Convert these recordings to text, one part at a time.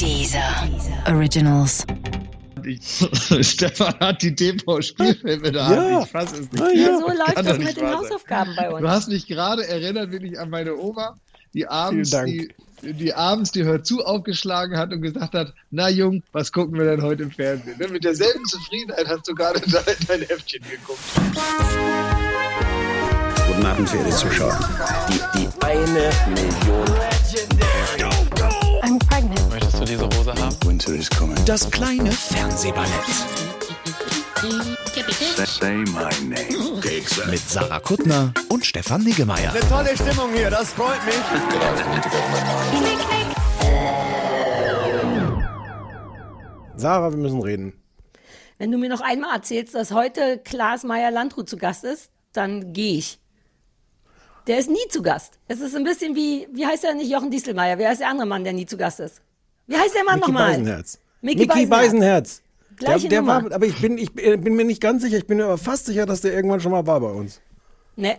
Dieser Originals. Stefan hat die TV-Spielfilme da. Ja. Ich fass es nicht. Ja. So läuft das mit den. Hausaufgaben bei uns. Du hast mich gerade erinnert, wirklich an meine Oma, die abends, die, die abends die Hör zu aufgeschlagen hat und gesagt hat, na Jung, was gucken wir denn heute im Fernsehen? Ne? Mit derselben Zufriedenheit hast du gerade dein, dein Heftchen geguckt. Guten Abend, verehrte Zuschauer. Die, die eine Million. Du diese Hose haben? Winter is coming. Das kleine Fernsehballett Say my name. mit Sarah Kuttner und Stefan Niggemeier. Tolle Stimmung hier, das freut mich. Sarah, wir müssen reden. Wenn du mir noch einmal erzählst, dass heute Klaas Meyer-Landrut zu Gast ist, dann gehe ich. Der ist nie zu Gast. Es ist ein bisschen wie, wie heißt der nicht Jochen Dieselmeier? Wer ist der andere Mann, der nie zu Gast ist? Wie heißt der Mann Mickey nochmal? Beisenherz. Mickey Mickey Beisenherz. Beisenherz. Der, Gleiche der Nummer. war, aber ich bin, ich bin mir nicht ganz sicher, ich bin mir aber fast sicher, dass der irgendwann schon mal war bei uns. Ne,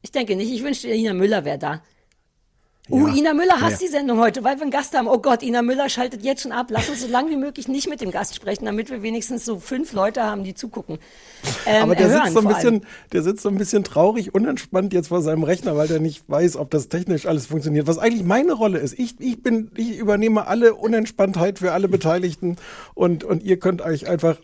ich denke nicht. Ich wünschte, Ina Müller wäre da. Uh, Ja. Ina Müller hasst Ja. die Sendung heute, weil wir einen Gast haben. Oh Gott, Ina Müller schaltet jetzt schon ab. Lass uns so lange wie möglich nicht mit dem Gast sprechen, damit wir wenigstens so fünf Leute haben, die zugucken. Ähm, Aber der hören sitzt, so ein bisschen, der sitzt so ein bisschen traurig, unentspannt jetzt vor seinem Rechner, weil der nicht weiß, ob das technisch alles funktioniert. Was eigentlich meine Rolle ist. Ich, ich bin, ich übernehme alle Unentspanntheit für alle Beteiligten und, und ihr könnt euch einfach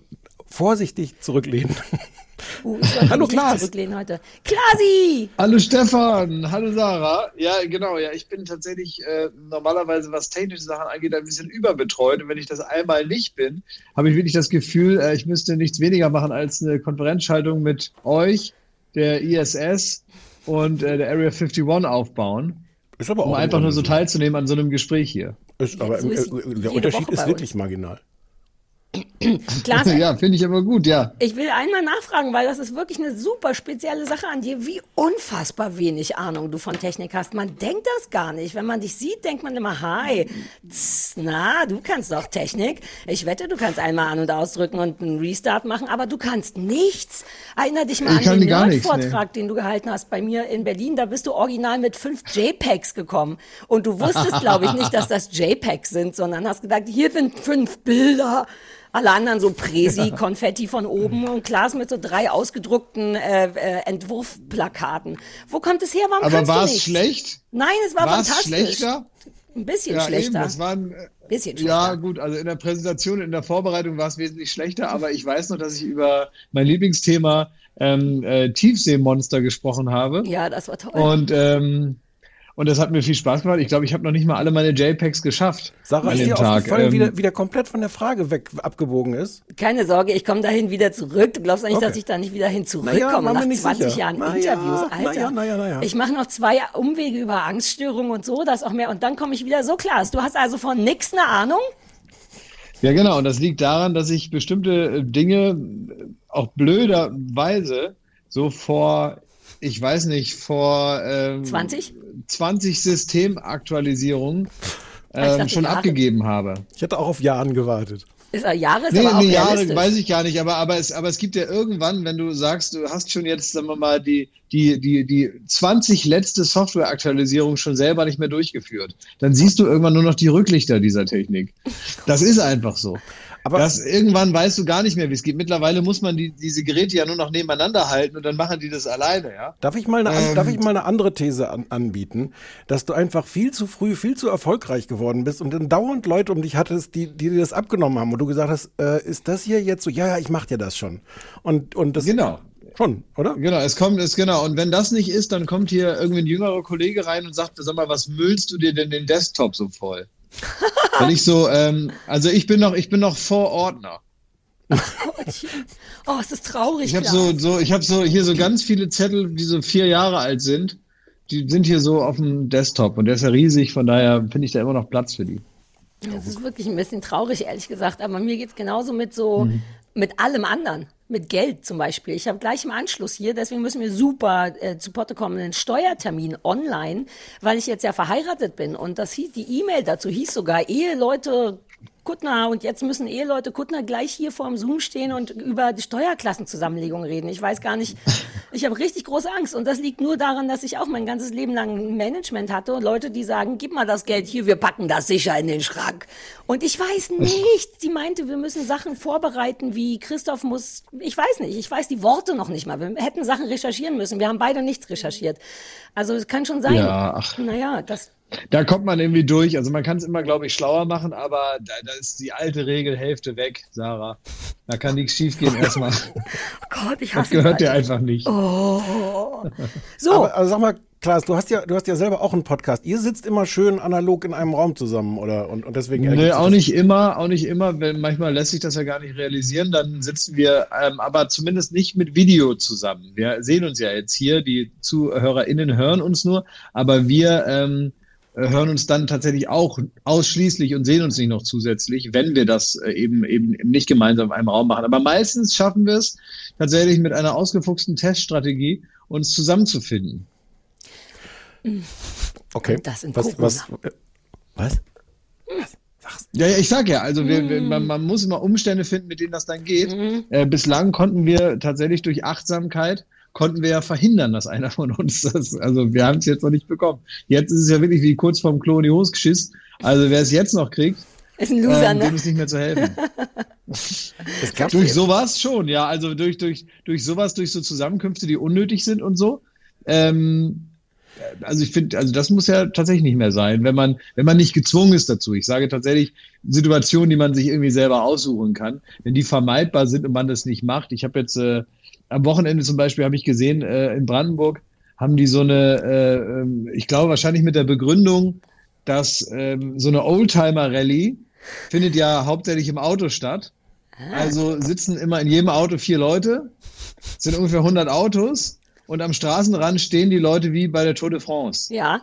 vorsichtig zurücklehnen. Uh, Hallo, Klaas. heute. Klasi! Hallo Stefan, hallo Sarah. Ja, genau, ja, ich bin tatsächlich äh, normalerweise, was technische Sachen angeht, ein bisschen überbetreut. Und wenn ich das einmal nicht bin, habe ich wirklich das Gefühl, äh, ich müsste nichts weniger machen als eine Konferenzschaltung mit euch, der ISS und äh, der Area 51 aufbauen, Ist aber um auch in einfach nur so teilzunehmen an so einem Gespräch hier. Ist, aber so äh, ist der Unterschied Woche ist wirklich uns. marginal. Klaas, ja, finde ich aber gut, ja. ich will einmal nachfragen, weil das ist wirklich eine super spezielle Sache an dir, wie unfassbar wenig Ahnung du von Technik hast. Man denkt das gar nicht. Wenn man dich sieht, denkt man immer, hi, tss, na, du kannst doch Technik. Ich wette, du kannst einmal an- und ausdrücken und einen Restart machen, aber du kannst nichts. Erinner dich mal Ich an den Nerd-Vortrag, den du gehalten hast bei mir in Berlin. Da bist du original mit fünf JPEGs gekommen. Und du wusstest, glaube ich, nicht, dass das JPEGs sind, sondern hast gedacht, hier sind fünf Bilder. Alle anderen so Presi, Konfetti von oben und Klaas mit so drei ausgedruckten äh, äh, Entwurfplakaten. Wo kommt es her? Warum Aber war es schlecht? Nein, es war, War es fantastisch. schlechter? Ein bisschen Ja, schlechter. eben, das war ein, äh, bisschen Ja, schlechter. gut, also in der Präsentation, in der Vorbereitung war es wesentlich schlechter, aber ich weiß noch, dass ich über mein Lieblingsthema ähm, äh, Tiefseemonster gesprochen habe. Ja, das war toll. Und, ähm, und das hat mir viel Spaß gemacht. Ich glaube, ich habe noch nicht mal alle meine JPEGs geschafft Sarah, an ist dem dir Tag. aufgefallen, Ähm, wie der komplett von der Frage weg abgebogen ist? Keine Sorge, ich komme dahin wieder zurück. Du glaubst nicht, Okay. dass ich da nicht wieder hin zurückkomme mir nach nicht 20 sicher. Jahren Na Interviews. ja, Alter, na ja, na ja, na ja. ich mache noch zwei Umwege über Angststörungen und so, das auch mehr. Und dann komme ich wieder so klar. Du hast also von nix eine Ahnung? ja, genau. Und das liegt daran, dass ich bestimmte Dinge auch blöderweise so vor, ich weiß nicht, vor ähm, 20? 20 Systemaktualisierungen ähm, dachte schon Jahre. abgegeben habe. Ich hätte auch auf Jahren gewartet. Ist er Jahre, ist Nee, aber auch nee, Jahre weiß ich gar nicht, aber, aber, es, aber es gibt ja irgendwann, wenn du sagst, du hast schon jetzt, sagen wir mal, die, die, die, die 20 letzte Softwareaktualisierung schon selber nicht mehr durchgeführt, dann siehst du irgendwann nur noch die Rücklichter dieser Technik. Das ist einfach so. Aber Das, irgendwann weißt du gar nicht mehr, wie es geht. Mittlerweile muss man die, diese Geräte ja nur noch nebeneinander halten und dann machen die das alleine, ja. Darf ich mal eine, Ähm. darf ich mal eine andere These an, anbieten, dass du einfach viel zu früh, viel zu erfolgreich geworden bist und dann dauernd Leute um dich hattest, die, die dir das abgenommen haben und du gesagt hast, äh, ist das hier jetzt so? Ja, ja, ich mach dir das schon. Und, und das Genau. schon, oder? Genau, es kommt, es genau. Und wenn das nicht ist, dann kommt hier irgendwie ein jüngerer Kollege rein und sagt, sag mal, was müllst du dir denn den Desktop so voll? Weil ich so, ähm, also ich bin noch, ich bin noch Vorordner. Oh, es ist traurig. Ich habe so, so, ich habe so hier so ganz viele Zettel, die so vier Jahre alt sind. Die sind hier so auf dem Desktop und der ist ja riesig, von daher finde ich da immer noch Platz für die. Das ist wirklich ein bisschen traurig, ehrlich gesagt. Aber mir geht's genauso mit so, Mhm. mit allem anderen. Mit Geld zum Beispiel. Ich habe gleich im Anschluss hier, deswegen müssen wir super äh, zu Potte kommen, einen Steuertermin online, weil ich jetzt ja verheiratet bin. Und das hieß, die E-Mail dazu hieß sogar, Eheleute Kuttner und jetzt müssen Eheleute Kuttner gleich hier vor dem Zoom stehen und über die Steuerklassenzusammenlegung reden. Ich weiß gar nicht, ich habe richtig große Angst und das liegt nur daran, dass ich auch mein ganzes Leben lang Management hatte und Leute, die sagen, gib mal das Geld hier, wir packen das sicher in den Schrank. Und ich weiß nicht, sie meinte, wir müssen Sachen vorbereiten, wie Christoph muss, ich weiß nicht, ich weiß die Worte noch nicht mal. Wir hätten Sachen recherchieren müssen. Wir haben beide nichts recherchiert. Also es kann schon sein. Ja, ach. Naja, das Da kommt man irgendwie durch. Also man kann es immer, glaube ich, schlauer machen, aber da, da ist die alte Regel Hälfte weg, Sarah. Da kann nichts schiefgehen erstmal. Oh Gott, ich Das hasse gehört dir einfach nicht. Oh. So, Aber also sag mal, Klaas, du hast ja, du hast ja selber auch einen Podcast. Ihr sitzt immer schön analog in einem Raum zusammen, oder? Und, und deswegen Nee, auch das- nicht immer, auch nicht immer. Wenn, manchmal lässt sich das ja gar nicht realisieren. Dann sitzen wir ähm, aber zumindest nicht mit Video zusammen. Wir sehen uns ja jetzt hier. Die ZuhörerInnen hören uns nur, aber wir ähm, äh, hören uns dann tatsächlich auch ausschließlich und sehen uns nicht noch zusätzlich, wenn wir das äh, eben eben nicht gemeinsam in einem Raum machen. Aber meistens schaffen wir es tatsächlich mit einer ausgefuchsten Teststrategie, uns zusammenzufinden. Okay. Das sind was, was, äh, was? Ja, ja, ich sag ja, also wir, wir, man, man muss immer Umstände finden, mit denen das dann geht. Äh, bislang konnten wir tatsächlich durch Achtsamkeit konnten wir ja verhindern, dass einer von uns das, also wir haben es jetzt noch nicht bekommen. Jetzt ist es ja wirklich wie kurz vorm Klo in die Hose geschiss. Also wer es jetzt noch kriegt, ist ein Loser, ähm, dem ne? ist nicht mehr zu helfen. Durch sowas schon, ja, also durch, durch, durch sowas, durch so Zusammenkünfte, die unnötig sind und so. Ähm, also ich finde, also das muss ja tatsächlich nicht mehr sein, wenn man, wenn man nicht gezwungen ist dazu. Ich sage tatsächlich Situationen, die man sich irgendwie selber aussuchen kann, wenn die vermeidbar sind und man das nicht macht. Ich habe jetzt äh, am Wochenende zum Beispiel habe ich gesehen äh, in Brandenburg haben die so eine, äh, ähm, ich glaube wahrscheinlich mit der Begründung, dass ähm, so eine Oldtimer-Rallye findet ja hauptsächlich im Auto statt. Also sitzen immer in jedem Auto vier Leute, sind ungefähr 100 Autos und am Straßenrand stehen die Leute wie bei der Tour de France. Ja,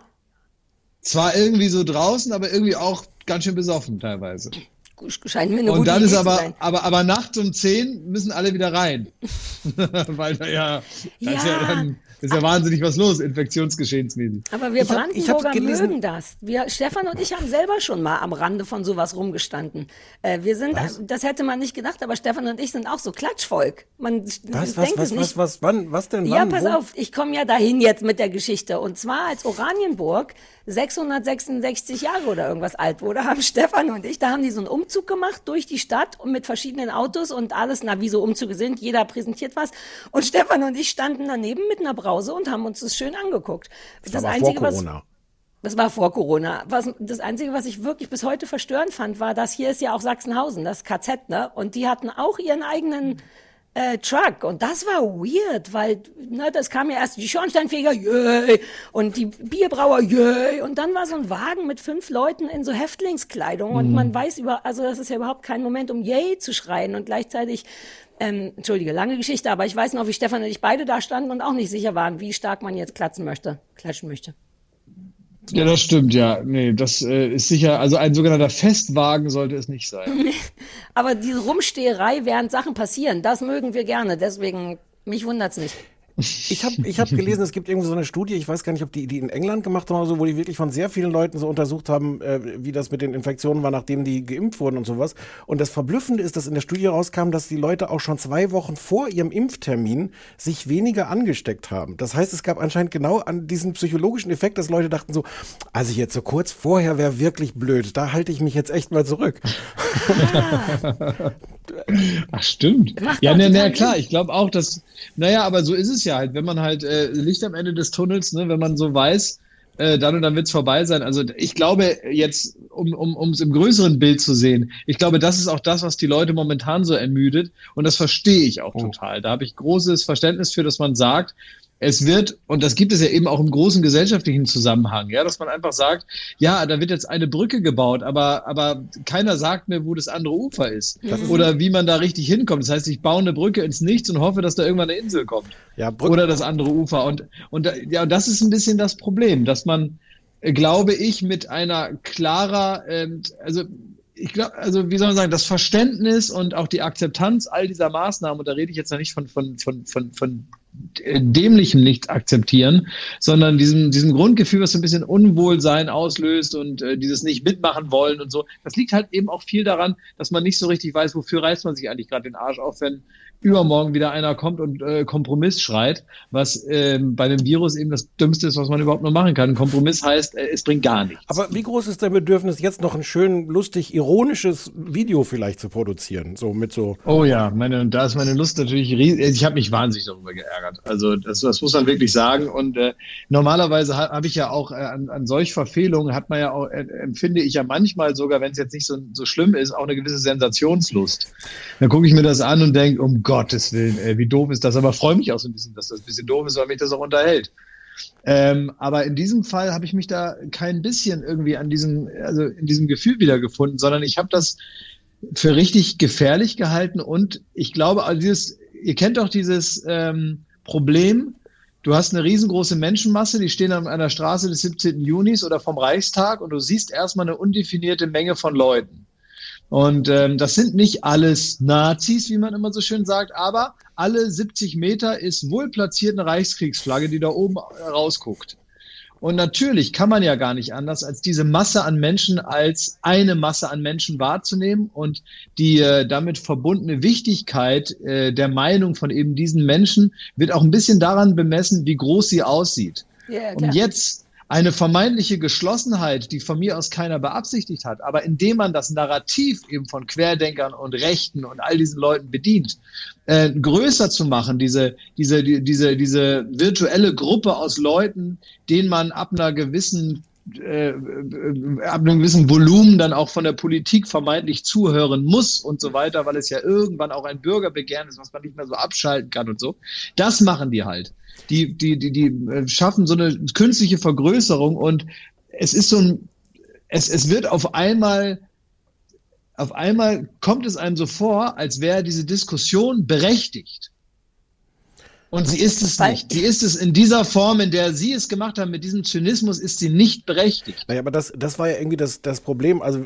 Zwar irgendwie so draußen, aber irgendwie auch ganz schön besoffen teilweise. Scheint mir eine Und gute dann Idee ist zu aber, sein. aber, aber nachts um 10 müssen alle wieder rein. Weil ja, ja Ja. dann ist ja wahnsinnig was los, infektionsgeschehensmäßig. Aber wir Ich hab- hab Brandenburger gelesen- mögen das. Wir, Stefan und ich haben selber schon mal am Rande von sowas rumgestanden. Äh, wir sind, das hätte man nicht gedacht, aber Stefan und ich sind auch so Klatschvolk. Man Was, denkt was, es was, nicht. was, was, wann, was denn, Ja, wann, pass wo? auf, ich komme ja dahin jetzt mit der Geschichte. Und zwar als Oranienburg 666 Jahre oder irgendwas alt wurde, haben Stefan und ich, da haben die so einen Umzug gemacht durch die Stadt und mit verschiedenen Autos und alles, na, wie so Umzüge sind, jeder präsentiert was. Und Stefan und ich standen daneben mit einer Brause und haben uns das schön angeguckt. Das war aber vor Corona. Das war vor Corona. Was, das Einzige, was ich wirklich bis heute verstörend fand, war, dass hier ist ja auch Sachsenhausen, das KZ, ne? Und die hatten auch ihren eigenen äh, Truck. Und das war weird, weil ne, das kam ja erst die Schornsteinfeger, yay, und die Bierbrauer, yay. Und dann war so ein Wagen mit fünf Leuten in so Häftlingskleidung. Und man weiß über, also das ist ja überhaupt kein Moment, um yay zu schreien. Und gleichzeitig ähm, Entschuldige, lange Geschichte, aber ich weiß noch, wie Stefan und ich beide da standen und auch nicht sicher waren, wie stark man jetzt klatschen möchte, klatschen möchte. Ja, das stimmt, ja. Nee, das äh, ist sicher, also ein sogenannter Festwagen sollte es nicht sein. Aber diese Rumsteherei, während Sachen passieren, das mögen wir gerne. Deswegen, mich wundert's nicht. Ich habe ich hab gelesen, es gibt irgendwie so eine Studie, ich weiß gar nicht, ob die die in England gemacht haben oder so, wo die wirklich von sehr vielen Leuten so untersucht haben, äh, wie das mit den Infektionen war, nachdem die geimpft wurden und sowas. Und das Verblüffende ist, dass in der Studie rauskam, dass die Leute auch schon zwei Wochen vor ihrem Impftermin sich weniger angesteckt haben. Das heißt, es gab anscheinend genau an diesen psychologischen Effekt, dass Leute dachten so, also jetzt so kurz vorher wäre wirklich blöd, da halte ich mich jetzt echt mal zurück. Ach, stimmt. Ja, na, na klar, ich glaube auch, dass, naja, aber so ist es ja halt, wenn man halt äh, Licht am Ende des Tunnels, ne, wenn man so weiß, äh, dann und dann wird's vorbei sein. Also ich glaube jetzt, um um um, es im größeren Bild zu sehen, ich glaube, das ist auch das, was die Leute momentan so ermüdet. Und das verstehe ich auch total. Da habe ich großes Verständnis für, dass man sagt, es wird, und das gibt es ja eben auch im großen gesellschaftlichen Zusammenhang, ja, dass man einfach sagt, ja, da wird jetzt eine Brücke gebaut, aber, aber keiner sagt mir, wo das andere Ufer ist. Oder wie man da richtig hinkommt. Das heißt, ich baue eine Brücke ins Nichts und hoffe, dass da irgendwann eine Insel kommt. Ja, Brück- Oder das andere Ufer. Und, und ja, und das ist ein bisschen das Problem, dass man, äh, glaube ich, mit einer klarer, ähm, also ich glaube, also wie soll man sagen, das Verständnis und auch die Akzeptanz all dieser Maßnahmen, und da rede ich jetzt noch nicht von, von, von, von, von Dämlichem nichts akzeptieren, sondern diesem, diesem Grundgefühl, was so ein bisschen Unwohlsein auslöst und äh, dieses nicht mitmachen wollen und so. Das liegt halt eben auch viel daran, dass man nicht so richtig weiß, wofür reißt man sich eigentlich gerade den Arsch auf, wenn übermorgen wieder einer kommt und äh, Kompromiss schreit, was ähm, bei dem Virus eben das Dümmste ist, was man überhaupt nur machen kann. Kompromiss heißt, äh, es bringt gar nichts. Aber wie groß ist dein Bedürfnis, jetzt noch ein schön, lustig, ironisches Video vielleicht zu produzieren? So mit so. Oh ja, meine, da ist meine Lust natürlich riesig. Ich habe mich wahnsinnig darüber geärgert. Also das, das muss man wirklich sagen. Und äh, normalerweise habe hab ich ja auch äh, an, an solch Verfehlungen hat man ja auch, äh, empfinde ich ja manchmal sogar, wenn es jetzt nicht so, so schlimm ist, auch eine gewisse Sensationslust. Dann gucke ich mir das an und denke, um Gottes Willen, ey, wie doof ist das? Aber freue mich auch so ein bisschen, dass das ein bisschen doof ist, weil mich das auch unterhält. Ähm, aber in diesem Fall habe ich mich da kein bisschen irgendwie an diesem, also in diesem Gefühl wiedergefunden, sondern ich habe das für richtig gefährlich gehalten und ich glaube, also dieses, ihr kennt doch dieses ähm, Problem, du hast eine riesengroße Menschenmasse, die stehen an einer Straße des 17. Junis oder vom Reichstag und du siehst erstmal eine undefinierte Menge von Leuten. Und ähm, das sind nicht alles Nazis, wie man immer so schön sagt, aber alle 70 Meter ist wohl platziert eine Reichskriegsflagge, die da oben rausguckt. Und natürlich kann man ja gar nicht anders, als diese Masse an Menschen als eine Masse an Menschen wahrzunehmen und die äh, damit verbundene Wichtigkeit äh, der Meinung von eben diesen Menschen wird auch ein bisschen daran bemessen, wie groß sie aussieht. Ja, Und jetzt eine vermeintliche Geschlossenheit, die von mir aus keiner beabsichtigt hat, aber indem man das Narrativ eben von Querdenkern und Rechten und all diesen Leuten bedient, äh, größer zu machen, diese, diese, die- diese, diese virtuelle Gruppe aus Leuten, denen man ab einer gewissen äh, äh, ab einem gewissen Volumen dann auch von der Politik vermeintlich zuhören muss und so weiter, weil es ja irgendwann auch ein Bürgerbegehren ist, was man nicht mehr so abschalten kann und so. Das machen die halt. Die, die, die, die äh, schaffen so eine künstliche Vergrößerung und es ist so ein, es, es wird auf einmal, auf einmal kommt es einem so vor, als wäre diese Diskussion berechtigt. Und sie ist es nicht. Sie ist es in dieser Form, in der Sie es gemacht haben, mit diesem Zynismus, ist sie nicht berechtigt. Naja, aber das, das war ja irgendwie das, das Problem. Also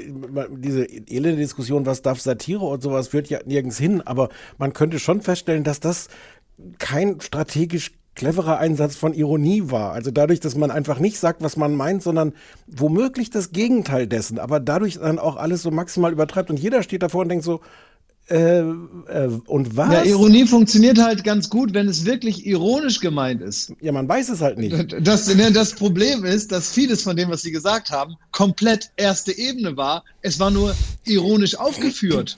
diese elende Diskussion, was darf Satire und sowas, führt ja nirgends hin. Aber man könnte schon feststellen, dass das kein strategisch cleverer Einsatz von Ironie war. Also dadurch, dass man einfach nicht sagt, was man meint, sondern womöglich das Gegenteil dessen, aber dadurch dann auch alles so maximal übertreibt und jeder steht davor und denkt so, äh, äh, und was? Ja, Ironie funktioniert halt ganz gut, wenn es wirklich ironisch gemeint ist. Ja, man weiß es halt nicht. Das, ne, das Problem ist, dass vieles von dem, was Sie gesagt haben, komplett erste Ebene war. Es war nur ironisch aufgeführt.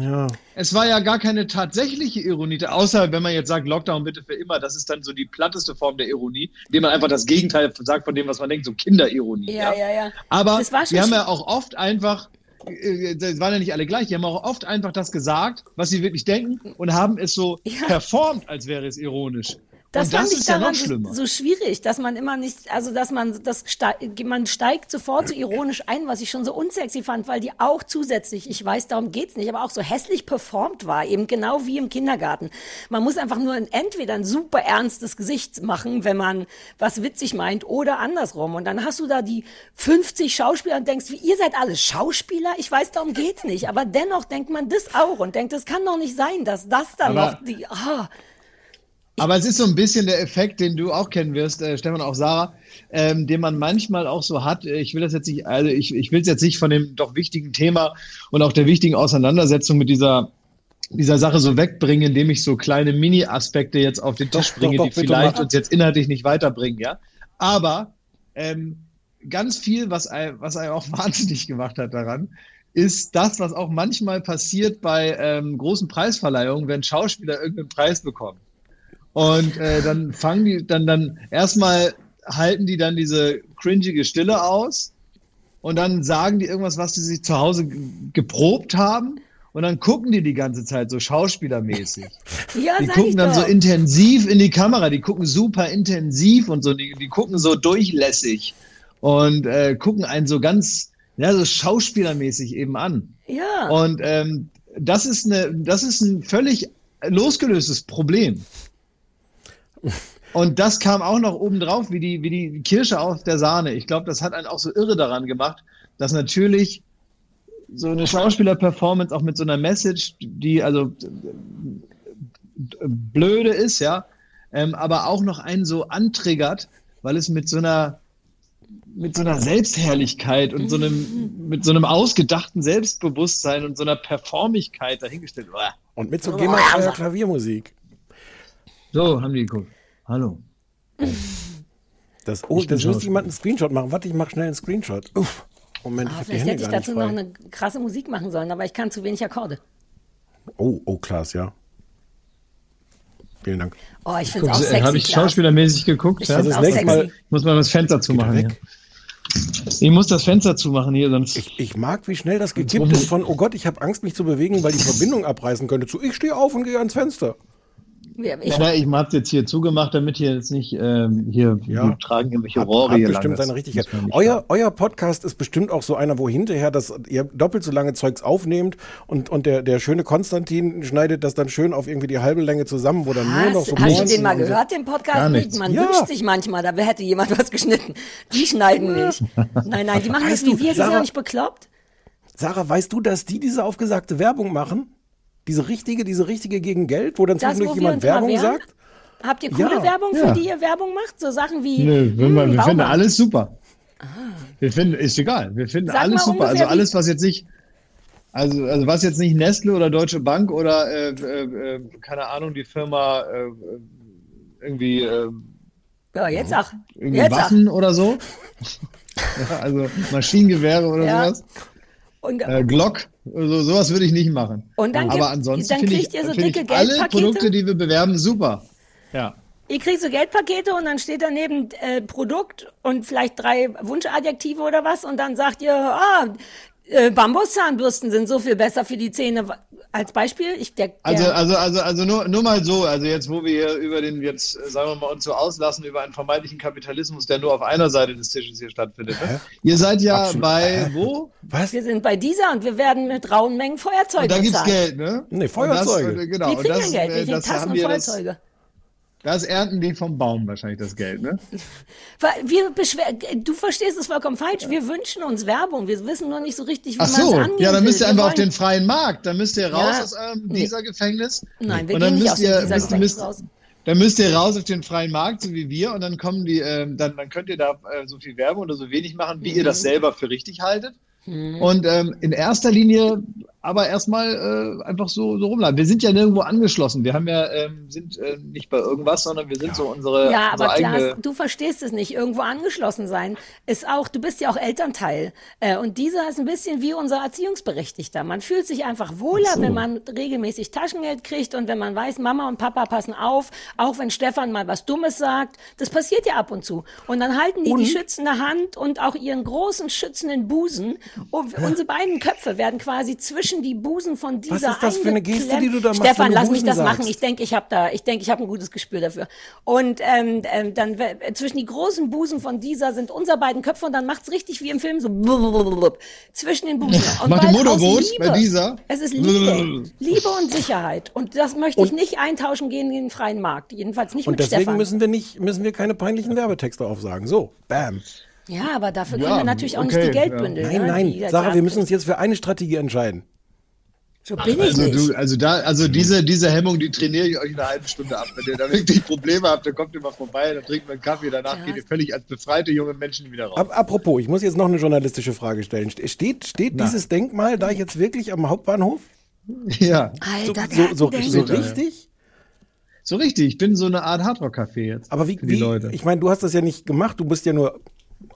Ja. Es war ja gar keine tatsächliche Ironie, außer wenn man jetzt sagt, Lockdown bitte für immer, das ist dann so die platteste Form der Ironie, indem man einfach das Gegenteil sagt von dem, was man denkt, so Kinderironie. Ja, ja, ja. Aber war schon wir haben ja auch oft einfach, das waren ja nicht alle gleich, die haben auch oft einfach das gesagt, was sie wirklich denken und haben es so Ja. performt, als wäre es ironisch. Das das fand ich ja daran schlimmer. so, so schwierig, dass man immer nicht, also dass man das man steigt sofort so ironisch ein, was ich schon so unsexy fand, weil die auch zusätzlich, ich weiß, darum geht's nicht, aber auch so hässlich performt war, eben genau wie im Kindergarten. Man muss einfach nur ein, entweder ein super ernstes Gesicht machen, wenn man was witzig meint, oder andersrum. Und dann hast du da die 50 Schauspieler und denkst, wie ihr seid alle Schauspieler? Ich weiß, darum geht's nicht. Aber dennoch denkt man das auch und denkt, das kann doch nicht sein, dass das dann Aber- noch die, ah, Aber es ist so ein bisschen der Effekt, den du auch kennen wirst, äh, Stefan, auch Sarah, ähm, den man manchmal auch so hat. Ich will das jetzt nicht, also ich, ich will es jetzt nicht von dem doch wichtigen Thema und auch der wichtigen Auseinandersetzung mit dieser dieser Sache so wegbringen, indem ich so kleine Mini-Aspekte jetzt auf den Tisch Doch, bringe, doch, die bitte vielleicht uns jetzt inhaltlich nicht weiterbringen, ja. Aber ähm, ganz viel, was einem, was einem auch wahnsinnig gemacht hat daran, ist das, was auch manchmal passiert bei ähm, großen Preisverleihungen, wenn Schauspieler irgendeinen Preis bekommen. Und äh, dann fangen die, dann, dann erstmal halten die dann diese cringige Stille aus und dann sagen die irgendwas, was sie sich zu Hause geprobt haben. Und dann gucken die die ganze Zeit so schauspielermäßig. ja, Die gucken dann doch. so intensiv in die Kamera, die gucken super intensiv und so, die, die gucken so durchlässig und äh, gucken einen so ganz, ja, so schauspielermäßig eben an. Ja. Und ähm, das ist eine, das ist ein völlig losgelöstes Problem. Und das kam auch noch oben drauf, wie die, wie die Kirsche auf der Sahne. Ich glaube, das hat einen auch so irre daran gemacht, dass natürlich so eine Schauspieler-Performance auch mit so einer Message, die also blöde ist, ja, ähm, aber auch noch einen so antriggert, weil es mit so einer mit so einer Selbstherrlichkeit und so einem, mit so einem ausgedachten Selbstbewusstsein und so einer Performigkeit dahingestellt. Und mit so GEMA-freier Klaviermusik. So, haben die geguckt. Hallo. Das, oh, Ich das müsste jemand einen Screenshot machen. Warte, ich mache schnell einen Screenshot. Uff. Moment, ich Ah, habe die vielleicht Hände hätte ich dazu noch eine krasse Musik machen sollen, aber ich kann zu wenig Akkorde. Oh, oh, Klaas, ja. Vielen Dank. Oh, ich finde es auch Guck, sexy. Habe ich schauspielermäßig geguckt? Ich ja? das auch nächste sexy. Mal- Ich muss mal das Fenster zumachen. Ich muss das Fenster zumachen hier, sonst. Ich, ich mag, wie schnell das gekippt ist von, oh Gott, ich habe Angst, mich zu bewegen, weil die Verbindung abreißen könnte, zu, ich stehe auf und gehe ans Fenster. Ja, ich, Ja, ich habe jetzt hier zugemacht, damit hier jetzt nicht ähm, hier Ja. wir tragen irgendwelche Hat, Rohre hat hier bestimmt seine Richtigkeit. Euer, euer Podcast ist bestimmt auch so einer, wo hinterher das, ihr doppelt so lange Zeugs aufnehmt und, und der, der schöne Konstantin schneidet das dann schön auf irgendwie die halbe Länge zusammen, wo dann nur noch hast, so hast du den mal gehört, den Podcast? Gar Nicht. Man Ja. wünscht sich manchmal, da hätte jemand was geschnitten. Die schneiden nicht. Nein, nein, die machen Weißt das wie du, wir, die sind auch nicht bekloppt. Sarah, weißt du, dass die diese aufgesagte Werbung machen? Diese richtige, diese richtige gegen Geld, wo dann zwischendurch jemand Werbung sagt? Habt ihr coole Ja. Werbung, für Ja. die ihr Werbung macht? So Sachen wie. Nö, wir, hm, wir finden alles super. Wir finden, ist egal. Wir finden Sag alles super. Also alles, was jetzt nicht, also, also was jetzt nicht Nestle oder Deutsche Bank oder äh, äh, äh, keine Ahnung, die Firma äh, irgendwie, äh, Ja, jetzt sag. irgendwie Jetzt. Waffen oder so. ja, also Maschinengewehre oder Ja. sowas. Und, Äh, Glock, so, sowas würde ich nicht machen. Und dann Aber gibt- ansonsten dann finde ich, kriegt ihr so finde dicke ich alle Geldpakete? Produkte, die wir bewerben, super. Ja. Ihr kriegt so Geldpakete und dann steht daneben äh, Produkt und vielleicht drei Wunschadjektive oder was und dann sagt ihr, ah, äh, Bambuszahnbürsten sind so viel besser für die Zähne. Als Beispiel, ich der, der Also, also, also, also nur, nur mal so, also jetzt, wo wir hier über den, jetzt äh, sagen wir mal, uns so auslassen, über einen vermeintlichen Kapitalismus, der nur auf einer Seite des Tisches hier stattfindet. Ne? Ihr seid ja Absolut. bei, wo? Was? wir sind bei dieser und wir werden mit rauen Mengen Feuerzeuge Und da gibt's bezahlt. Geld, ne? Nee, Feuerzeuge. Und Das, äh, genau. Wir und kriegen das, ja Geld, äh, wir kriegen das Tassen und wir, das, Feuerzeuge. Das ernten die vom Baum wahrscheinlich, das Geld, ne? Wir du verstehst es vollkommen falsch. Wir wünschen uns Werbung. Wir wissen nur nicht so richtig, wie man es so, ja, dann müsst ihr einfach auf den freien Markt, dann müsst ihr raus Ja. aus eurem Nee. dieser Gefängnis. Nein, wir und gehen nicht aus ihr, dieser Gefängnis raus. Dann müsst ihr raus auf den freien Markt, so wie wir, und dann kommen die, ähm, dann, dann könnt ihr da äh, so viel Werbung oder so wenig machen, wie ihr Mhm. das selber für richtig haltet. Und ähm, in erster Linie aber erstmal äh, einfach so, so rumladen. Wir sind ja nirgendwo angeschlossen. Wir haben ja, ähm, sind äh, nicht bei irgendwas, sondern wir sind so unsere, Ja, unsere aber eigene. Klaas, du verstehst es nicht. Irgendwo angeschlossen sein ist auch, du bist ja auch Elternteil. Äh, und dieser ist ein bisschen wie unser Erziehungsberechtigter. Man fühlt sich einfach wohler, wenn man regelmäßig Taschengeld kriegt und wenn man weiß, Mama und Papa passen auf, auch wenn Stefan mal was Dummes sagt. Das passiert ja ab und zu. Und dann halten die die schützende Hand und auch ihren großen schützenden Busen. Und unsere beiden Köpfe werden quasi zwischen die Busen von dieser ist das für eine Geste, die du da machst, Stefan, lass mich das sagst? machen. Ich denke, ich habe da, ich denke, ich habe ein gutes Gespür dafür. Und ähm, ähm, dann zwischen die großen Busen von dieser sind unsere beiden Köpfe und dann macht's richtig wie im Film so blub, zwischen den Busen. Und Macht weil aus Motorboot Liebe- bei dieser? Es ist Liebe, Liebe und Sicherheit. Und das möchte ich nicht eintauschen gehen in den freien Markt. Jedenfalls nicht Und mit deswegen Stefan. müssen wir nicht, müssen wir keine peinlichen Werbetexte aufsagen. So, bam. ja, aber dafür Ja, können wir natürlich auch nicht okay, die Geldbündel. Nein, ne, nein, Sarah, wir müssen uns jetzt für eine Strategie entscheiden. So bin ich Also, nicht. du, also da, also diese, diese Hemmung, die trainiere ich euch in einer halben Stunde ab. Wenn ihr da wirklich Probleme habt, dann kommt ihr mal vorbei, dann trinkt man einen Kaffee, danach Ja. geht ihr völlig als befreite junge Menschen wieder raus. Apropos, ich muss jetzt noch eine journalistische Frage stellen. Ste- Steht, steht Na. dieses Denkmal da jetzt wirklich am Hauptbahnhof? Ja, So, Alter, so, so, so ja. richtig? so richtig. Ich bin so eine Art Hardrock-Café jetzt. Aber wie, für die wie Leute. ich meine, du hast das ja nicht gemacht, du bist ja nur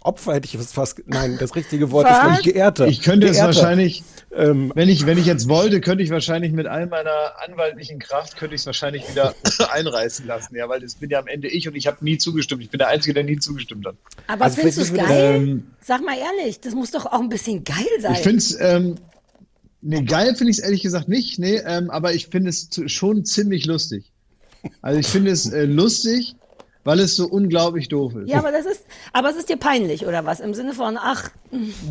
Opfer, hätte ich es fast, nein, das richtige Wort ist Was? nämlich Geehrter. Ich könnte es Geehrter. wahrscheinlich, Ähm, wenn ich, wenn ich jetzt wollte, könnte ich wahrscheinlich mit all meiner anwaltlichen Kraft, könnte ich es wahrscheinlich wieder einreißen lassen. Ja, weil das bin ja am Ende ich und ich habe nie zugestimmt. Ich bin der Einzige, der nie zugestimmt hat. Aber Also findest du es geil? Ähm, Sag mal ehrlich, das muss doch auch ein bisschen geil sein. Ich finde es, ähm, nee, geil finde ich es ehrlich gesagt nicht, nee, ähm, aber ich finde es schon ziemlich lustig. Also ich finde es äh, lustig, weil es so unglaublich doof ist. Ja, aber das ist, aber es ist dir peinlich, oder was? Im Sinne von, ach,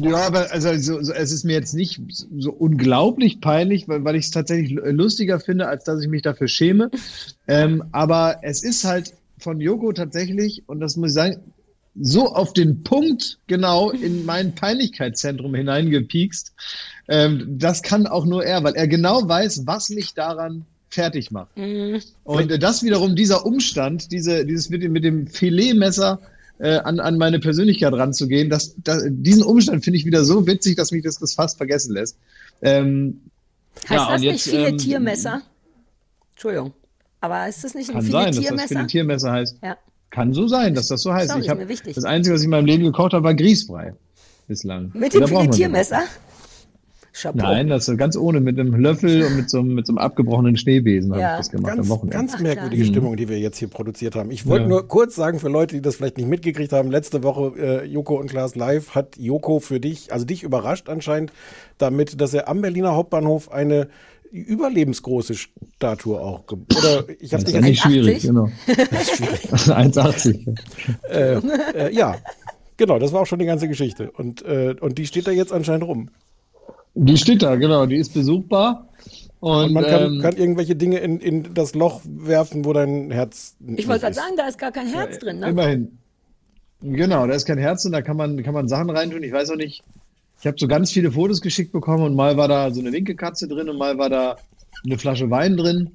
Ja, aber also, so, so, es ist mir jetzt nicht so unglaublich peinlich, weil, weil ich es tatsächlich lu- lustiger finde, als dass ich mich dafür schäme. Ähm, aber es ist halt von Joko tatsächlich, und das muss ich sagen, so auf den Punkt genau in mein Peinlichkeitszentrum hineingepiekst. Ähm, das kann auch nur er, weil er genau weiß, was mich daran fertig macht. Und äh, das wiederum, dieser Umstand, diese, dieses mit dem, mit dem Filetmesser äh, an, an meine Persönlichkeit ranzugehen, das, das, diesen Umstand finde ich wieder so witzig, dass mich das, das fast vergessen lässt. Ähm, Heißt ja, das und nicht jetzt, viele ähm, Tiermesser? Entschuldigung. Aber ist das nicht ein Kann viele sein, dass das Tiermesser? Filetiermesser heißt. Ja. Kann so sein, dass das so heißt. Sorry, ich ist hab, mir wichtig. das Einzige, was ich in meinem Leben gekocht habe, war Grießbrei. Bislang. Mit dem Filetiermesser? Chapeau. Nein, das ist ganz ohne, mit einem Löffel und mit so, einem- mit so einem abgebrochenen Schneebesen habe Ja. ich das gemacht Ganz, am Wochenende. ganz Ach, merkwürdige klar. Stimmung, die wir jetzt hier produziert haben. Ich wollte Ja. nur kurz sagen für Leute, die das vielleicht nicht mitgekriegt haben, letzte Woche äh, Joko und Klaas live hat Joko für dich, also dich überrascht anscheinend damit, dass er am Berliner Hauptbahnhof eine überlebensgroße Statue auch oder ich habe das ist nicht ja nicht 1,80? schwierig, genau. 1,80. äh, äh, ja genau das war auch schon die ganze Geschichte und äh, und die steht da jetzt anscheinend rum Die steht da, genau, die ist besuchbar. Und, und man kann, ähm, kann irgendwelche Dinge in, in das Loch werfen wo dein Herz Ich wollte gerade sagen, da ist gar kein Herz drin, ne? Immerhin. Genau, da ist kein Herz und da kann man, kann man Sachen reintun. Ich weiß auch nicht, ich habe so ganz viele Fotos geschickt bekommen und mal war da so eine Winkekatze drin und mal war da eine Flasche Wein drin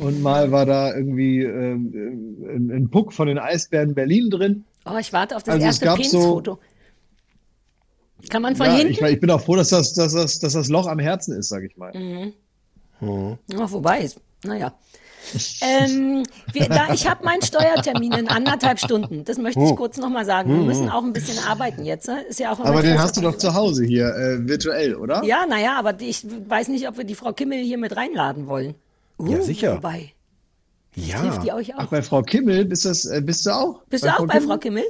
und mal war da irgendwie ähm, ein, ein Puck von den Eisbären Berlin drin. Oh, ich warte auf das Also erste gab so-. Kann man von Ja, hinten? ich, ich bin auch froh, dass das, dass, das, dass das Loch am Herzen ist, sag ich mal. Ja, wobei ist. Naja. ähm, wir, da, ich habe meinen Steuertermin in anderthalb Stunden. Das möchte ich kurz nochmal sagen. Wir müssen auch ein bisschen arbeiten jetzt. Ne? Ist ja auch Aber den hast du doch zu Hause hier, äh, virtuell, oder? Ja, naja, aber ich weiß nicht, ob wir die Frau Kimmel hier mit reinladen wollen. Uh, Ja, sicher. Wobei, ja hilft die euch Ach, auch? bei Frau Kimmel bist, das, äh, bist du auch? Bist du auch bei Frau Kimmel?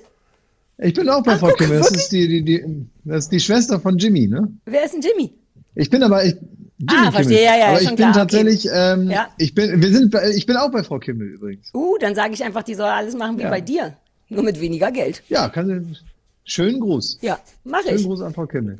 Ich bin auch bei Ach, Frau guck, Kimmel. Das wirklich? ist die, die, die, das ist die Schwester von Jimmy, ne? Wer ist denn Jimmy? Ich bin aber ich, Jimmy Ah, verstehe, ja, ja, aber ich bin klar, okay. tatsächlich, ähm, Ja. ich bin, wir sind, bei- ich bin auch bei Frau Kimmel übrigens. Uh, dann sage ich einfach, die soll alles machen wie Ja. bei dir. Nur mit weniger Geld. Ja, kann sie, schönen Gruß. Ja, mache Schönen ich. Gruß an Frau Kimmel.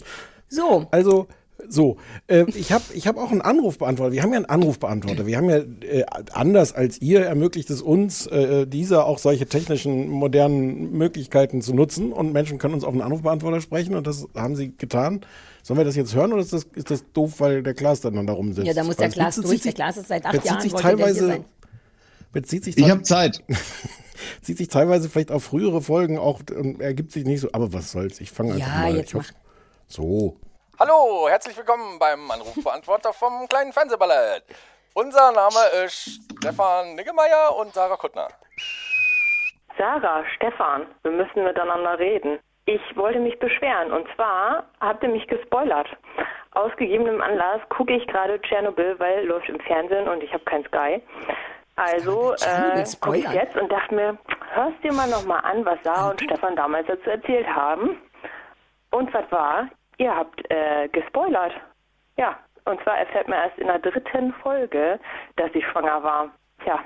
So, Also, so, äh, ich habe ich hab auch einen Anrufbeantworter. Wir haben ja einen Anrufbeantworter. Wir haben ja, äh, anders als ihr, ermöglicht es uns, äh, dieser auch solche technischen, modernen Möglichkeiten zu nutzen. Und Menschen können uns auf einen Anrufbeantworter sprechen und das haben sie getan. Sollen wir das jetzt hören oder ist das, ist das doof, weil der Klaas dann da rumsitzt? ja, da muss der bezieht durch. Der sich- Glas ist seit acht bezieht Jahren, sich der teilweise, sein. bezieht sich, Ich habe Zeit. zieht sich teilweise vielleicht auf frühere Folgen auch und ergibt sich nicht so. Aber was soll's? Ich fange einfach Ja, mal. jetzt ich hab- mach. So. Hallo, herzlich willkommen beim Anrufbeantworter vom kleinen Fernsehballett. Unser Name ist Stefan Niggemeier und Sarah Kuttner. Sarah, Stefan, wir müssen miteinander reden. Ich wollte mich beschweren und zwar habt ihr mich gespoilert. Aus gegebenem Anlass gucke ich gerade Tschernobyl, weil läuft im Fernsehen und ich habe kein Sky. Also äh, gucke ich jetzt und dachte mir, hörst dir mal nochmal an, was Sarah und Stefan damals dazu erzählt haben. Und was war? Ihr habt äh, gespoilert. Ja, und zwar erfährt man erst in der dritten Folge, dass sie schwanger war. Tja,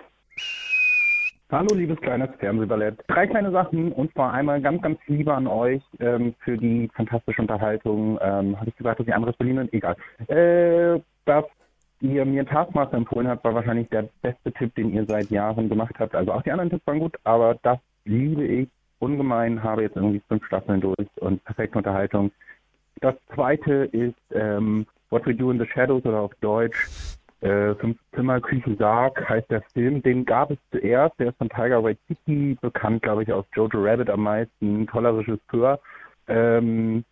Hallo, liebes kleines Fernsehballett. Drei kleine Sachen und zwar einmal ganz, ganz liebe an euch ähm, für die fantastische Unterhaltung. Ähm, Habe ich gesagt, dass ihr anderes Berlin sind? Egal. Äh, dass ihr mir Taskmaster empfohlen habt, war wahrscheinlich der beste Tipp, den ihr seit Jahren gemacht habt. Also auch die anderen Tipps waren gut, aber das liebe ich ungemein. Habe jetzt irgendwie fünf Staffeln durch und perfekte Unterhaltung. Das zweite ist ähm, What We Do in the Shadows oder auf Deutsch äh, Fünf Zimmer Küche Sarg heißt der Film. Den gab es zuerst. Der ist von Tiger Waititi bekannt, glaube ich, aus Jojo Rabbit am meisten. Toller Regisseur. Ähm,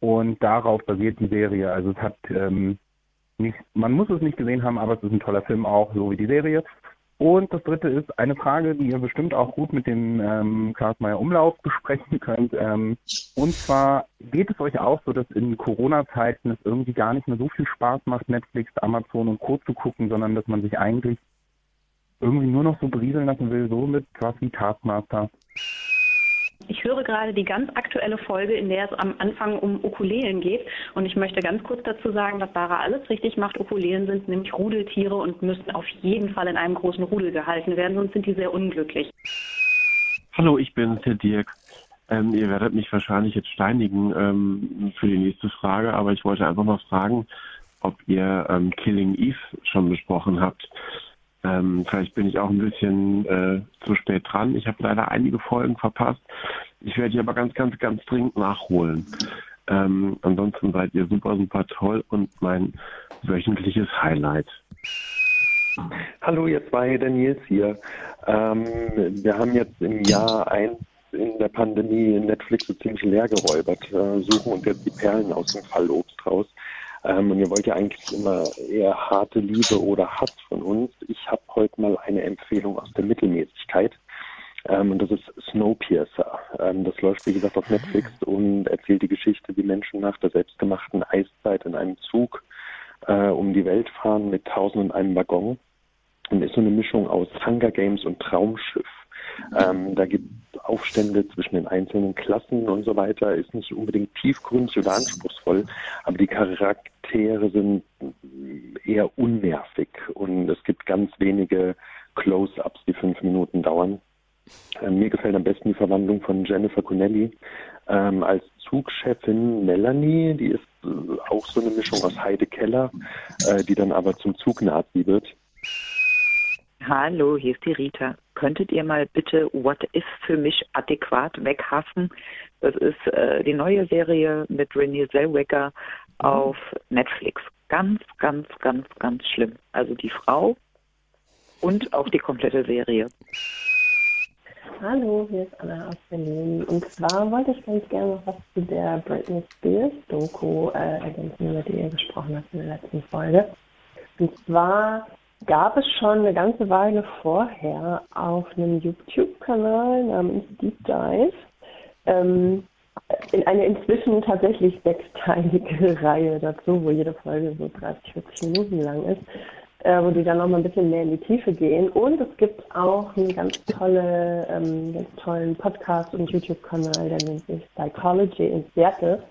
und darauf basiert die Serie. Also es hat ähm, nicht, man muss es nicht gesehen haben, aber es ist ein toller Film auch, so wie die Serie. Und das dritte ist eine Frage, die ihr bestimmt auch gut mit dem ähm, Klaus Meyer Umlauf besprechen könnt. Ähm, und zwar geht es euch auch so, dass in Corona-Zeiten es irgendwie gar nicht mehr so viel Spaß macht, Netflix, Amazon und Co. zu gucken, sondern dass man sich eigentlich irgendwie nur noch so berieseln lassen will, so mit was wie Taskmaster. Ich höre gerade die ganz aktuelle Folge, in der es am Anfang um Ukulelen geht. Und ich möchte ganz kurz dazu sagen, dass Sarah alles richtig macht. Ukulelen sind nämlich Rudeltiere und müssen auf jeden Fall in einem großen Rudel gehalten werden, sonst sind die sehr unglücklich. Hallo, ich bin der Dirk. Ähm, ihr werdet mich wahrscheinlich jetzt steinigen ähm, für die nächste Frage, aber ich wollte einfach mal fragen, ob ihr ähm, Killing Eve schon besprochen habt. Ähm, vielleicht bin ich auch ein bisschen äh, zu spät dran. Ich habe leider einige Folgen verpasst. Ich werde die aber ganz, ganz, ganz dringend nachholen. Ähm, ansonsten seid ihr super, super toll und mein wöchentliches Highlight. Hallo, ihr zwei, der Nils hier. Ähm, wir haben jetzt im Jahr eins in der Pandemie Netflix so ziemlich leer geräubert, äh, suchen uns jetzt die Perlen aus dem Fallobst raus. Ähm, und ihr wollt ja eigentlich immer eher harte Liebe oder Hass von uns. Ich habe heute mal eine Empfehlung aus der Mittelmäßigkeit. Ähm, und das ist Snowpiercer. Ähm, das läuft, wie gesagt, auf Netflix und erzählt die Geschichte, wie Menschen nach der selbstgemachten Eiszeit in einem Zug äh, um die Welt fahren mit tausend und einem Waggon. Und ist so eine Mischung aus Hunger Games und Traumschiff. Ähm, da gibt es Aufstände zwischen den einzelnen Klassen und so weiter. Ist nicht unbedingt tiefgründig oder anspruchsvoll, aber die Charaktere sind eher unnervig und es gibt ganz wenige Close-ups, die fünf Minuten dauern. Ähm, mir gefällt am besten die Verwandlung von Jennifer Connelly ähm, als Zugchefin Melanie. Die ist äh, auch so eine Mischung aus Heide Keller, äh, die dann aber zum Zugnazi wird. Hallo, hier ist die Rita. Könntet ihr mal bitte What If für mich adäquat weghassen? Das ist äh, die neue Serie mit Renée Zellweger auf Netflix. Ganz, ganz, ganz, ganz schlimm. Also die Frau und auch die komplette Serie. Hallo, hier ist Anna aus Berlin. Und zwar wollte ich ganz gerne noch was zu der Britney Spears Doku äh, ergänzen, über die ihr gesprochen habt in der letzten Folge. Und zwar gab es schon eine ganze Weile vorher auf einem YouTube-Kanal namens Deep Dive ähm, in eine inzwischen tatsächlich sechsteilige Reihe dazu, wo jede Folge so 30, 40 Minuten lang ist, äh, wo die dann noch mal ein bisschen mehr in die Tiefe gehen. Und es gibt auch einen ganz, tolle, ähm, ganz tollen Podcast und YouTube-Kanal, der nennt sich Psychology in Seattle.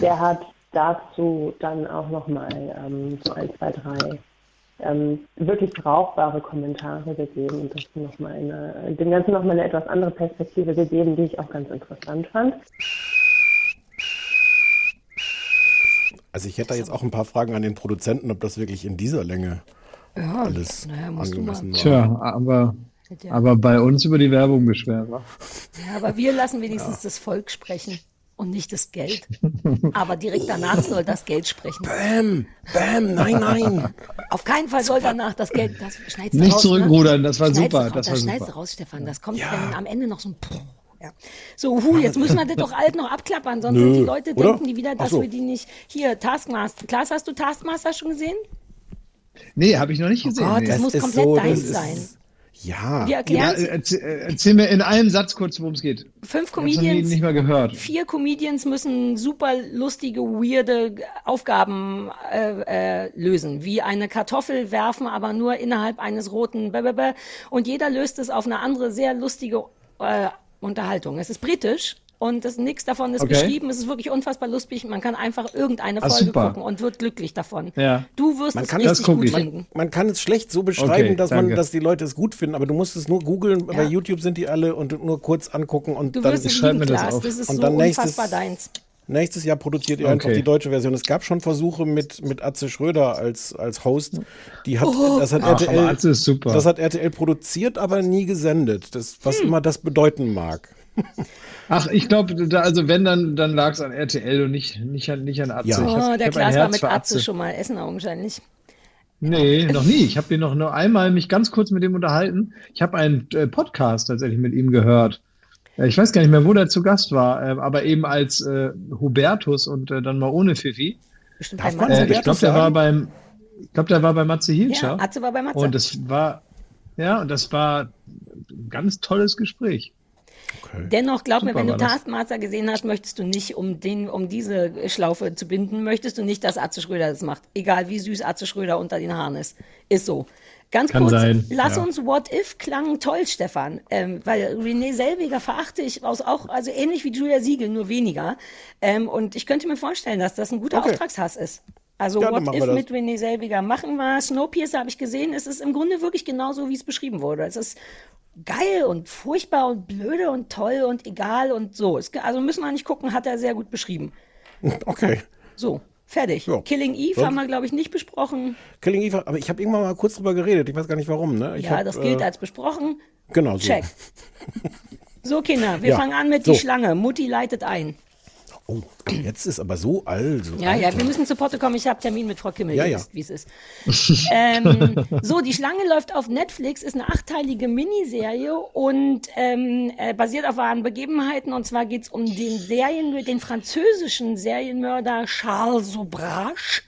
Der hat dazu dann auch noch mal ähm, so ein, zwei, drei ähm, wirklich brauchbare Kommentare gegeben und das noch mal eine, dem Ganzen nochmal eine etwas andere Perspektive gegeben, die ich auch ganz interessant fand. Also ich hätte da jetzt auch ein paar Fragen an den Produzenten, ob das wirklich in dieser Länge Ja, alles naja, musst du mal. angemessen war. Tja, aber, Ja. aber bei uns über die Werbung beschweren. Ja, aber wir lassen wenigstens das Volk sprechen und nicht das Geld. Aber direkt danach soll das Geld sprechen. Bäm, bäm, nein, nein. Auf keinen Fall soll danach das Geld, das schneidest du Nicht raus, zurückrudern, ne? das war Schneidest super, du- das war schneidest super. du raus, Stefan. Das kommt dann am Ende noch so ein Puh. Ja. So, hu, jetzt müssen wir das doch alt noch abklappern, sonst Nö, sind die Leute, oder? denken die wieder, dass so. wir die nicht. Hier, Taskmaster. Klaas, hast du Taskmaster schon gesehen? Nee, habe ich noch nicht gesehen. Oh Gott, nee. das muss ist komplett so, das deins ist- Ja. Wir Ja, erklären äh, erzähl, äh, erzähl mir in einem Satz kurz, worum es geht. Fünf Comedians. nicht mal gehört. Vier Comedians müssen super lustige, weirde Aufgaben äh, äh, lösen, wie eine Kartoffel werfen, aber nur innerhalb eines roten Blablabla. Und jeder löst es auf eine andere, sehr lustige äh, Unterhaltung. Es ist britisch. Und das, nichts davon ist Okay. geschrieben. Es ist wirklich unfassbar lustig. Man kann einfach irgendeine Ah, Folge super. gucken und wird glücklich davon. Ja. Du wirst Man es kann, richtig gut ich. finden. man kann es schlecht so beschreiben, Okay, dass man, dass die Leute es gut finden, aber du musst es nur googeln, bei Ja. YouTube sind die alle und nur kurz angucken und Du dann wirst es schreib lieben, mir das auf. Das ist Und so dann nächstes- unfassbar deins. nächstes Jahr produziert ihr einfach Okay. die deutsche Version. Es gab schon Versuche mit, mit Atze Schröder als, als Host. Die hat, das hat Ach, RTL, aber Atze ist super. das hat RTL produziert, aber nie gesendet. Das, was Hm. immer das bedeuten mag. Ach, ich glaube, da, also wenn, dann, dann lag es an RTL und nicht, nicht, an, nicht an Atze. Ja. Hab- Oh, ich der hab ein Klaas war Herz mit Atze schon mal essen augenscheinlich. Nee, noch nie. Ich habe den noch nur einmal mich ganz kurz mit dem unterhalten. Ich habe einen äh, Podcast tatsächlich mit ihm gehört. Äh, Ich weiß gar nicht mehr, wo der zu Gast war, äh, aber eben als äh, Hubertus und äh, dann mal ohne Pfiffy. Bestimmt Darf man. Äh, ich glaube, der war beim, ich glaube, der war bei Matze Hilscher. Ja, Atze war bei Matze. Und das war, ja, und das war ein ganz tolles Gespräch. Dennoch, glaub mir, Super wenn du. Taskmaster gesehen hast, möchtest du nicht, um den, um diese Schlaufe zu binden, möchtest du nicht, dass Atze Schröder das macht. Egal wie süß Atze Schröder unter den Haaren ist. Ist so. Ganz Kann kurz, sein, lass ja. uns What If klang toll, Stefan. Ähm, weil Renee Selweger verachte ich aus auch, also ähnlich wie Julia Siegel, nur weniger. Ähm, und ich könnte mir vorstellen, dass das ein guter Okay. Auftragshass ist. Also Ja, What If mit Renee Selweger machen wir. Snowpiercer habe ich gesehen. Es ist im Grunde wirklich genauso, wie es beschrieben wurde. Es ist geil und furchtbar und blöde und toll und egal und so. Es, also müssen wir nicht gucken, hat er sehr gut beschrieben. Okay. So, fertig. Ja. Killing Eve Sonst- haben wir, glaube ich, nicht besprochen. Killing Eve, aber ich habe irgendwann mal kurz drüber geredet. Ich weiß gar nicht warum. Ne? Ja, hab, das gilt äh, als besprochen. Genau so. Check. So, Kinder, wir Ja, fangen an mit so. die Schlange. Mutti leitet ein. Oh, jetzt ist aber so alt. So Ja, ja, alt. wir müssen zu Potte kommen. Ich habe Termin mit Frau Kimmel. Ja, ja. wie es ist. ähm, so, die Schlange läuft auf Netflix, ist eine achteilige Miniserie und ähm, äh, basiert auf wahren Begebenheiten. Und zwar geht's um den Serien, den französischen Serienmörder Charles Sobrache.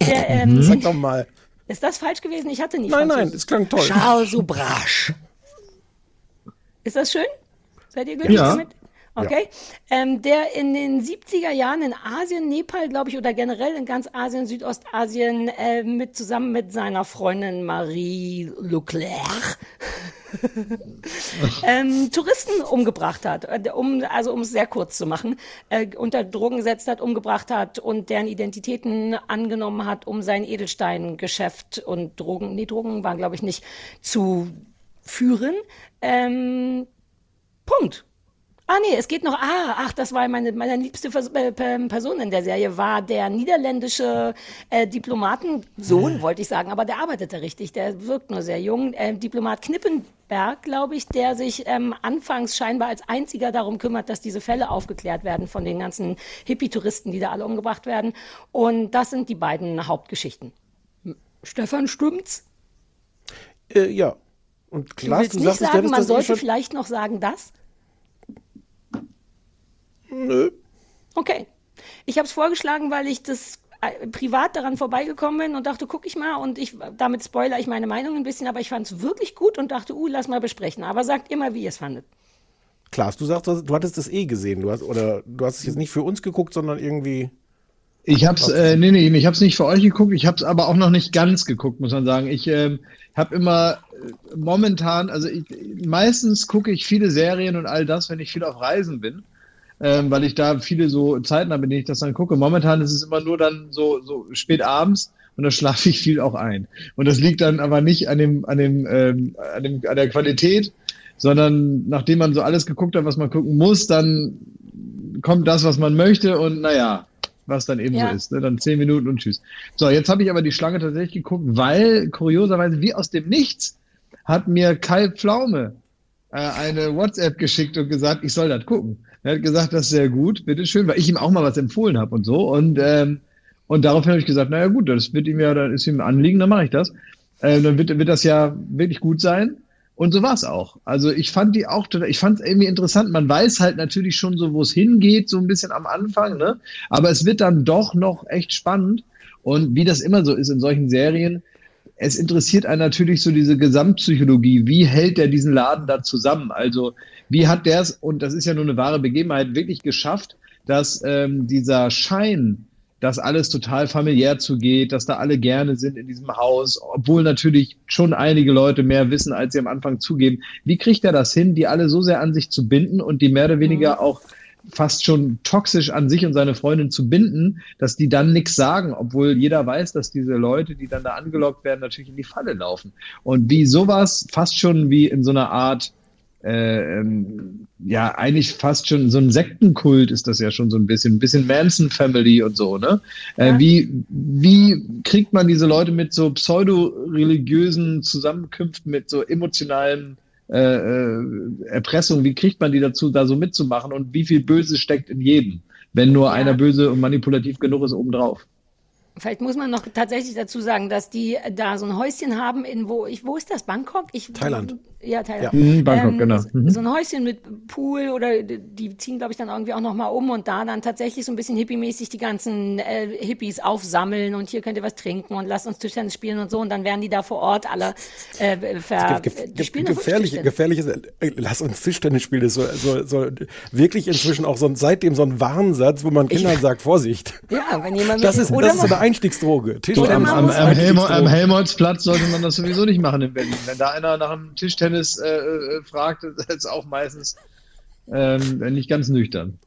Der, ähm, Sag doch mal. Ist das falsch gewesen? Ich hatte nie Nein, nein, es klang toll. Charles Sobrache. Ist das schön? Seid ihr glücklich Ja. damit? Okay. Ähm, der in den 70er Jahren in Asien, Nepal, glaube ich, oder generell in ganz Asien, Südostasien, äh, mit zusammen mit seiner Freundin Marie Leclerc ähm, Touristen umgebracht hat, äh, um, also um es sehr kurz zu machen, äh, unter Drogen gesetzt hat, umgebracht hat und deren Identitäten angenommen hat, um sein Edelsteingeschäft und Drogen, nee, Drogen waren glaube ich nicht, zu führen. Ähm, Punkt. Ah nee, es geht noch, ah, ach, das war meine, meine liebste Vers- äh, Per- Person in der Serie, war der niederländische äh, Diplomatensohn, wollte ich sagen, aber der arbeitete richtig, der wirkt nur sehr jung. Äh, Diplomat Knippenberg, glaube ich, der sich ähm, anfangs scheinbar als einziger darum kümmert, dass diese Fälle aufgeklärt werden von den ganzen Hippie-Touristen, die da alle umgebracht werden. Und das sind die beiden Hauptgeschichten. Stefan, stimmt's? Äh, ja. Und Du Klaas, willst du, nicht sagtest, du sagen, man eh sollte vielleicht noch sagen, das? Nö. Okay. Ich habe es vorgeschlagen, weil ich das äh, privat daran vorbeigekommen bin und dachte, guck ich mal und ich damit spoiler ich meine Meinung ein bisschen, aber ich fand es wirklich gut und dachte, uh, lass mal besprechen. Aber sagt immer, wie ihr es fandet. Klaas, du sagst, du hattest das eh gesehen. Du hast, oder du hast es jetzt nicht für uns geguckt, sondern irgendwie. Ich hab's, äh, nee, nee, ich hab's nicht für euch geguckt, ich hab's aber auch noch nicht ganz geguckt, muss man sagen. Ich ähm, habe immer äh, momentan, also ich, meistens gucke ich viele Serien und all das, wenn ich viel auf Reisen bin, ähm, weil ich da viele so Zeiten habe, in denen ich das dann gucke. Momentan ist es immer nur dann so, so spät abends und da schlafe ich viel auch ein. Und das liegt dann aber nicht an dem, an dem, ähm, an dem, an der Qualität, sondern nachdem man so alles geguckt hat, was man gucken muss, dann kommt das, was man möchte und naja, was dann eben Ja. so ist. Ne? Dann zehn Minuten und tschüss. So, jetzt habe ich aber die Schlange tatsächlich geguckt, weil kurioserweise wie aus dem Nichts hat mir Kai Pflaume äh, eine WhatsApp geschickt und gesagt, ich soll das gucken. Er hat gesagt, das ist sehr gut, bitteschön, weil ich ihm auch mal was empfohlen habe und so. Und, ähm, und daraufhin habe ich gesagt, naja gut, das wird ihm ja, dann ist ihm ein Anliegen, dann mache ich das. Äh, dann wird, wird das ja wirklich gut sein. Und so war es auch. Also ich fand die auch, ich fand es irgendwie interessant. Man weiß halt natürlich schon so, wo es hingeht, so ein bisschen am Anfang, ne? Aber es wird dann doch noch echt spannend. Und wie das immer so ist in solchen Serien, es interessiert einen natürlich so diese Gesamtpsychologie. Wie hält der diesen Laden da zusammen? Also wie hat der es, und das ist ja nur eine wahre Begebenheit, wirklich geschafft, dass ähm, dieser Schein, dass alles total familiär zugeht, dass da alle gerne sind in diesem Haus, obwohl natürlich schon einige Leute mehr wissen, als sie am Anfang zugeben. Wie kriegt er das hin, die alle so sehr an sich zu binden und die mehr oder weniger auch fast schon toxisch an sich und seine Freundin zu binden, dass die dann nichts sagen, obwohl jeder weiß, dass diese Leute, die dann da angelockt werden, natürlich in die Falle laufen. Und wie sowas fast schon wie in so einer Art äh, ähm, ja, eigentlich fast schon so ein Sektenkult ist das ja schon so ein bisschen, ein bisschen Manson Family und so, ne? Äh, wie, wie kriegt man diese Leute mit so pseudo-religiösen Zusammenkünften, mit so emotionalen äh, äh, Erpressung, wie kriegt man die dazu, da so mitzumachen? Und wie viel Böse steckt in jedem, wenn nur einer böse und manipulativ genug ist obendrauf? Vielleicht muss man noch tatsächlich dazu sagen, dass die da so ein Häuschen haben in wo ich wo ist das Bangkok? Ich, Thailand. Ja, Thailand. Ja. Mhm, Bangkok, genau. So, Mhm. so ein Häuschen mit Pool oder die ziehen glaube ich dann irgendwie auch noch mal um und da dann tatsächlich so ein bisschen hippiemäßig die ganzen äh, Hippies aufsammeln und hier könnt ihr was trinken und lasst uns Tischtennis spielen und so und dann werden die da vor Ort alle äh, ver, Ge ge die spielen da gefährlich, gefährliches, äh, lass uns Tischtennis spielen, das ist so, so, so wirklich inzwischen auch so ein, seitdem so ein Warnsatz, wo man Kindern sagt, Vorsicht. Ja, wenn jemand Das ist, oder das ist so eine Einstiegsdroge. Tischtennis am, am, am, Helmo, am Helmholtzplatz sollte man das sowieso nicht machen in Berlin. Wenn da einer nach einem Tischtennis äh, äh, fragt, ist es auch meistens ähm, nicht ganz nüchtern.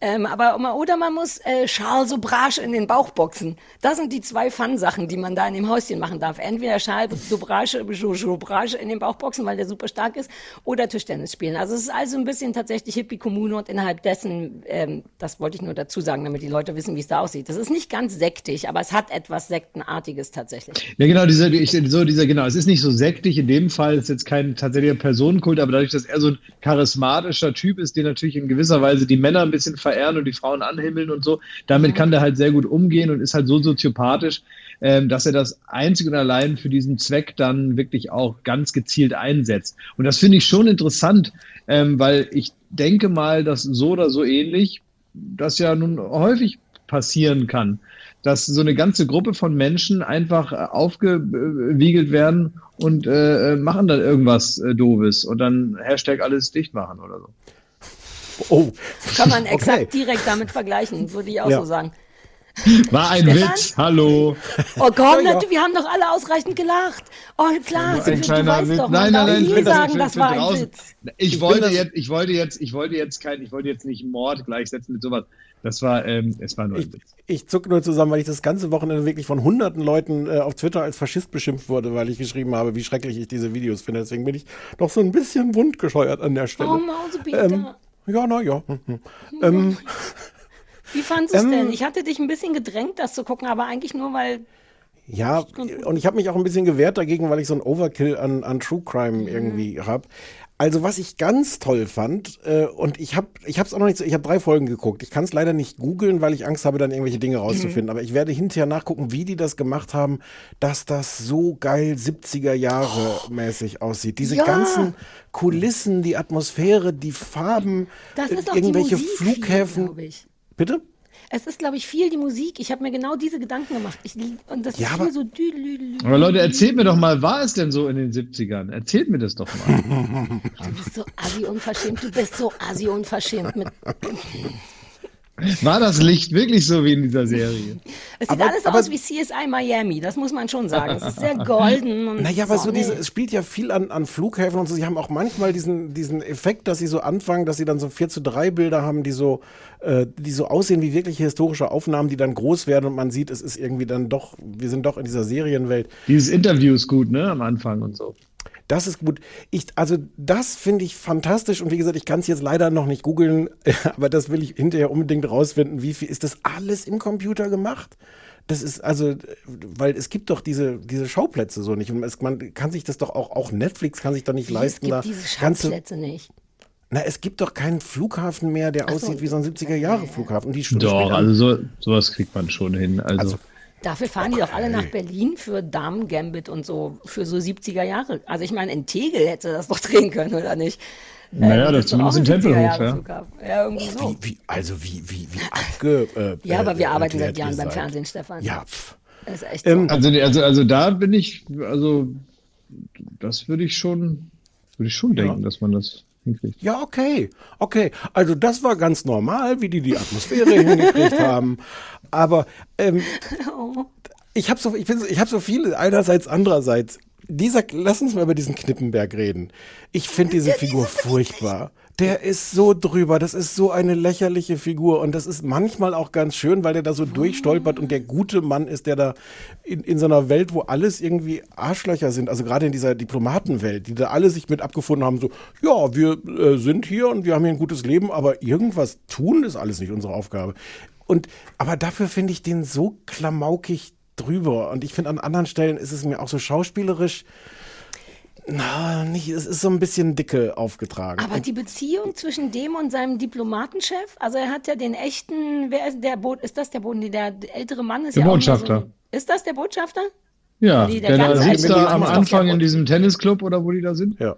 Ähm, aber oder man muss äh, Charles Sobrage in den Bauch boxen. Das sind die zwei Fun-Sachen, die man da in dem Häuschen machen darf. Entweder Charles Sobrage, Sobrage in den Bauch boxen, weil der super stark ist, oder Tischtennis spielen. Also es ist also ein bisschen tatsächlich Hippie-Kommune und innerhalb dessen, ähm, das wollte ich nur dazu sagen, damit die Leute wissen, wie es da aussieht. Das ist nicht ganz sektig, aber es hat etwas Sektenartiges tatsächlich. Ja, genau, dieser, ich, so dieser, genau, es ist nicht so sektig in dem Fall, es ist jetzt kein tatsächlicher Personenkult, aber dadurch, dass er so ein charismatischer Typ ist, der natürlich in gewisser Weise die Männer ein bisschen verehren und die Frauen anhimmeln und so. Damit kann der halt sehr gut umgehen und ist halt so soziopathisch, ähm, dass er das einzig und allein für diesen Zweck dann wirklich auch ganz gezielt einsetzt. Und das finde ich schon interessant, ähm, weil ich denke mal, dass so oder so ähnlich das ja nun häufig passieren kann, dass so eine ganze Gruppe von Menschen einfach äh, aufgewiegelt werden und äh, machen dann irgendwas äh, Doofes und dann Hashtag alles dicht machen oder so. Oh, Kann man exakt direkt damit vergleichen, würde ich auch Ja. so sagen. War ein Stefan? Witz, hallo. Oh Gott, Ja, ja. wir haben doch alle ausreichend gelacht. Oh klar, du, ein du kleiner weißt Witz. doch, Nein, man nein, darf nein, ich nie das sagen, das war ein draußen. Witz. Ich, Ich wollte jetzt, ich wollte jetzt, ich wollte jetzt kein, ich wollte jetzt nicht Mord gleichsetzen mit sowas. Das war, ähm, es war nur ein Witz. Ich zucke nur zusammen, weil ich das ganze Wochenende wirklich von hunderten Leuten äh, auf Twitter als Faschist beschimpft wurde, weil ich geschrieben habe, wie schrecklich ich diese Videos finde. Deswegen bin ich doch so ein bisschen wundgescheuert an der Stelle. Oh, Mausepeter. Ähm, ja, na ja. Hm, hm. Ähm, Wie fandest du es ähm, denn? Ich hatte dich ein bisschen gedrängt, das zu gucken, aber eigentlich nur, weil ja, und ich habe mich auch ein bisschen gewehrt dagegen, weil ich so ein Overkill an, an True Crime irgendwie habe. Also was ich ganz toll fand, äh, und ich habe ich habe es auch noch nicht, so- ich habe drei Folgen geguckt. Ich kann es leider nicht googeln, weil ich Angst habe, dann irgendwelche Dinge rauszufinden. Aber ich werde hinterher nachgucken, wie die das gemacht haben, dass das so geil 70er Jahre mäßig aussieht. Diese Ja. ganzen Kulissen, die Atmosphäre, die Farben, das äh, ist auch irgendwelche die Musik Flughäfen. Bitte? Es ist, glaube ich, viel die Musik. Ich habe mir genau diese Gedanken gemacht. Ich, und das Ja, ist aber- viel so düdelüdelü. Aber Leute, erzählt mir doch mal, war es denn so in den 70ern? Erzählt mir das doch mal. Du bist so assi unverschämt. Du bist so assi unverschämt. Mit, War das Licht wirklich so wie in dieser Serie? es sieht Aber- alles aber- aus wie CSI Miami. Das muss man schon sagen. Es ist sehr golden. Und Naja, aber so diese, es spielt ja viel an, an Flughäfen und so. Sie haben auch manchmal diesen, diesen Effekt, dass sie so anfangen, dass sie dann so 4 zu 3 Bilder haben, die so, äh, die so aussehen wie wirkliche historische Aufnahmen, die dann groß werden und man sieht, es ist irgendwie dann doch, wir sind doch in dieser Serienwelt. Dieses Interview ist gut, ne? Am Anfang und so. Das ist gut. Ich, also das finde ich fantastisch und wie gesagt, ich kann es jetzt leider noch nicht googeln, aber das will ich hinterher unbedingt rausfinden. Wie viel ist das alles im Computer gemacht? Das ist also, weil es gibt doch diese, diese Schauplätze so nicht. Und es, man kann sich das doch auch, auch Netflix kann sich doch nicht Wie, leisten, es da gibt diese. Schauplätze nicht. Na, es gibt doch keinen Flughafen mehr, der so. aussieht wie so ein 70er-Jahre-Flughafen. Und die Doch, also so, sowas kriegt man schon hin. Also, Also, Dafür fahren die doch alle nach Berlin für Damen Gambit und so, für so 70er Jahre. Also ich meine, in Tegel hätte das doch drehen können, oder nicht? Naja, Ähm, das ist zumindest im ein Tempelhof, 70er ja. Flughafen. Ja, irgendwie so. wie, wie, also wie, wie, wie abge. Äh, Ja, aber wir äh, arbeiten seit Jahren beim. Fernsehen, Stefan. Ja, pff. Das ist echt Ähm, so. also, also, also da bin ich, also das würde ich schon, würde ich schon denken, dass man das hinkriegt. Ja, okay. Okay. Also das war ganz normal, wie die die Atmosphäre hingekriegt haben. Aber ähm, ich habe so, ich bin, ich habe so viele einerseits, andererseits. Dieser, lass uns mal über diesen Knippenberg reden. Ich finde diese Figur furchtbar. Der ist so drüber, das ist so eine lächerliche Figur und das ist manchmal auch ganz schön, weil der da so durchstolpert und der gute Mann ist, der da in, in so einer Welt, wo alles irgendwie Arschlöcher sind, also gerade in dieser Diplomatenwelt, die da alle sich mit abgefunden haben, so, ja, wir äh, sind hier und wir haben hier ein gutes Leben, aber irgendwas tun ist alles nicht unsere Aufgabe. Und, aber dafür finde ich den so klamaukig drüber und ich finde an anderen Stellen ist es mir auch so schauspielerisch, na, nicht, es ist so ein bisschen dicke aufgetragen. Aber die Beziehung zwischen dem und seinem Diplomatenchef, also er hat ja den echten, wer ist der Bo ist das der Boden, der ältere Mann ist Der ja Botschafter. So, ist das der Botschafter? Ja, Nee, der der, sitzt da am Anfang der in diesem Tennisclub oder wo die da sind. Ja.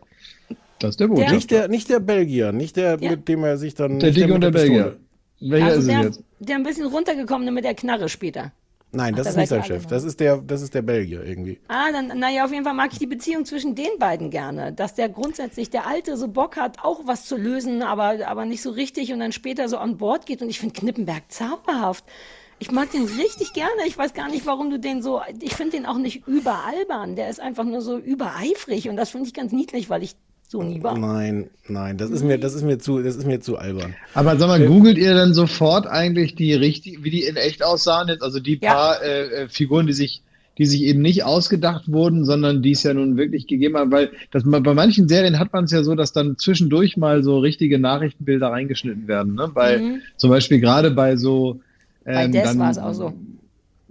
Das ist der Der- Botschafter. Nicht der, nicht der Belgier, nicht der, Ja. mit dem er sich dann. Der Dicke und der. Belgier. Welcher Also ist es der, jetzt? der ein bisschen runtergekommene mit der Knarre später. Nein, Ach, das da ist nicht sein Chef. Das ist der, das ist der Belgier irgendwie. Ah, dann, naja, auf jeden Fall mag ich die Beziehung zwischen den beiden gerne. Dass der grundsätzlich, der Alte so Bock hat, auch was zu lösen, aber, aber nicht so richtig und dann später so an Bord geht. Und ich finde Knippenberg zauberhaft. Ich mag den richtig gerne. Ich weiß gar nicht, warum du den so, ich finde den auch nicht überalbern. Der ist einfach nur so übereifrig und das finde ich ganz niedlich, weil ich so nie war. Nein, nein, das ist mir, das ist mir zu, das ist mir zu albern. Aber sag mal, googelt ihr dann sofort eigentlich die richtig, wie die in echt aussahen jetzt? Also die Ja. paar äh, äh, Figuren, die sich, die sich eben nicht ausgedacht wurden, sondern die es ja nun wirklich gegeben haben, weil das, bei manchen Serien hat man es ja so, dass dann zwischendurch mal so richtige Nachrichtenbilder reingeschnitten werden. Ne? Bei Mhm. zum Beispiel gerade bei so Bei ähm, Des dann- war es auch so.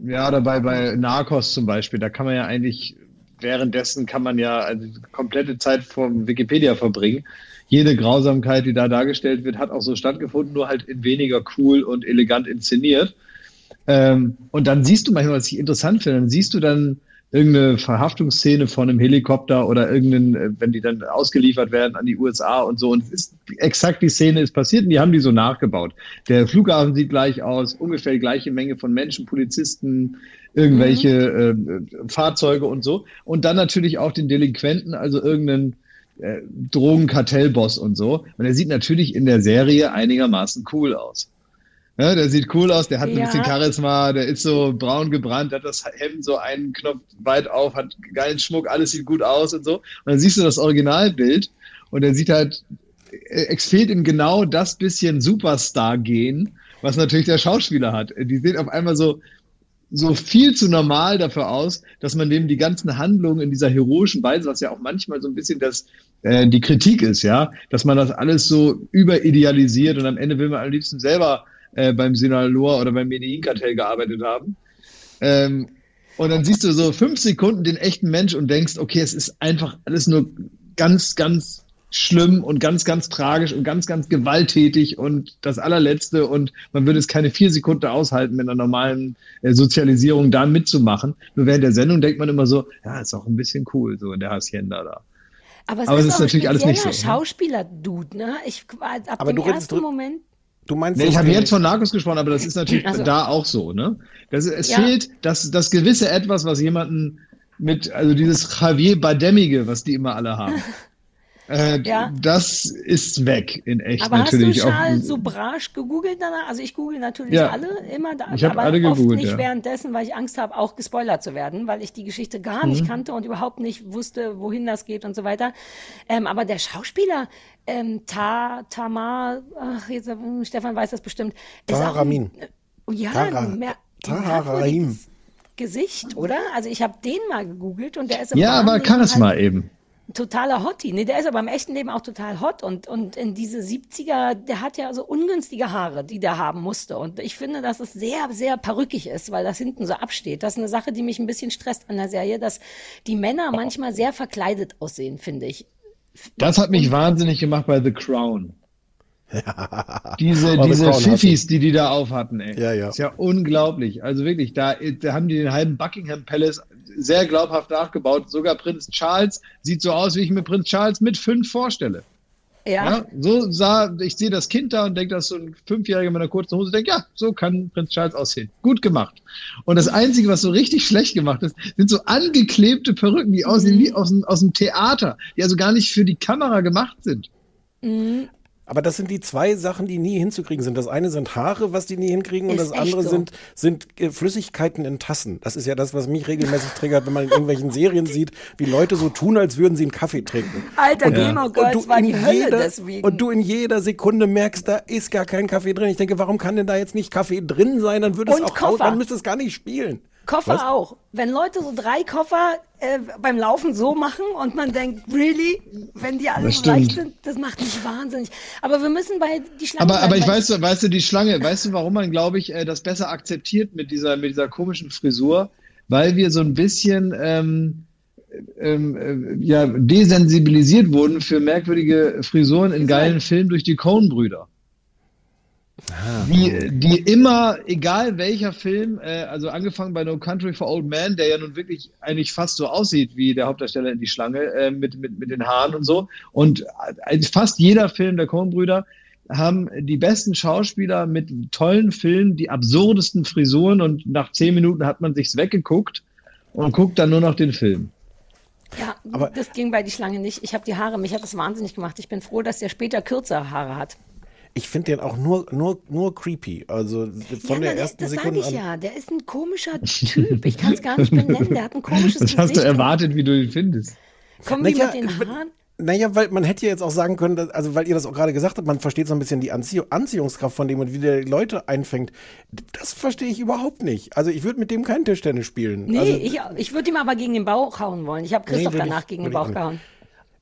Ja, oder bei, bei Narcos zum Beispiel, da kann man ja eigentlich, währenddessen kann man ja also komplette Zeit vom Wikipedia verbringen. jede Grausamkeit, die da dargestellt wird, hat auch so stattgefunden, nur halt in weniger cool und elegant inszeniert. Ähm, und dann siehst du manchmal, was ich interessant finde, dann siehst du dann irgendeine Verhaftungsszene von einem Helikopter oder irgendeinen, äh, wenn die dann ausgeliefert werden an die USA und so. Und es ist exakt die Szene ist passiert und die haben die so nachgebaut. Der Flughafen sieht gleich aus, ungefähr die gleiche Menge von Menschen, Polizisten, irgendwelche Mhm. äh, Fahrzeuge und so. Und dann natürlich auch den Delinquenten, also irgendeinen äh, Drogenkartellboss und so. Und er sieht natürlich in der Serie einigermaßen cool aus. Ja, der sieht cool aus, der hat ein Ja. bisschen Charisma, der ist so braun gebrannt, hat das Hemd so einen Knopf weit auf, hat geilen Schmuck, alles sieht gut aus und so. Und dann siehst du das Originalbild und er sieht halt, äh, es fehlt ihm genau das bisschen Superstar-Gen, was natürlich der Schauspieler hat. Die sehen auf einmal so, so viel zu normal dafür aus, dass man dem die ganzen Handlungen in dieser heroischen Weise, was ja auch manchmal so ein bisschen das, äh, die Kritik ist, ja, dass man das alles so überidealisiert und am Ende will man am liebsten selber äh, beim Sinaloa oder beim Medellin-Kartell gearbeitet haben. Ähm, und dann siehst du so fünf Sekunden den echten Mensch und denkst, okay, es ist einfach alles nur ganz, ganz schlimm und ganz, ganz tragisch und ganz, ganz gewalttätig und das allerletzte und man würde es keine vier Sekunden aushalten, mit einer normalen äh, Sozialisierung da mitzumachen. Nur während der Sendung denkt man immer so, ja, ist auch ein bisschen cool, so der Hacienda da. Aber es Aber ist, es ist natürlich alles nicht so, ne? Schauspieler-Dude, ne? Ich, ab Aber dem du ersten drü- Moment. Du meinst Nee, ich habe jetzt von Narcos gesprochen, aber das ist natürlich Also- da auch so, ne? Das, es Ja. fehlt das, das gewisse Etwas, was jemanden mit, also dieses Javier Bademige, was die immer alle haben. Äh, Ja. Das ist weg in echt Aber hast du natürlich. auch, Charles Sobrage gegoogelt danach? Also ich google natürlich Ja. alle immer, da, Ich hab aber alle oft gegoogelt, nicht ja. währenddessen, weil ich Angst habe, auch gespoilert zu werden, weil ich die Geschichte gar nicht Mhm. kannte und überhaupt nicht wusste, wohin das geht und so weiter. Ähm, aber der Schauspieler, ähm, Ta, Tamar, ach, jetzt, äh, Stefan weiß das bestimmt. auch ein- Oh ja, Tara- Gesicht, oder? Also ich habe den mal gegoogelt und der ist im ja, wahren aber Leben Charisma halt eben. Ein totaler Hottie. Nee, der ist aber im echten Leben auch total hot und, und in diese 70er, der hat ja so ungünstige Haare, die der haben musste. Und ich finde, dass es sehr, sehr perückig ist, weil das hinten so absteht. Das ist eine Sache, die mich ein bisschen stresst an der Serie, dass die Männer manchmal sehr verkleidet aussehen, finde ich. Das hat mich wahnsinnig gemacht bei The Crown. Diese, Oh, The diese Crown hasse Fiffis, die die da auf hatten, ey. Ja, ja. Ist ja unglaublich. Also wirklich, da, da haben die den halben Buckingham Palace sehr glaubhaft nachgebaut. Sogar Prinz Charles sieht so aus, wie ich mir Prinz Charles mit fünf vorstelle. Ja. Ja, so sah, ich sehe das Kind da und denke, dass so ein Fünfjähriger mit einer kurzen Hose denkt, ja, so kann Prinz Charles aussehen. Gut gemacht. Und das Einzige, was so richtig schlecht gemacht ist, sind so angeklebte Perücken, die aussehen wie aus dem, aus dem Theater, die also gar nicht für die Kamera gemacht sind. Mhm. Aber das sind die zwei Sachen, die nie hinzukriegen sind. Das eine sind Haare, was die nie hinkriegen, und Ist das andere so. sind, sind äh, Flüssigkeiten in Tassen. Das ist ja das, was mich regelmäßig triggert, wenn man in irgendwelchen Serien sieht, wie Leute so tun, als würden sie einen Kaffee trinken. Alter, Und- Gamer und Girls du war in die Hölle jeder- deswegen. Und du in jeder Sekunde merkst, da ist gar kein Kaffee drin. Ich denke, warum kann denn da jetzt nicht Kaffee drin sein? Dann würde es Und auch dann müsste es gar nicht spielen. Koffer Was? auch. Wenn Leute so drei Koffer äh, beim Laufen so machen und man denkt, really? Wenn die alle so leicht sind, das macht mich wahnsinnig. Aber wir müssen bei die Schlange Aber, aber ich weiß, weißt du, die Schlange, weißt du, warum man, glaube ich, äh, das besser akzeptiert mit dieser, mit dieser komischen Frisur? Weil wir so ein bisschen ähm, ähm, äh, ja, desensibilisiert wurden für merkwürdige Frisuren in geilen Filmen durch die Coen-Brüder. Die, die immer, egal welcher Film, äh, also angefangen bei No Country for Old Men, der ja nun wirklich eigentlich fast so aussieht wie der Hauptdarsteller in Die Schlange, äh, mit, mit, mit den Haaren und so. Und äh, fast jeder Film der Coen-Brüder haben die besten Schauspieler mit tollen Filmen, die absurdesten Frisuren und nach zehn Minuten hat man sich's weggeguckt und guckt dann nur noch den Film. ja, aber- das ging bei die Schlange nicht. Ich habe die Haare, mich hat das wahnsinnig gemacht. Ich bin froh, dass der später kürzere Haare hat. Ich finde den auch nur, nur, nur creepy. Also von ja, der ersten das Sekunde sage ich an. ja. Der ist ein komischer Typ. Ich kann es gar nicht benennen. Der hat ein komisches Das hast Gesicht. du erwartet, wie du ihn findest. Kommen die Naja, mit den ich Haaren? Naja, weil man hätte ja jetzt auch sagen können, dass, also weil ihr das auch gerade gesagt habt, man versteht so ein bisschen die Anzie Anziehungskraft von dem und wie der Leute einfängt. Das verstehe ich überhaupt nicht. Also ich würde mit dem kein Tischtennis spielen. Nee, also, ich, ich würde ihm aber gegen den Bauch hauen wollen. Ich habe Christoph ich- danach gegen den ich Bauch gehauen.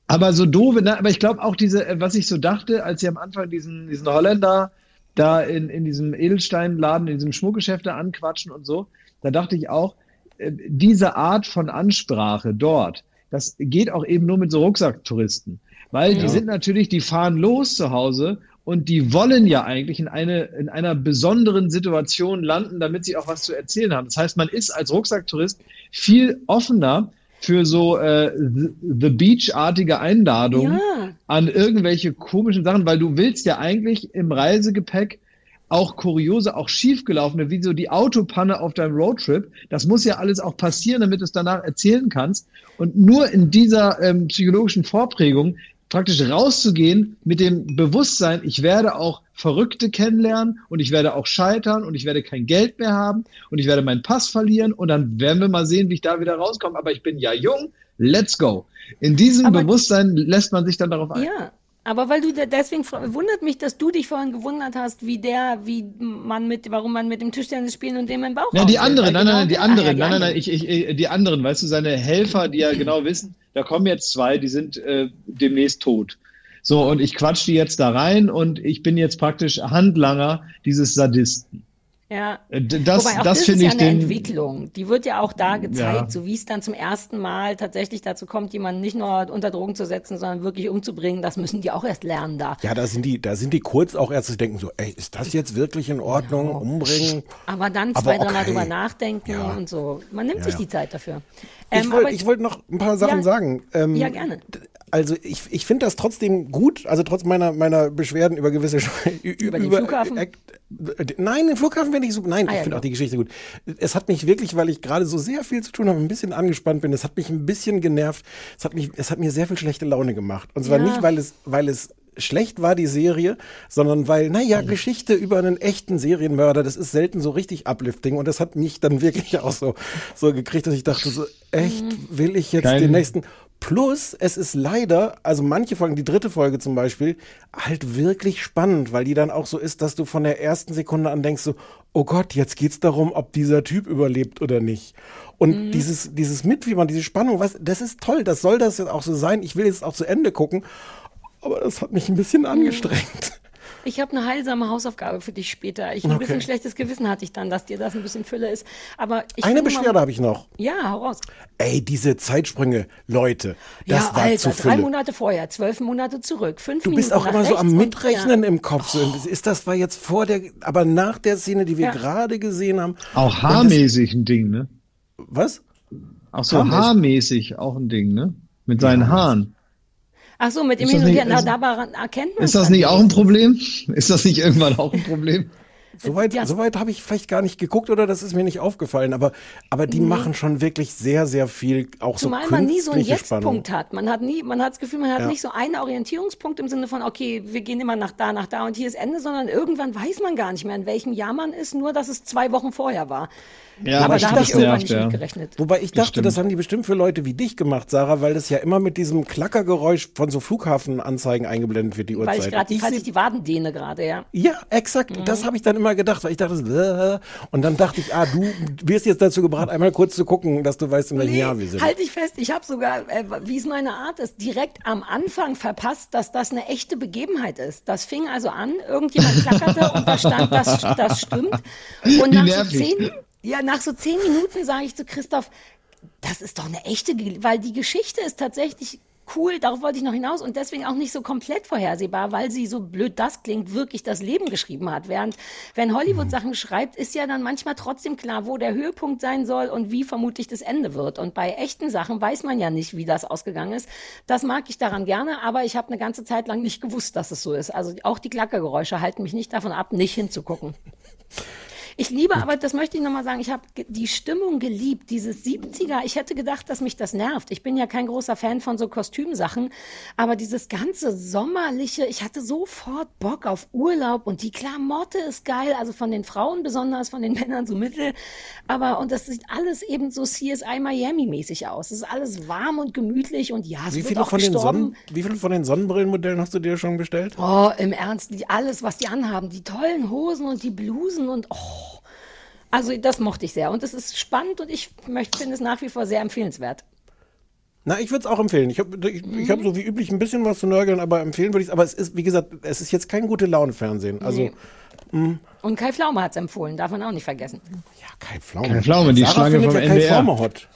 Aber so doof, ne? aber ich glaube auch diese, äh, was ich so dachte, als sie am Anfang diesen, diesen Holländer da in, in diesem Edelsteinladen, in diesem Schmuckgeschäft da anquatschen und so, da dachte ich auch, äh, diese Art von Ansprache dort, das geht auch eben nur mit so Rucksacktouristen. Weil Ja. die sind natürlich, die fahren los zu Hause und die wollen ja eigentlich in, eine, in einer besonderen Situation landen, damit sie auch was zu erzählen haben. Das heißt, man ist als Rucksacktourist viel offener für so äh, The, Beach-artige Einladungen Ja. an irgendwelche komischen Sachen, weil du willst ja eigentlich im Reisegepäck auch kuriose, auch schiefgelaufene, wie so die Autopanne auf deinem Roadtrip. Das muss ja alles auch passieren, damit du es danach erzählen kannst. Und nur in dieser ähm, psychologischen Vorprägung praktisch rauszugehen mit dem Bewusstsein, ich werde auch Verrückte kennenlernen und ich werde auch scheitern und ich werde kein Geld mehr haben und ich werde meinen Pass verlieren und dann werden wir mal sehen, wie ich da wieder rauskomme. Aber ich bin ja jung, let's go. In diesem Bewusstsein lässt man sich dann darauf ein. Ja, aber weil du deswegen wundert mich, dass du dich vorhin gewundert hast, wie der, wie man mit, warum man mit dem Tischtennis spielen und dem im Bauch Ja, die anderen, nein, genau nein, die der- anderen, nein, nein, nein, ich, ich, die anderen, weißt du, seine Helfer, die ja genau wissen, da kommen jetzt zwei, die sind äh, demnächst tot. So, und ich quatsch die jetzt da rein und ich bin jetzt praktisch Handlanger dieses Sadisten. Ja. Äh, das- Wobei auch das das, finde ist ja ich eine den- Entwicklung. Die wird ja auch da gezeigt, Ja. so wie es dann zum ersten Mal tatsächlich dazu kommt, jemanden nicht nur unter Drogen zu setzen, sondern wirklich umzubringen. Das müssen die auch erst lernen da. Ja, da sind die, da sind die kurz auch erst zu denken so, ey, ist das jetzt wirklich in Ordnung? Umbringen? Aber dann Aber zwei, dreimal okay. drüber nachdenken und so. Man nimmt Ja, sich ja. die Zeit dafür. Ich Ähm, wollte aber- ich wollt noch ein paar Sachen Ja. sagen. Ähm, Ja, gerne. Also ich, ich finde das trotzdem gut, also trotz meiner, meiner Beschwerden über gewisse Über den Flughafen? Äh, nein, den Flughafen finde ich super. Nein, Ah, ich ja, finde genau. auch die Geschichte gut. Es hat mich wirklich, weil ich gerade so sehr viel zu tun habe, ein bisschen angespannt bin. Es hat mich ein bisschen genervt. Es hat mich, es hat mir sehr viel schlechte Laune gemacht. Und zwar Ja. nicht, weil es, weil es schlecht war, die Serie, sondern weil, naja, Geschichte über einen echten Serienmörder, das ist selten so richtig uplifting. Und das hat mich dann wirklich auch so, so gekriegt, dass ich dachte, so, echt, will ich jetzt Kein- den nächsten. Plus, es ist leider, also manche Folgen, die dritte Folge zum Beispiel, halt wirklich spannend, weil die dann auch so ist, dass du von der ersten Sekunde an denkst so, oh Gott, jetzt geht's darum, ob dieser Typ überlebt oder nicht. Und dieses, dieses Mitfiebern, diese Spannung, was, das ist toll, das soll das jetzt auch so sein. Ich will jetzt auch zu Ende gucken, aber das hat mich ein bisschen angestrengt. Ich habe eine heilsame Hausaufgabe für dich später. Ich ein Okay. bisschen schlechtes Gewissen hatte ich dann, dass dir das ein bisschen Fülle ist. Aber ich Eine Beschwerde habe ich noch. Ja, hau raus. Ey, diese Zeitsprünge, Leute, das ja, war Alter, zu drei Fülle. Monate vorher, zwölf Monate zurück, fünf Du Minuten bist auch immer so am und- Mitrechnen ja. im Kopf. So, ist das war jetzt vor der, aber nach der Szene, die wir Ja. gerade gesehen haben. Auch haarmäßig ein Ding, ne? Was? Auch so Haarmäßig? haarmäßig auch ein Ding, ne? Mit seinen Haaren. Ach so, mit dem Hin und nicht- Her, na, ist- daran erkennt man Ist das nicht auch ein. Problem? Ist das nicht irgendwann auch ein Problem? Soweit, soweit habe ich vielleicht gar nicht geguckt oder das ist mir nicht aufgefallen, aber, aber die Nee. machen schon wirklich sehr, sehr viel, auch Zumal so man nie so einen. Jetzt-Punkt hat. Man hat nie, man hat das Gefühl, man hat Ja. nicht so einen Orientierungspunkt im Sinne von, okay, wir gehen immer nach da, nach da und hier ist Ende, sondern irgendwann weiß man gar nicht mehr, in welchem Jahr man ist, nur dass es zwei Wochen vorher war. Ja, aber das da habe ich irgendwann nicht ja. mit gerechnet. Wobei ich dachte, stimmt. das haben die bestimmt für Leute wie dich gemacht, Sarah, weil das ja immer mit diesem Klackergeräusch von so Flughafenanzeigen eingeblendet wird, die Weil ich Uhrzeit. gerade, falls ich die Waden dehne gerade, ja. Ja, exakt. Das habe ich dann immer gedacht, weil ich dachte, äh, und dann dachte ich, ah, du wirst jetzt dazu gebracht, einmal kurz zu gucken, dass du weißt, in welchem Jahr wir sind. Halt dich fest, ich habe sogar, äh, wie es meine Art ist, direkt am Anfang verpasst, dass das eine echte Begebenheit ist. Das fing also an, irgendjemand klackerte und da stand, das, das stimmt. Und Wie nach so, nervig. zehn, ja, nach so zehn Minuten sage ich zu Christoph, das ist doch eine echte, weil die Geschichte ist tatsächlich cool, darauf wollte ich noch hinaus und deswegen auch nicht so komplett vorhersehbar, weil sie so blöd das klingt, wirklich das Leben geschrieben hat. Während, wenn Hollywood Sachen schreibt, ist ja dann manchmal trotzdem klar, wo der Höhepunkt sein soll und wie vermutlich das Ende wird. Und bei echten Sachen weiß man ja nicht, wie das ausgegangen ist. Das mag ich daran gerne, aber ich habe eine ganze Zeit lang nicht gewusst, dass es so ist. Also auch die Klackergeräusche halten mich nicht davon ab, nicht hinzugucken. Ich liebe, aber das möchte ich nochmal sagen, ich habe die Stimmung geliebt, dieses 70er. Ich hätte gedacht, dass mich das nervt. Ich bin ja kein großer Fan von so Kostümsachen, aber dieses ganze sommerliche, ich hatte sofort Bock auf Urlaub und die Klamotte ist geil, also von den Frauen besonders, von den Männern so mittel. Aber, und das sieht alles eben so CSI Miami-mäßig aus. Es ist alles warm und gemütlich und ja, es Wie wird auch von den gestorben. Sonnen, wie viele von den Sonnenbrillenmodellen hast du dir schon bestellt? Oh, im Ernst, die, alles, was die anhaben, die tollen Hosen und die Blusen und oh. Also das mochte ich sehr und es ist spannend und ich möchte, finde es nach wie vor sehr empfehlenswert. Na, ich würde es auch empfehlen. Ich habe ich, ich hab so wie üblich ein bisschen was zu nörgeln, aber empfehlen würde ich es. Aber es ist, wie gesagt, es ist jetzt kein gute Laune-Fernsehen. Also, Nee. mh, Und Kai Pflaume hat es empfohlen, darf man auch nicht vergessen. Kai Pflaume. Kai Pflaume, die Sarah Schlange vom ja Kai NDR. Pflaume hot.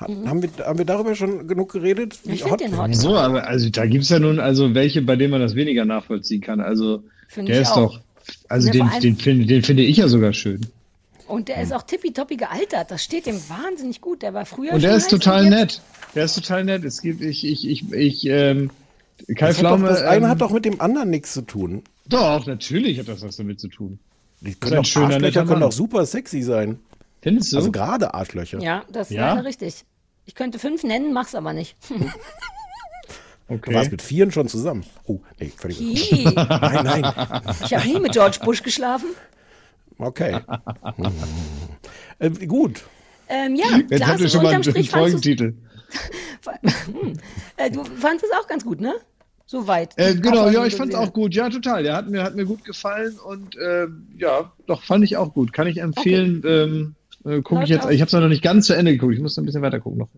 Ha- Haben wir, haben wir darüber schon genug geredet? Wie Ich find den hot. So, aber also da gibt es ja nun also welche, bei denen man das weniger nachvollziehen kann. Also Find der ich ist auch. doch, also Ja, den, vor allem- den, finde, den finde ich ja sogar schön. Und der ist auch tippitoppi gealtert. Das steht ihm wahnsinnig gut. Der war früher Und der ist total nett. Der ist total nett. Es gibt, ich, ich, ich, ich, ähm, Kai Das, Pflaume. doch, das eine ähm, hat doch mit dem anderen nichts zu tun. Doch, natürlich hat das was damit zu tun. Die können doch, schöner, Arschlöcher netter können doch super sexy sein. Findest du? Also gerade Arschlöcher. Ja, das ist Ja? leider richtig. Ich könnte fünf nennen, mach's aber nicht. Du warst mit vieren schon zusammen. Oh, nee, völlig. Hi. nein, nein. Ich habe nie mit George Bush geschlafen. Okay. äh, gut. Ähm, ja, Jetzt Klaas, habt ihr schon mal einen Folgentitel. Hm. äh, du fandest es auch ganz gut, ne? Soweit. Äh, genau, ja, ich fand's gesehen auch gut. Ja, total. Der hat mir, hat mir gut gefallen und äh, ja, doch, fand ich auch gut. Kann ich empfehlen. Ähm, äh, gucke ich jetzt. auf- Ich habe es noch nicht ganz zu Ende geguckt. Ich muss noch ein bisschen weiter gucken noch.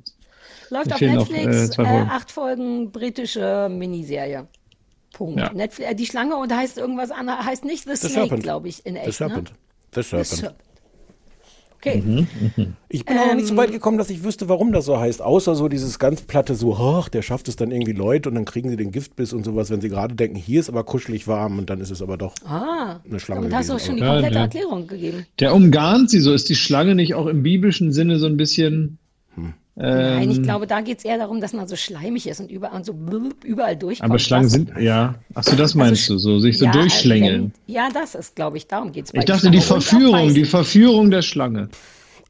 Läuft auf fehlen noch, Netflix, äh, äh, zwei Folgen. acht Folgen britische Miniserie. Punkt. Ja. Netflix, äh, die Schlange und heißt irgendwas anderes, heißt nicht The, The Snake, glaube ich, in echt. The Serpent. Ne? The The Serpent. Serpent. Okay. Mhm. Ich bin auch noch nicht so Ähm, weit gekommen, dass ich wüsste, warum das so heißt. Außer so dieses ganz platte, so, ach, der schafft es dann irgendwie Leute und dann kriegen sie den Giftbiss und sowas, wenn sie gerade denken, hier ist aber kuschelig warm und dann ist es aber doch Ah, eine Schlange. damit hast du auch schon die komplette ja. Erklärung gegeben. Der umgarnt sie so. Ist die Schlange nicht auch im biblischen Sinne so ein bisschen. Hm. Nein, ich ähm, glaube, da geht es eher darum, dass man so schleimig ist und überall, und so überall durchkommt. Aber Schlangen Das- sind, ja. Ach so, das meinst du, so, sich so Ja, durchschlängeln. wenn- Ja, das ist, glaube ich, darum geht es Ich dachte, die Verführung, die Verführung der Schlange.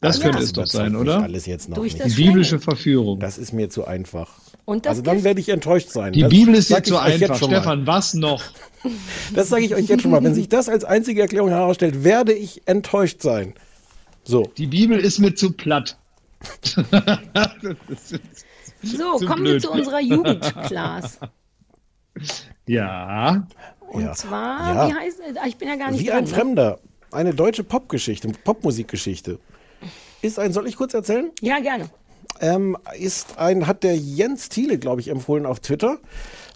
Das Also, könnte das es doch sein, oder? Alles jetzt noch Durch nicht. das Die biblische Verführung. Das ist mir zu einfach. Und das also dann werde ich enttäuscht sein. Die das Bibel ist euch jetzt einfach. Stefan, was noch? Das sage ich euch jetzt schon mal. Wenn sich das als einzige Erklärung herausstellt, werde ich enttäuscht sein. So. Die Bibel ist mir zu platt. So, Zu kommen wir blöd. zu unserer Jugendclass. Ja. Und Ja. zwar, Ja. wie heißt ah, Ich bin ja gar nicht Wie dran, ein ne? Fremder. Eine deutsche Popgeschichte, Popmusikgeschichte. Ist ein, soll ich kurz erzählen? Ja, gerne. Ähm, ist ein, hat der Jens Thiele, glaube ich, empfohlen auf Twitter.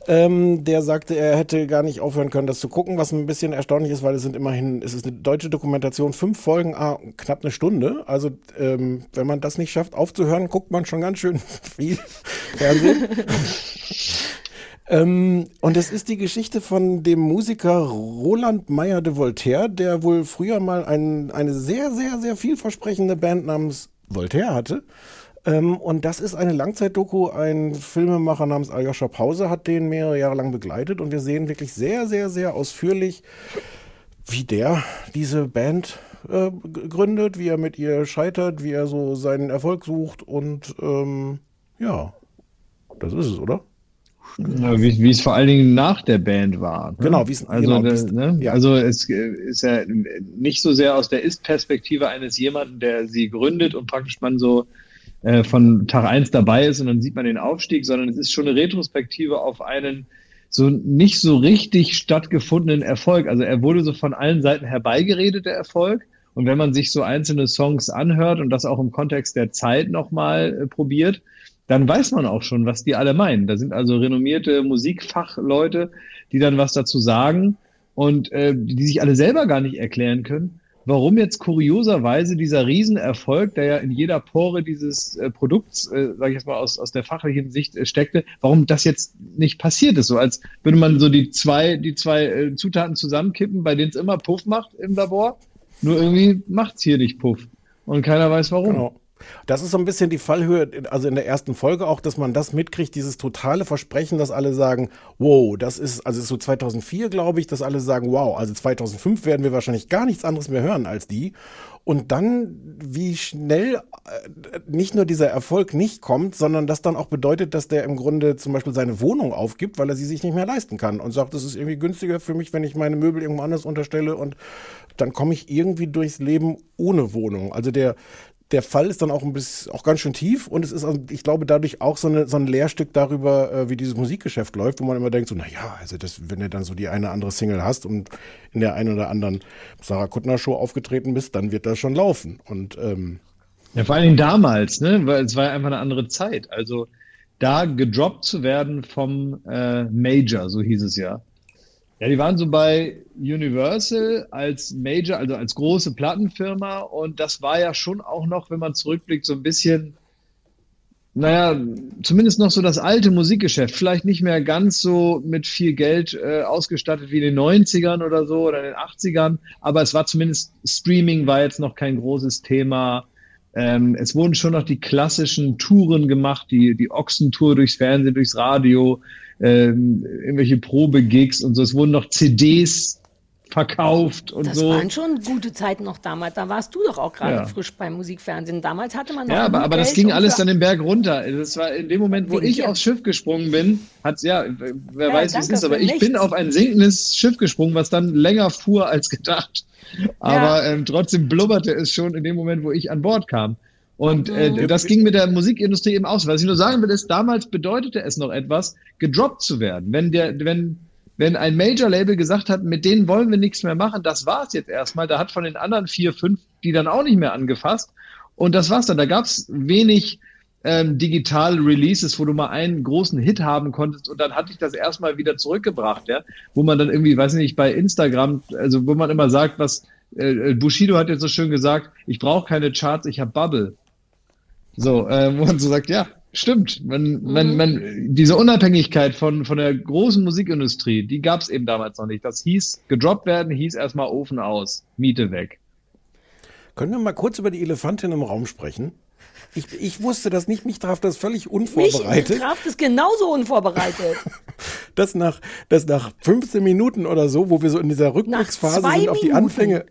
Ähm, der sagte, er hätte gar nicht aufhören können, das zu gucken, was ein bisschen erstaunlich ist, weil es sind immerhin, es ist eine deutsche Dokumentation, fünf Folgen, ah, knapp eine Stunde. Also ähm, wenn man das nicht schafft aufzuhören, guckt man schon ganz schön viel Fernsehen. Ähm, und es ist die Geschichte von dem Musiker Roland Meyer de Voltaire, der wohl früher mal ein, eine sehr, sehr, sehr vielversprechende Band namens Voltaire hatte. Ähm, und das ist eine Langzeitdoku. Ein Filmemacher namens Aljoscha Pause hat den mehrere Jahre lang begleitet. Und wir sehen wirklich sehr, sehr, sehr ausführlich, wie der diese Band äh, gründet, wie er mit ihr scheitert, wie er so seinen Erfolg sucht. Und ähm, ja, das ist es, oder? Ja, wie, wie es vor allen Dingen nach der Band war. Ne? Genau, wie es- also, genau, äh, wie es- ne? ja. also es äh, ist ja nicht so sehr aus der Ist-Perspektive eines jemanden, der sie gründet und praktisch man so äh, von Tag eins dabei ist und dann sieht man den Aufstieg, sondern es ist schon eine Retrospektive auf einen so nicht so richtig stattgefundenen Erfolg. Also er wurde so von allen Seiten herbeigeredet, der Erfolg. Und wenn man sich so einzelne Songs anhört und das auch im Kontext der Zeit nochmal äh, probiert, dann weiß man auch schon, was die alle meinen. Da sind also renommierte Musikfachleute, die dann was dazu sagen und äh, die sich alle selber gar nicht erklären können, warum jetzt kurioserweise dieser Riesenerfolg, der ja in jeder Pore dieses äh, Produkts, äh, sage ich jetzt mal aus, aus der fachlichen Sicht äh, steckte, warum das jetzt nicht passiert ist. So als würde man so die zwei, die zwei äh, Zutaten zusammenkippen, bei denen es immer Puff macht im Labor. Nur irgendwie macht's hier nicht Puff. Und keiner weiß warum. Genau. Das ist so ein bisschen die Fallhöhe, also in der ersten Folge auch, dass man das mitkriegt, dieses totale Versprechen, dass alle sagen, wow, das ist, also so 2004, glaube ich, dass alle sagen, wow, also 2005 werden wir wahrscheinlich gar nichts anderes mehr hören als die. Und dann, wie schnell äh, nicht nur dieser Erfolg nicht kommt, sondern das dann auch bedeutet, dass der im Grunde zum Beispiel seine Wohnung aufgibt, weil er sie sich nicht mehr leisten kann und sagt, es ist irgendwie günstiger für mich, wenn ich meine Möbel irgendwo anders unterstelle und dann komme ich irgendwie durchs Leben ohne Wohnung. Also der, der Fall ist dann auch ein bisschen, auch ganz schön tief und es ist, ich glaube, dadurch auch so, eine, so ein Lehrstück darüber, äh, wie dieses Musikgeschäft läuft, wo man immer denkt, so, na ja, also das, wenn du dann so die eine andere Single hast und in der einen oder anderen Sarah Kuttner Show aufgetreten bist, dann wird das schon laufen. Und ähm, Ja, vor allen Dingen damals, ne? Weil es war ja einfach eine andere Zeit. Also da gedroppt zu werden vom äh, Major, so hieß es ja. Ja, die waren so bei Universal als Major, also als große Plattenfirma und das war ja schon auch noch, wenn man zurückblickt, so ein bisschen naja, zumindest noch so das alte Musikgeschäft. Vielleicht nicht mehr ganz so mit viel Geld äh, ausgestattet wie in den 90ern oder so oder in den 80ern, aber es war zumindest, Streaming war jetzt noch kein großes Thema. Ähm, es wurden schon noch die klassischen Touren gemacht, die, die Ochsentour durchs Fernsehen, durchs Radio, ähm, irgendwelche Probegigs und so. Es wurden noch CDs verkauft und das so. waren schon gute Zeiten noch damals. Da warst du doch auch gerade Ja. frisch beim Musikfernsehen. Damals hatte man noch Ja, aber, aber das ging alles dann den Berg runter. Das war in dem Moment, wo ich dir. aufs Schiff gesprungen bin, hat ja, wer Ja, weiß, wie es ist, aber ich bin nichts. auf ein sinkendes Schiff gesprungen, was dann länger fuhr als gedacht. Aber ähm, trotzdem blubberte es schon in dem Moment, wo ich an Bord kam. Und Mhm. äh, das ging mit der Musikindustrie eben aus. Was ich nur sagen will, ist, damals bedeutete es noch etwas, gedroppt zu werden. Wenn der, wenn, wenn ein Major-Label gesagt hat, mit denen wollen wir nichts mehr machen, das war's jetzt erstmal. Da hat von den anderen vier, fünf die dann auch nicht mehr angefasst. Und das war's dann. Da gab's wenig ähm, digitale Releases, wo du mal einen großen Hit haben konntest und dann hatte ich das erstmal wieder zurückgebracht, ja, wo man dann irgendwie, weiß nicht, bei Instagram, also wo man immer sagt, was äh, Bushido hat jetzt so schön gesagt, ich brauche keine Charts, ich habe Bubble. So, äh, wo man so sagt, ja, stimmt. Man, man, man, diese Unabhängigkeit von, von der großen Musikindustrie, die gab's eben damals noch nicht. Das hieß, gedroppt werden, hieß erstmal Ofen aus, Miete weg. Können wir mal kurz über die Elefantin im Raum sprechen? Ich, ich wusste das nicht, mich traf das völlig Mich unvorbereitet. traf das genauso unvorbereitet. dass nach, dass nach 15 Minuten oder so, wo wir so in dieser Rückblicksphase sind auf die Minuten. Anfänge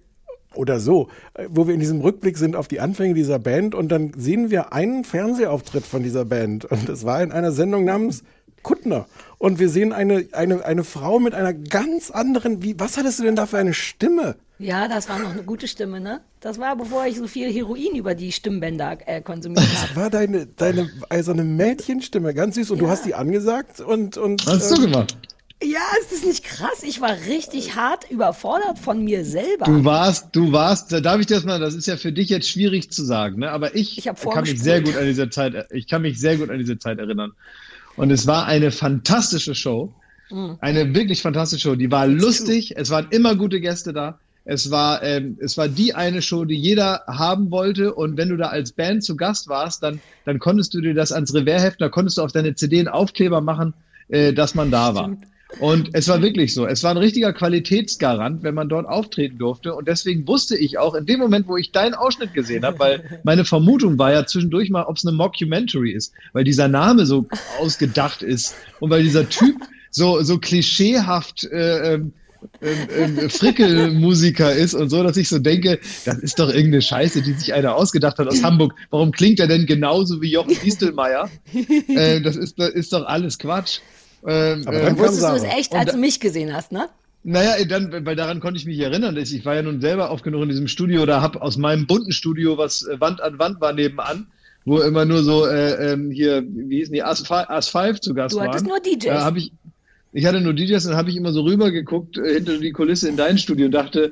oder so, äh, wo wir in diesem Rückblick sind auf die Anfänge dieser Band und dann sehen wir einen Fernsehauftritt von dieser Band und das war in einer Sendung namens Kuttner und wir sehen eine, eine, eine Frau mit einer ganz anderen, wie, was hattest du denn da für eine Stimme? Ja, das war noch eine gute Stimme, ne? Das war, bevor ich so viel Heroin über die Stimmbänder äh, konsumiert habe. Das war deine, deine, also eine Mädchenstimme, ganz süß und du hast die angesagt und, und Was hast du ähm, gemacht? Ja, ist das nicht krass? Ich war richtig hart überfordert von mir selber. Du warst, du warst, da darf ich dir das mal, das ist ja für dich jetzt schwierig zu sagen, ne? aber ich, Ich kann mich sehr gut an diese Zeit, ich kann mich sehr gut an diese Zeit erinnern. Und es war eine fantastische Show, Mhm. eine wirklich fantastische Show. Die war lustig, es waren immer gute Gäste da. Es war, ähm, es war die eine Show, die jeder haben wollte. Und wenn du da als Band zu Gast warst, dann, dann konntest du dir das ans Revers heften, da konntest du auf deine CD einen Aufkleber machen, äh, dass man da war. Und es war wirklich so. Es war ein richtiger Qualitätsgarant, wenn man dort auftreten durfte. Und deswegen wusste ich auch in dem Moment, wo ich deinen Ausschnitt gesehen habe, weil meine Vermutung war ja zwischendurch mal, ob es eine Mockumentary ist, weil dieser Name so ausgedacht ist und weil dieser Typ so, so klischeehaft äh, ähm, ähm, ähm, Frickelmusiker ist und so, dass ich so denke, das ist doch irgendeine Scheiße, die sich einer ausgedacht hat aus Hamburg. Warum klingt er denn genauso wie Jochen Distelmeier? äh, das ist, das ist doch alles Quatsch. Ähm, Aber äh, dann kam Wusstest du es Sarah. echt, als da- du mich gesehen hast, ne? naja, dann, weil daran konnte ich mich erinnern. dass Ich war ja nun selber oft genug in diesem Studio oder habe aus meinem bunten Studio, was äh, Wand an Wand war nebenan, wo immer nur so äh, ähm, hier, wie hießen die, As5 As5 zu Gast Du waren. hattest nur DJs. Da hab ich, ich hatte nur DJs und habe ich immer so rübergeguckt äh, hinter die Kulisse in dein Studio und dachte,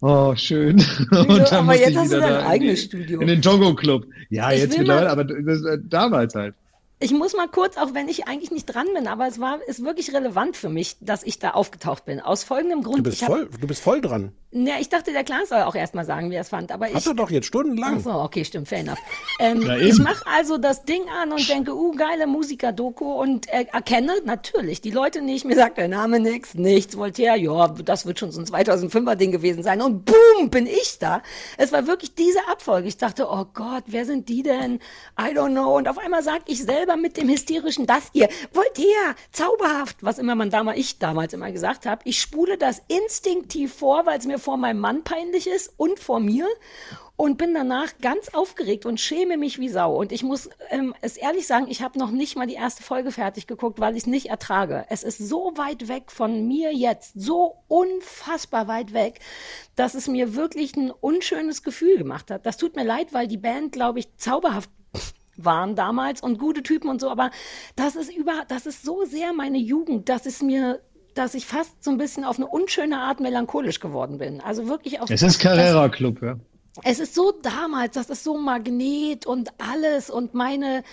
oh, schön. und aber musste jetzt ich hast du wieder dein eigenes Studio. In den Togo Club. Ja, Ich jetzt mittlerweile, aber das, äh, damals halt. Ich muss mal kurz, auch wenn ich eigentlich nicht dran bin, aber es war, ist wirklich relevant für mich, dass ich da aufgetaucht bin. Aus folgendem Grund. Du bist ich hab- voll, du bist voll dran. Ja, ich dachte, der Clan soll auch erstmal sagen, wie er es fand. Aber ich. Hat er doch jetzt stundenlang. Ach so, okay, stimmt, fair enough. Ähm, Ja, ich mache also das Ding an und denke, uh, geile Musiker-Doku und äh, erkenne natürlich die Leute nicht. Mir sagt der Name nichts, nichts. Voltaire, ja, das wird schon so ein 2005er-Ding gewesen sein. Und boom, bin ich da. Es war wirklich diese Abfolge. Ich dachte, oh Gott, wer sind die denn? I don't know. Und auf einmal sag ich selber mit dem hysterischen, das ihr, Voltaire, zauberhaft, was immer man damals, ich damals immer gesagt habe. Ich spule das instinktiv vor, weil es mir vor meinem Mann peinlich ist und vor mir und bin danach ganz aufgeregt und schäme mich wie Sau. Und ich muss ähm, es ehrlich sagen, ich habe noch nicht mal die erste Folge fertig geguckt, weil ich es nicht ertrage. Es ist so weit weg von mir jetzt, so unfassbar weit weg, dass es mir wirklich ein unschönes Gefühl gemacht hat. Das tut mir leid, weil die Band, glaube ich, zauberhaft waren damals und gute Typen und so, aber das ist über, das ist so sehr meine Jugend, dass es mir dass ich fast so ein bisschen auf eine unschöne Art melancholisch geworden bin. Also wirklich auf Es ist Carrera Club, ja. es ist so damals, das ist so Magnet und alles und meine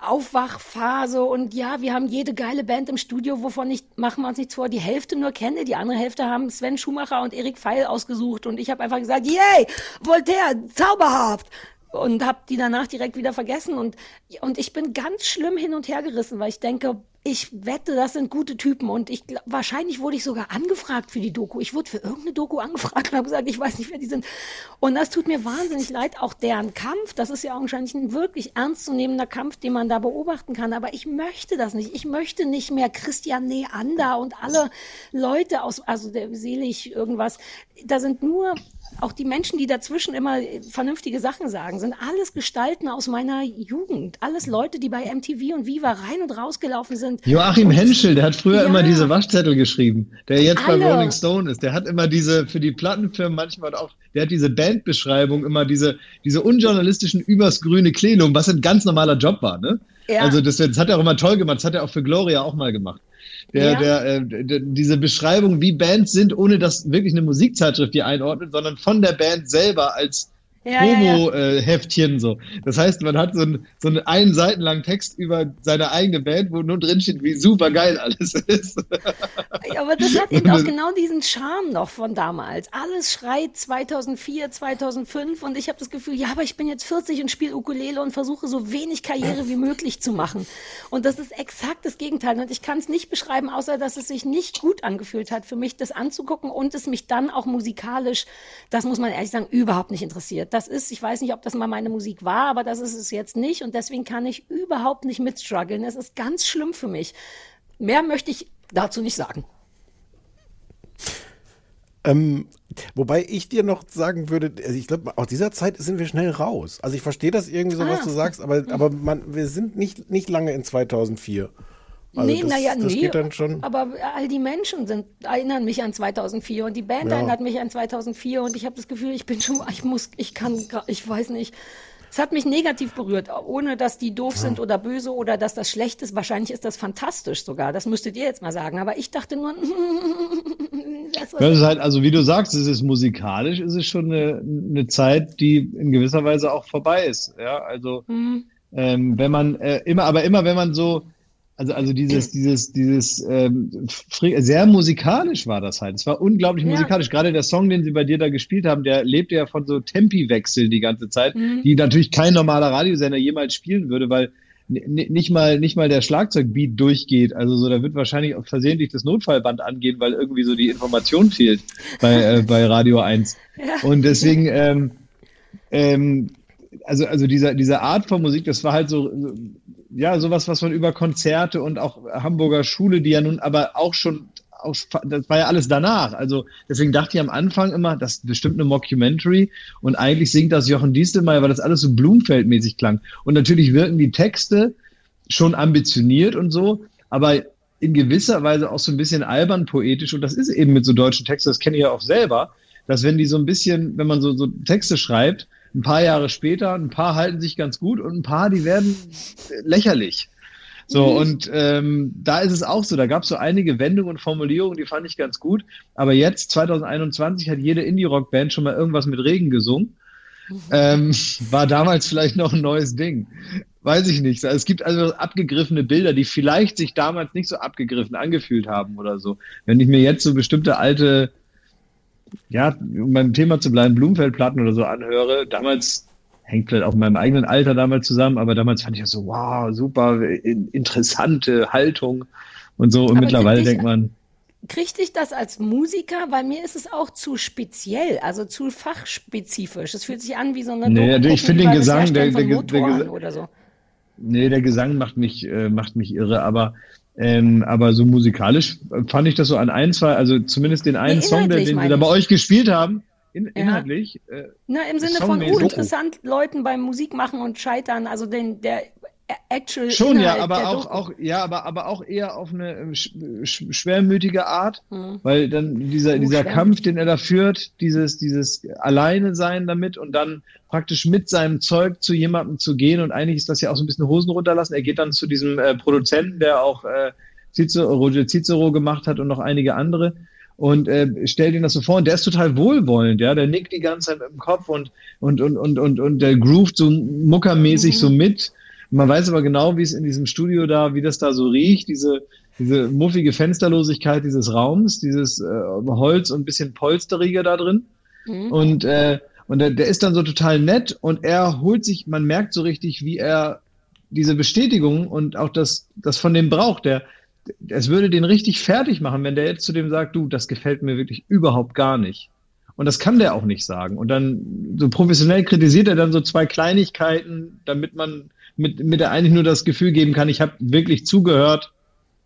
Aufwachphase und ja, wir haben jede geile Band im Studio, wovon ich, machen wir uns nichts vor, die Hälfte nur kenne, die andere Hälfte haben Sven Schumacher und Erik Pfeil ausgesucht und ich habe einfach gesagt, yay, Voltaire, zauberhaft. Und habe die danach direkt wieder vergessen und und ich bin ganz schlimm hin und her gerissen, weil ich denke, ich wette, das sind gute Typen und ich wahrscheinlich wurde ich sogar angefragt für die Doku. Ich wurde für irgendeine Doku angefragt und habe gesagt, ich weiß nicht, wer die sind. Und das tut mir wahnsinnig leid. Auch deren Kampf, das ist ja augenscheinlich ein wirklich ernstzunehmender Kampf, den man da beobachten kann. Aber ich möchte das nicht. Ich möchte nicht mehr Christian Neander und alle Leute aus, also der selig irgendwas. Da sind nur auch die Menschen, die dazwischen immer vernünftige Sachen sagen, sind alles Gestalten aus meiner Jugend. Alles Leute, die bei MTV und Viva rein und rausgelaufen sind. Joachim und, Henschel, der hat früher Ja. immer diese Waschzettel geschrieben, der jetzt Alle. bei Rolling Stone ist. Der hat immer diese, für die Plattenfirmen manchmal auch, der hat diese Bandbeschreibung, immer diese, diese unjournalistischen übers grüne Klenum, was ein ganz normaler Job war, ne? Ja. Also das, das hat er auch immer toll gemacht, das hat er auch für Gloria auch mal gemacht. Der, Ja. der, äh, der, diese Beschreibung, wie Bands sind, ohne dass wirklich eine Musikzeitschrift die einordnet, sondern von der Band selber als Ja, ja, ja. Homo-Heftchen so. Das heißt, man hat so, ein, so einen einen Seiten langen Text über seine eigene Band, wo nur drin steht, wie super geil alles ist. Ja, aber das hat eben auch genau diesen Charme noch von damals. Alles schreit 2004, 2005 und ich habe das Gefühl, ja, aber ich bin jetzt 40 und spiele Ukulele und versuche so wenig Karriere wie möglich zu machen. Und das ist exakt das Gegenteil. Und ich kann es nicht beschreiben, außer dass es sich nicht gut angefühlt hat für mich, das anzugucken und es mich dann auch musikalisch, das muss man ehrlich sagen, überhaupt nicht interessiert. Das ist, ich weiß nicht, ob das mal meine Musik war, aber das ist es jetzt nicht und deswegen kann ich überhaupt nicht mitstruggeln. Es ist ganz schlimm für mich. Mehr möchte ich dazu nicht sagen. Ähm, wobei ich dir noch sagen würde, also ich glaube, aus dieser Zeit sind wir schnell raus. Also ich verstehe das irgendwie so, was Ah. du sagst, aber, aber man, wir sind nicht, nicht lange in 2004. Also nee, naja, nee. Aber all die Menschen sind, erinnern mich an 2004 und die Band Ja. erinnert mich an 2004 und ich habe das Gefühl, ich bin schon, ich muss, ich kann, ich weiß nicht. Es hat mich negativ berührt, ohne dass die doof sind oder böse oder dass das schlecht ist. Wahrscheinlich ist das fantastisch sogar. Das müsstet ihr jetzt mal sagen. Aber ich dachte nur, das ist halt, also wie du sagst, es ist musikalisch, es ist schon eine, eine Zeit, die in gewisser Weise auch vorbei ist. Ja, also Hm. ähm, wenn man äh, immer, aber immer wenn man so, also also dieses dieses dieses ähm, sehr musikalisch war das halt. Es war unglaublich Ja. musikalisch. Gerade der Song, den sie bei dir da gespielt haben, der lebte ja von so Tempiwechseln die ganze Zeit, Mhm. die natürlich kein normaler Radiosender jemals spielen würde, weil nicht mal nicht mal der Schlagzeugbeat durchgeht. Also so, da wird wahrscheinlich auch versehentlich das Notfallband angehen, weil irgendwie so die Information fehlt bei äh, bei Radio 1. Ja. Und deswegen ähm, ähm, also, also dieser, diese Art von Musik, das war halt so, so- ja, sowas, was man über Konzerte und auch Hamburger Schule, die ja nun aber auch schon, auch, das war ja alles danach. Also deswegen dachte ich am Anfang immer, das ist bestimmt eine Mockumentary und eigentlich singt das Jochen Diestelmeier, weil das alles so Blumfeld-mäßig klang. Und natürlich wirken die Texte schon ambitioniert und so, aber in gewisser Weise auch so ein bisschen albern poetisch. Und das ist eben mit so deutschen Texten, das kenne ich ja auch selber, dass wenn die so ein bisschen, wenn man so, so Texte schreibt, ein paar Jahre später, ein paar halten sich ganz gut und ein paar, die werden lächerlich. So, Mhm. und ähm, da ist es auch so, da gab es so einige Wendungen und Formulierungen, die fand ich ganz gut. Aber jetzt, 2021, hat jede Indie-Rock-Band schon mal irgendwas mit Regen gesungen. Ähm, war damals vielleicht noch ein neues Ding. Weiß ich nicht. Es gibt also abgegriffene Bilder, die vielleicht sich damals nicht so abgegriffen angefühlt haben oder so. Wenn ich mir jetzt so bestimmte alte, ja, um beim Thema zu bleiben, Blumenfeldplatten oder so anhöre, damals hängt vielleicht auch mit meinem eigenen Alter damals zusammen, aber damals fand ich das so, wow, super, in, interessante Haltung und so. Und Aber mittlerweile denkt man, Kriegt dich das als Musiker? Bei mir ist es auch zu speziell, also zu fachspezifisch. Es fühlt sich an wie so eine Nee, Doku ich finde den Gesang, der- der- der oder so. Nee, der Gesang macht mich, äh, macht mich irre, aber, ähm, aber so musikalisch fand ich das so an ein, zwei, also zumindest den einen Nee, Song, den sie meine da bei euch gespielt haben, in, Ja. inhaltlich. Äh, Na, im Sinne von Songmäßig. uninteressant Leuten beim Musik machen und scheitern, also den, der actual Schon, ja, Inhalt aber der auch, Doku. auch, ja, aber, aber auch eher auf eine ähm, sch, sch, schwermütige Art, Hm. weil dann dieser, Oh, dieser schwer. Kampf, den er da führt, dieses, dieses Alleine sein damit und dann praktisch mit seinem Zeug zu jemandem zu gehen und eigentlich ist das ja auch so ein bisschen Hosen runterlassen. Er geht dann zu diesem äh, Produzenten, der auch äh, Cicero, Roger Cicero gemacht hat und noch einige andere und äh, stellt ihn das so vor und der ist total wohlwollend, ja, der nickt die ganze Zeit mit dem Kopf und und und und und, und der groovt so muckermäßig Mhm. so mit. Man weiß aber genau, wie es in diesem Studio da, wie das da so riecht, diese diese muffige Fensterlosigkeit dieses Raums, dieses äh, Holz und ein bisschen polsteriger da drin. Mhm. Und, äh, Und der, der ist dann so total nett und er holt sich, man merkt so richtig, wie er diese Bestätigung und auch das, das von dem braucht. Der, es würde den richtig fertig machen, wenn der jetzt zu dem sagt, du, das gefällt mir wirklich überhaupt gar nicht. Und das kann der auch nicht sagen. Und dann so professionell kritisiert er dann so zwei Kleinigkeiten, damit man mit, mit der eigentlich nur das Gefühl geben kann, ich habe wirklich zugehört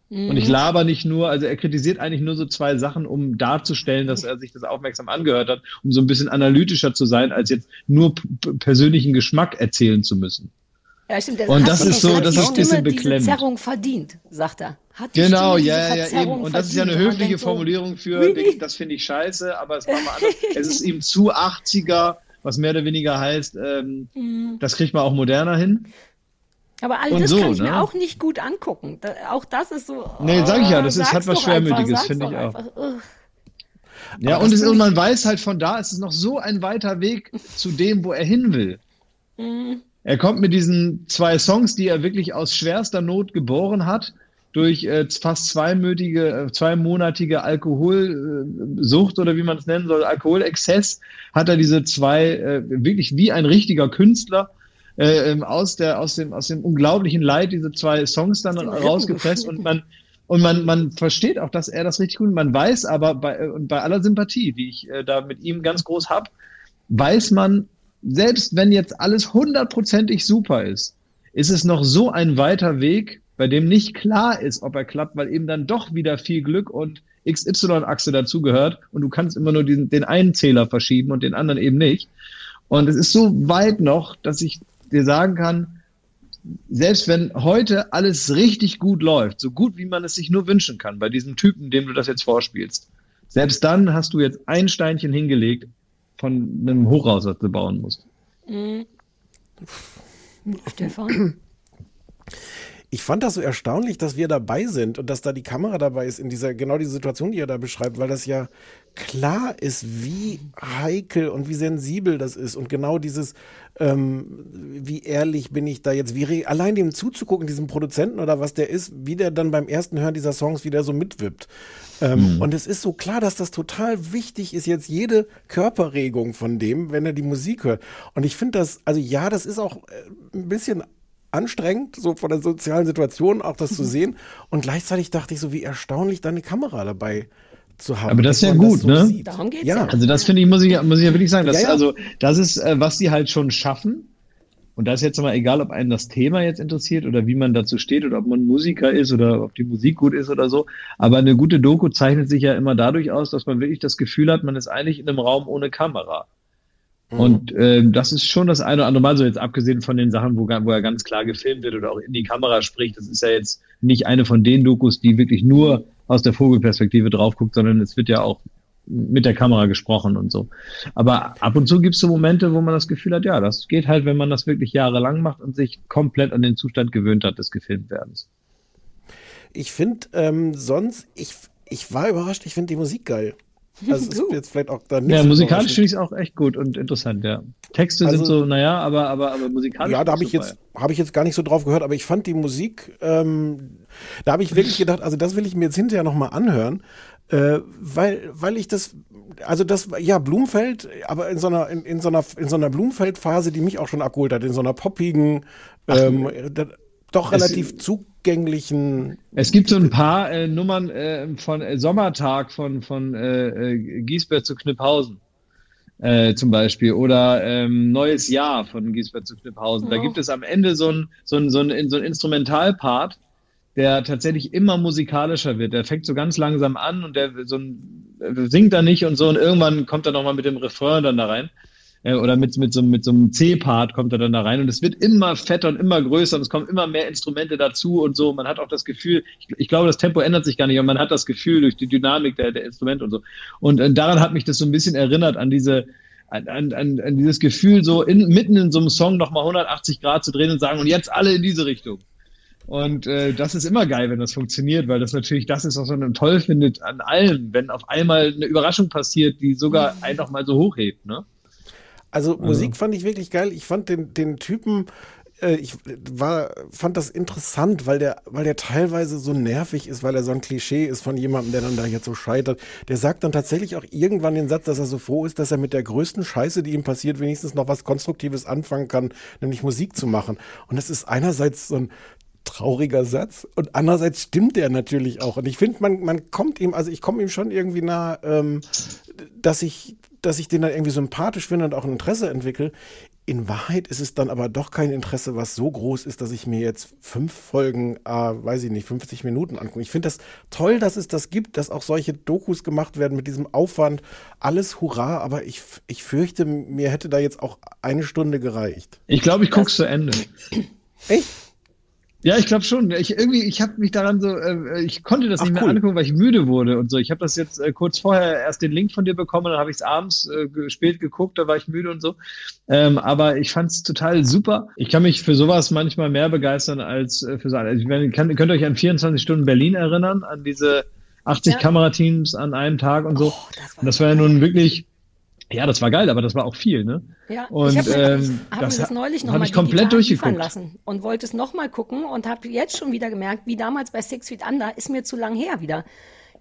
Mhm. und ich laber nicht nur. Also er kritisiert eigentlich nur so zwei Sachen, um darzustellen, dass er sich das aufmerksam angehört hat, um so ein bisschen analytischer zu sein, als jetzt nur persönlichen Geschmack erzählen zu müssen. Ja, stimmt. Der Und das ist so- das ist ein bisschen beklemmend. Diese Zerrung verdient, sagt er. Hat die Genau, Stimme ja, ja, ja, Verzerrung eben. Und das ist ja eine höfliche Formulierung für, really? das finde ich scheiße, aber es war mal anders. es ist ihm zu 80er, was mehr oder weniger heißt, ähm, Mhm. das kriegt man auch moderner hin. Aber all das so, kann ich ne? mir auch nicht gut angucken. Da, auch das ist so. Nee, sag ich ja, das oh, ist- hat was Schwermütiges, finde ich auch. einfach. Ja, und, das es, und man weiß halt von da, es ist noch so ein weiter Weg zu dem, wo er hin will. Mhm. Er kommt mit diesen zwei Songs, die er wirklich aus schwerster Not geboren hat, durch äh, fast zweimonatige, äh, zweimonatige Alkoholsucht oder wie man es nennen soll, Alkoholexzess, hat er diese zwei äh, wirklich wie ein richtiger Künstler äh, ähm, aus der aus dem aus dem unglaublichen Leid diese zwei Songs dann rausgepresst und man und man, man versteht auch, dass er das richtig gut, man weiß aber bei, äh, und bei aller Sympathie, die ich äh, da mit ihm ganz groß hab, weiß man, selbst wenn jetzt alles hundertprozentig super ist, ist es noch so ein weiter Weg, bei dem nicht klar ist, ob er klappt, weil eben dann doch wieder viel Glück und XY-Achse dazugehört und du kannst immer nur diesen, den einen Zähler verschieben und den anderen eben nicht. Und es ist so weit noch, dass ich dir sagen kann, selbst wenn heute alles richtig gut läuft, so gut wie man es sich nur wünschen kann, bei diesem Typen, dem du das jetzt vorspielst, selbst dann hast du jetzt ein Steinchen hingelegt von einem Hochhaus, das du bauen musst. Mhm. Stefan? Ich fand das so erstaunlich, dass wir dabei sind und dass da die Kamera dabei ist in dieser, genau diese Situation, die er da beschreibt, weil das ja klar ist, wie heikel und wie sensibel das ist und genau dieses, ähm, wie ehrlich bin ich da jetzt, wie allein dem zuzugucken, diesem Produzenten oder was der ist, wie der dann beim ersten Hören dieser Songs wieder so mitwippt. Ähm, Mhm. Und es ist so klar, dass das total wichtig ist, jetzt jede Körperregung von dem, wenn er die Musik hört. Und ich finde das, also ja, das ist auch äh, ein bisschen anstrengend, so von der sozialen Situation auch das zu sehen. Und gleichzeitig dachte ich so, wie erstaunlich, da eine Kamera dabei zu haben. Aber das ist dass ja gut, so ne? sieht. Darum geht's Ja. ja. Also das finde ich, muss ich, muss ich ja wirklich sagen, das, Ja, ja. also das ist, äh, was die halt schon schaffen. Und da ist jetzt mal egal, ob einen das Thema jetzt interessiert oder wie man dazu steht oder ob man Musiker ist oder ob die Musik gut ist oder so. Aber eine gute Doku zeichnet sich ja immer dadurch aus, dass man wirklich das Gefühl hat, man ist eigentlich in einem Raum ohne Kamera. Mhm. Und ähm, das ist schon das eine oder andere Mal so jetzt abgesehen von den Sachen, wo, wo er ganz klar gefilmt wird oder auch in die Kamera spricht. Das ist ja jetzt nicht eine von den Dokus, die wirklich nur aus der Vogelperspektive drauf guckt, sondern es wird ja auch mit der Kamera gesprochen und so. Aber ab und zu gibt es so Momente, wo man das Gefühl hat, ja, das geht halt, wenn man das wirklich jahrelang macht und sich komplett an den Zustand gewöhnt hat des Gefilmtwerdens. Ich finde ähm, sonst, ich, ich war überrascht, ich finde die Musik geil. Also es ist jetzt vielleicht auch da nicht Ja, so musikalisch finde ich es auch echt gut und interessant, ja. Texte Also- sind so, naja, aber, aber, aber musikalisch. Ja, da habe ich jetzt habe ich jetzt gar nicht so drauf gehört, aber ich fand die Musik, ähm, da habe ich wirklich gedacht, also das will ich mir jetzt hinterher noch mal anhören, äh, weil weil ich das, also das ja Blumfeld, aber in so einer in, in so einer in so einer Blumfeld-Phase, die mich auch schon abgeholt hat, in so einer poppigen, ähm, da, doch relativ zugänglichen. Es gibt so ein paar äh, Nummern äh, von äh, Sommertag von, von äh, äh, Giesbert zu Kniphausen äh, zum Beispiel oder ähm, Neues Jahr von Giesbert zu Kniphausen. Da Oh. gibt es am Ende so ein, so ein, so ein, so ein Instrumentalpart, der tatsächlich immer musikalischer wird. Der fängt so ganz langsam an und der so ein, singt da nicht und so und irgendwann kommt er nochmal mit dem Refrain dann da rein. Äh, Oder mit, mit, so, mit so einem C-Part kommt er dann da rein und es wird immer fetter und immer größer und es kommen immer mehr Instrumente dazu und so. Man hat auch das Gefühl, ich, ich glaube, das Tempo ändert sich gar nicht, aber man hat das Gefühl durch die Dynamik der, der Instrumente und so. Und äh, daran hat mich das so ein bisschen erinnert an diese, an, an, an, dieses Gefühl, so in, mitten in so einem Song nochmal 180 Grad zu drehen und sagen, und jetzt alle in diese Richtung. Und äh, das ist immer geil, wenn das funktioniert, weil das natürlich das ist, was man toll findet an allem, wenn auf einmal eine Überraschung passiert, die sogar einen noch mal so hochhebt, ne? Also Musik fand ich wirklich geil. Ich fand den, den Typen, äh, ich war, fand das interessant, weil der, weil der teilweise so nervig ist, weil er so ein Klischee ist von jemandem, der dann da jetzt so scheitert. Der sagt dann tatsächlich auch irgendwann den Satz, dass er so froh ist, dass er mit der größten Scheiße, die ihm passiert, wenigstens noch was Konstruktives anfangen kann, nämlich Musik zu machen. Und das ist einerseits so ein trauriger Satz und andererseits stimmt der natürlich auch. Und ich finde, man, man kommt ihm, also ich komme ihm schon irgendwie nah, ähm, dass ich, dass ich den dann irgendwie sympathisch finde und auch ein Interesse entwickle. In Wahrheit ist es dann aber doch kein Interesse, was so groß ist, dass ich mir jetzt fünf Folgen, äh, weiß ich nicht, 50 Minuten angucke. Ich finde das toll, dass es das gibt, dass auch solche Dokus gemacht werden mit diesem Aufwand. Alles hurra, aber ich, ich fürchte, mir hätte da jetzt auch eine Stunde gereicht. Ich glaube, ich gucke zu Ende. Echt? Ja, ich glaube schon. Ich irgendwie, ich habe mich daran so, äh, ich konnte das Ach, nicht mehr cool. angucken, weil ich müde wurde und so. Ich habe das jetzt äh, kurz vorher erst den Link von dir bekommen, dann habe ich es abends äh, spät geguckt, da war ich müde und so. Ähm, aber ich fand es total super. Ich kann mich für sowas manchmal mehr begeistern als äh, für so also ich meine, kann, könnt ihr euch an 24 Stunden Berlin erinnern, an diese 80 Ja. Kamerateams an einem Tag und so. und das war ja nun wirklich, ja, das war geil, aber das war auch viel, ne? Ja, Und, ich habe mir, ähm, hab das mir das neulich nochmal ich komplett durchgeguckt. lassen und wollte es nochmal gucken und habe jetzt schon wieder gemerkt, wie damals bei Six Feet Under, ist mir zu lang her wieder.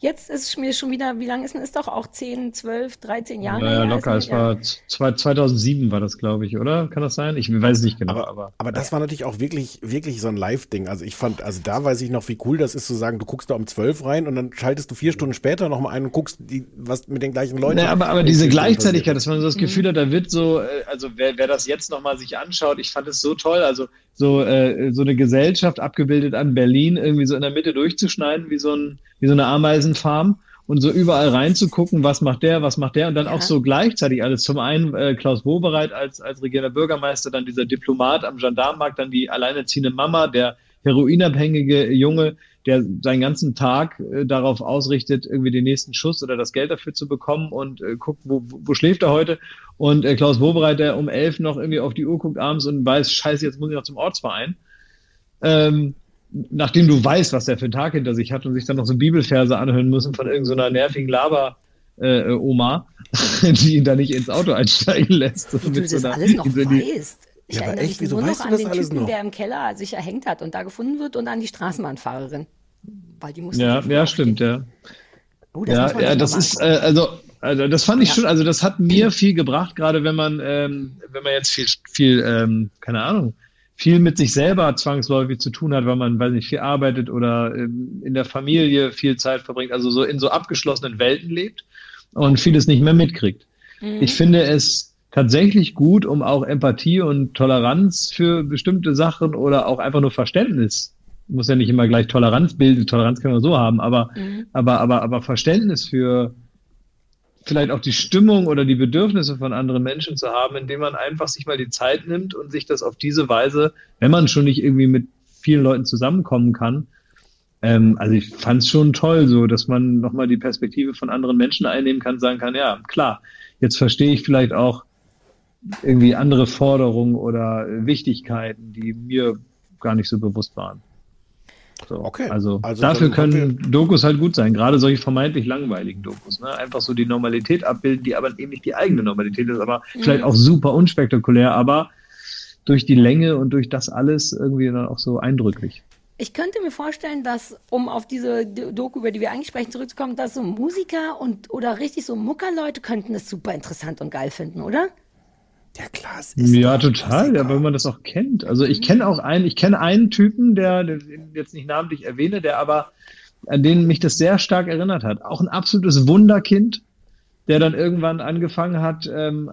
Jetzt ist es mir schon wieder, wie lange ist denn, ist doch auch 10, 12, 13 Jahre Ja, ja, locker. Es war zwei- 2007 war das, glaube ich, oder? Kann das sein? Ich weiß es nicht genau, aber. Aber das war natürlich auch wirklich, wirklich so ein Live-Ding. Also ich fand, also da weiß ich noch, wie cool das ist zu sagen, du guckst da um zwölf rein und dann schaltest du vier Stunden später nochmal ein und guckst die, was mit den gleichen Leuten. Nee, aber, aber diese Gleichzeitigkeit, dass man so das Mhm. Gefühl hat, da wird so, äh, also wer, wer das jetzt nochmal sich anschaut, ich fand es so toll, also so, äh, so eine Gesellschaft abgebildet an Berlin irgendwie so in der Mitte durchzuschneiden, wie so, ein, wie so eine Ameisenfarm und so überall reinzugucken, was macht der, was macht der und dann Ja. auch so gleichzeitig alles. Zum einen äh, Klaus Wobereit als, als regierender Bürgermeister, dann dieser Diplomat am Gendarmenmarkt, dann die alleinerziehende Mama, der heroinabhängige Junge, der seinen ganzen Tag äh, darauf ausrichtet, irgendwie den nächsten Schuss oder das Geld dafür zu bekommen und äh, guckt, wo, wo wo schläft er heute. Und äh, Klaus Wobereit, der um elf noch irgendwie auf die Uhr guckt abends und weiß, scheiße, jetzt muss ich noch zum Ortsverein. Ähm, nachdem du weißt, was der für einen Tag hinter sich hat und sich dann noch so Bibelverse anhören müssen von irgendeiner nervigen Laber, äh, Oma, die ihn da nicht ins Auto einsteigen lässt. Wie du das so alles noch so die- weißt. Ich Ja, aber erinnere echt, mich nur noch an das den alles Typen, noch? der im Keller sich erhängt hat und da gefunden wird und an die Straßenbahnfahrerin. Weil die musste Ja, so ja, stimmt, ja. Oh, das ja, ja, das ist, äh, also, also das fand ich Ja. schon, also das hat mir viel gebracht, gerade wenn man, ähm, wenn man jetzt viel, viel, ähm, keine Ahnung, viel mit sich selber zwangsläufig zu tun hat, weil man, weiß nicht, viel arbeitet oder ähm, in der Familie viel Zeit verbringt, also so in so abgeschlossenen Welten lebt und vieles nicht mehr mitkriegt. Mhm. Ich finde es tatsächlich gut, um auch Empathie und Toleranz für bestimmte Sachen oder auch einfach nur Verständnis. Muss ja nicht immer gleich Toleranz bilden, Toleranz kann man so haben, aber, Mhm. aber, aber, aber Verständnis für vielleicht auch die Stimmung oder die Bedürfnisse von anderen Menschen zu haben, indem man einfach sich mal die Zeit nimmt und sich das auf diese Weise, wenn man schon nicht irgendwie mit vielen Leuten zusammenkommen kann, ähm, also ich fand es schon toll, so dass man nochmal die Perspektive von anderen Menschen einnehmen kann, sagen kann, ja, klar, jetzt verstehe ich vielleicht auch irgendwie andere Forderungen oder Wichtigkeiten, die mir gar nicht so bewusst waren. So, Okay, Also, also dafür können Dokus halt gut sein, gerade solche vermeintlich langweiligen Dokus. Ne? Einfach so die Normalität abbilden, die aber eben nicht die eigene Normalität ist, aber Mhm. vielleicht auch super unspektakulär, aber durch die Länge und durch das alles irgendwie dann auch so eindrücklich. Ich könnte mir vorstellen, dass, um auf diese Doku, über die wir eigentlich sprechen, zurückzukommen, dass so Musiker und oder richtig so Muckerleute könnten das super interessant und geil finden, oder? Ja, klar, es Ja, total, ja, weil man das auch kennt. Also ich kenne auch einen, ich kenne einen Typen, der, den jetzt nicht namentlich erwähne, der aber, an den mich das sehr stark erinnert hat. Auch ein absolutes Wunderkind, der dann irgendwann angefangen hat, ähm,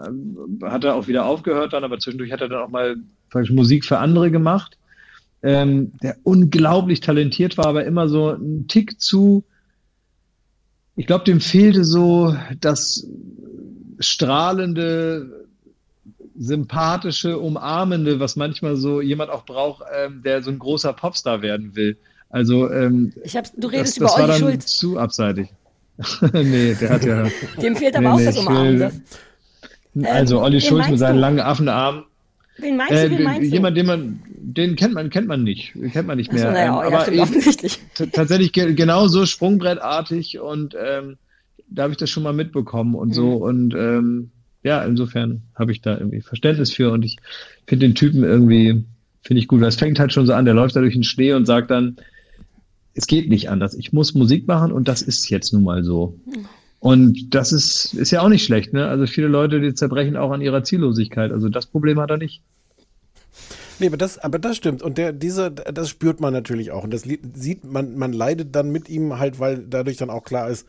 hat er auch wieder aufgehört dann, aber zwischendurch hat er dann auch mal praktisch Musik für andere gemacht, ähm, der unglaublich talentiert war, aber immer so ein Tick zu, ich glaube, dem fehlte so das strahlende, sympathische, umarmende, was manchmal so jemand auch braucht, ähm, der so ein großer Popstar werden will. Also ähm, Ich hab's, du redest das, über das war Olli dann Schulz. zu abseitig. nee, der hat ja. Dem fehlt aber Nee, auch nee, das Umarmende. will- Also Olli wen Schulz mit seinen du? langen Affenarmen. Wen meinst Äh, du, wen meinst du? jemand, den man, den kennt man, kennt man nicht, kennt man nicht mehr. naja, ähm, ja, aber offensichtlich. tatsächlich ge genauso sprungbrettartig und ähm, da habe ich das schon mal mitbekommen und so Mhm. und ähm, ja, insofern habe ich da irgendwie Verständnis für und ich finde den Typen irgendwie Finde ich gut. Das fängt halt schon so an. Der läuft da durch den Schnee und sagt dann, es geht nicht anders. Ich muss Musik machen und das ist jetzt nun mal so. Und das ist, ist ja auch nicht schlecht, ne? Also viele Leute, die zerbrechen auch an ihrer Ziellosigkeit. Also das Problem hat er nicht. Nee, aber das, aber das stimmt. Und der, diese, das spürt man natürlich auch. Und das sieht man, man leidet dann mit ihm halt, weil dadurch dann auch klar ist,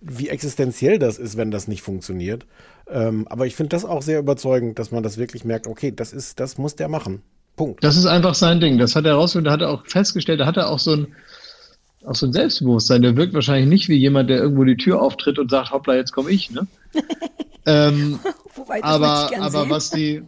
wie existenziell das ist, wenn das nicht funktioniert. Ähm, aber ich finde das auch sehr überzeugend, dass man das wirklich merkt, okay, das ist, das muss der machen. Punkt. Das ist einfach sein Ding. Das hat er herausgefunden. Da hat er auch festgestellt, da hat er auch so ein, auch so ein Selbstbewusstsein. Der wirkt wahrscheinlich nicht wie jemand, der irgendwo die Tür auftritt und sagt, hoppla, jetzt komme ich, ne? ähm, Wobei, aber, aber sehen. was die,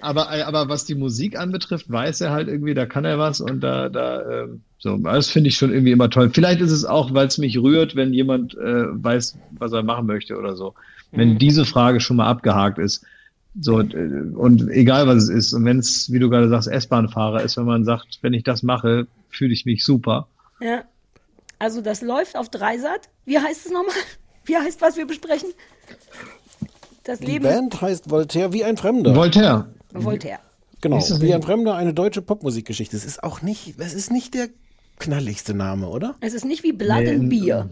aber, aber was die Musik anbetrifft, weiß er halt irgendwie, da kann er was und da, da, ähm, so, das finde ich schon irgendwie immer toll. Vielleicht ist es auch, weil es mich rührt, wenn jemand äh, weiß, was er machen möchte oder so. Wenn Mhm. diese Frage schon mal abgehakt ist. So, äh, und egal was es ist. Und wenn es, wie du gerade sagst, S-Bahn-Fahrer ist, wenn man sagt, wenn ich das mache, fühle ich mich super. Ja. Also das läuft auf Dreisat. Wie heißt es nochmal? Wie heißt, was wir besprechen? Das Die Leben Band heißt Voltaire wie ein Fremder. Voltaire. Voltaire. Genau, Ist wie ein Fremder, eine deutsche Popmusikgeschichte. Es ist auch nicht, es ist nicht der knalligste Name, oder? Es ist nicht wie Blood Nee, and Beer.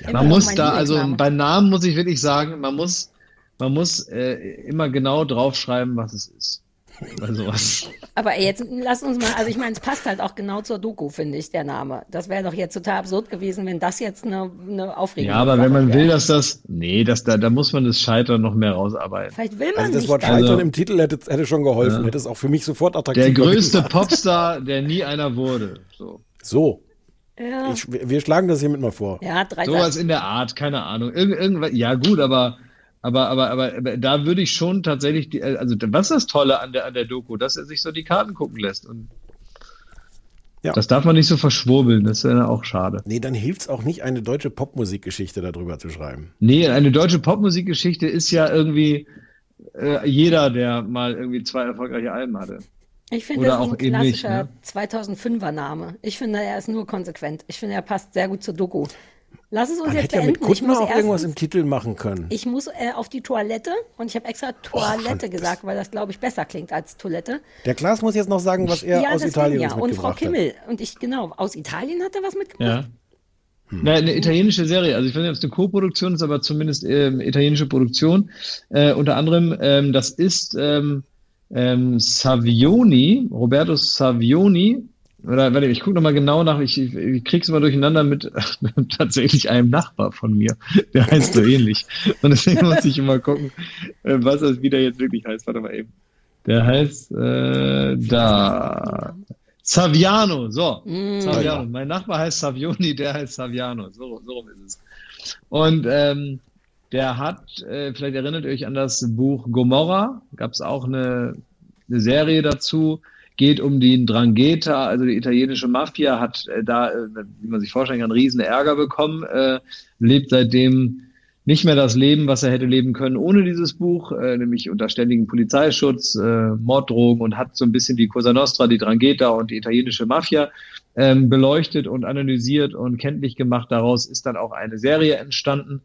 Immer Man noch muss da, also Lieblingsname. bei Namen muss ich wirklich sagen, man muss, man muss äh, immer genau draufschreiben, was es ist. Bei sowas. Aber ey, jetzt lass uns mal, also ich meine, es passt halt auch genau zur Doku, finde ich, der Name. Das wäre doch jetzt total absurd gewesen, wenn das jetzt eine, eine Aufregung Ja, aber wenn man will, dass das, nee, das, da, da muss man das Scheitern noch mehr rausarbeiten. Vielleicht will man Also das nicht. Wort. Scheitern Also- im Titel hätte, hätte schon geholfen, Ja. hätte es auch für mich sofort attraktiv Der größte gemacht. Popstar, der nie einer wurde. So. So, ja. ich, wir schlagen das hiermit mal vor. ja, drei Sowas in der Art, keine Ahnung. Irgend, irgendwas, ja gut, aber, aber, aber, aber, aber da würde ich schon tatsächlich, die, also was ist das Tolle an der, an der Doku, dass er sich so die Karten gucken lässt. Und Ja. das darf man nicht so verschwurbeln, das ist ja auch schade. Nee, dann hilft es auch nicht, eine deutsche Popmusikgeschichte darüber zu schreiben. Nee, eine deutsche Popmusikgeschichte ist ja irgendwie äh, jeder, der mal irgendwie zwei erfolgreiche Alben hatte. Ich finde, das ist auch ein eben nicht, klassischer ne? 2005er Name. Ich finde, er ist nur konsequent. Ich finde, er passt sehr gut zur Doku. Lass es uns Man jetzt hätte ja mit beenden. Ich Kuttner muss auch irgendwas erstens, im Titel machen können. ich muss äh, auf die Toilette und ich habe extra Toilette gesagt, weil das, glaube ich, besser klingt als Toilette. Der Klaas muss jetzt noch sagen, was er ja, aus Italien ja. Und Frau Kimmel. Und ich, genau, aus Italien hat er was mitgebracht. Ja. Na, eine italienische Serie, also ich weiß nicht, ob es eine Co-Produktion ist, aber zumindest ähm, italienische Produktion. Äh, unter anderem, ähm, das ist ähm, ähm, Savioni, Roberto Savioni, oder warte, ich gucke nochmal genau nach, ich, ich, krieg's mal durcheinander mit tatsächlich einem Nachbar von mir. Der heißt so ähnlich. Und deswegen muss ich immer gucken, äh, was das wieder jetzt wirklich heißt. Warte mal eben. Der heißt äh, da. Saviano, so. Mm. Saviano. Mein Nachbar heißt Savioni, der heißt Saviano. So, so rum ist es. Und ähm, der hat, äh, vielleicht erinnert ihr euch an das Buch Gomorra, gab es auch eine, eine Serie dazu, geht um die Drangheta, also die italienische Mafia, hat äh, da, äh, wie man sich vorstellen kann, riesen Ärger bekommen, äh, lebt seitdem nicht mehr das Leben, was er hätte leben können ohne dieses Buch, äh, nämlich unter ständigem Polizeischutz, äh, Morddrogen und hat so ein bisschen die Cosa Nostra, die Drangheta und die italienische Mafia ähm, beleuchtet und analysiert und kenntlich gemacht. Daraus ist dann auch eine Serie entstanden,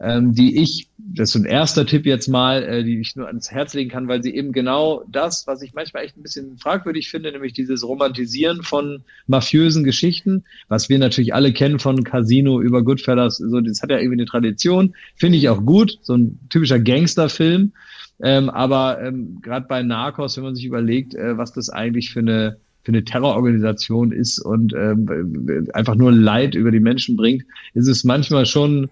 ähm, die ich, das ist ein erster Tipp jetzt mal, äh, die ich nur ans Herz legen kann, weil sie eben genau das, was ich manchmal echt ein bisschen fragwürdig finde, nämlich dieses Romantisieren von mafiösen Geschichten, was wir natürlich alle kennen von Casino über Goodfellas, so das hat ja irgendwie eine Tradition, finde ich auch gut, so ein typischer Gangsterfilm, ähm, aber ähm, gerade bei Narcos, wenn man sich überlegt, äh, was das eigentlich für eine für eine Terrororganisation ist und ähm, einfach nur Leid über die Menschen bringt, ist es manchmal schon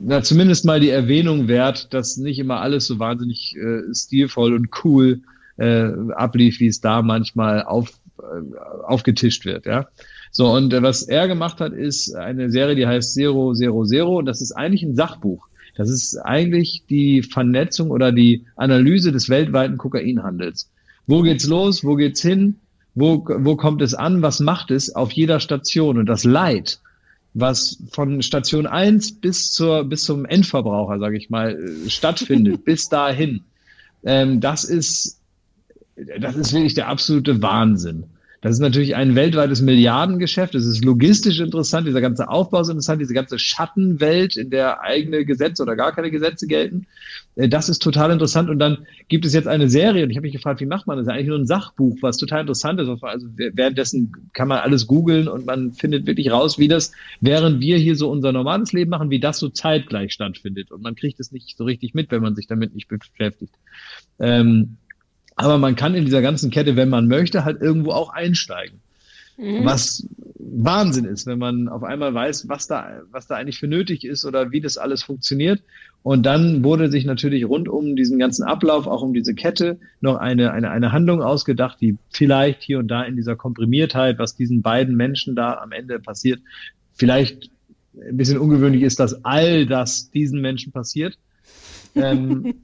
na, zumindest mal die Erwähnung wert, dass nicht immer alles so wahnsinnig äh, stilvoll und cool äh, ablief, wie es da manchmal auf, äh, aufgetischt wird, ja. So, und äh, was er gemacht hat, ist eine Serie, die heißt Zero, Zero, Zero, und das ist eigentlich ein Sachbuch. Das ist eigentlich die Vernetzung oder die Analyse des weltweiten Kokainhandels. Wo geht's los? Wo geht's hin? Wo, wo kommt es an? Was macht es auf jeder Station? Und das Leid, was von Station 1 bis zur bis zum Endverbraucher, sage ich mal, äh, stattfindet, bis dahin, ähm, das ist das ist wirklich der absolute Wahnsinn. Das ist natürlich ein weltweites Milliardengeschäft. Es ist logistisch interessant, dieser ganze Aufbau ist interessant, diese ganze Schattenwelt, in der eigene Gesetze oder gar keine Gesetze gelten. Äh, Das ist total interessant. Und dann gibt es jetzt eine Serie, und ich habe mich gefragt, wie macht man das? Das eigentlich nur ein Sachbuch, was total interessant ist. Also währenddessen kann man alles googeln und man findet wirklich raus, wie das, während wir hier so unser normales Leben machen, wie das so zeitgleich stattfindet. Und man kriegt es nicht so richtig mit, wenn man sich damit nicht beschäftigt. Ähm, aber man kann in dieser ganzen Kette, wenn man möchte, halt irgendwo auch einsteigen. Mhm. Was Wahnsinn ist, wenn man auf einmal weiß, was da, was da eigentlich für nötig ist oder wie das alles funktioniert. Und dann wurde sich natürlich rund um diesen ganzen Ablauf, auch um diese Kette, noch eine, eine, eine Handlung ausgedacht, die vielleicht hier und da in dieser Komprimiertheit, was diesen beiden Menschen da am Ende passiert, vielleicht ein bisschen ungewöhnlich ist, dass all das diesen Menschen passiert. Ähm,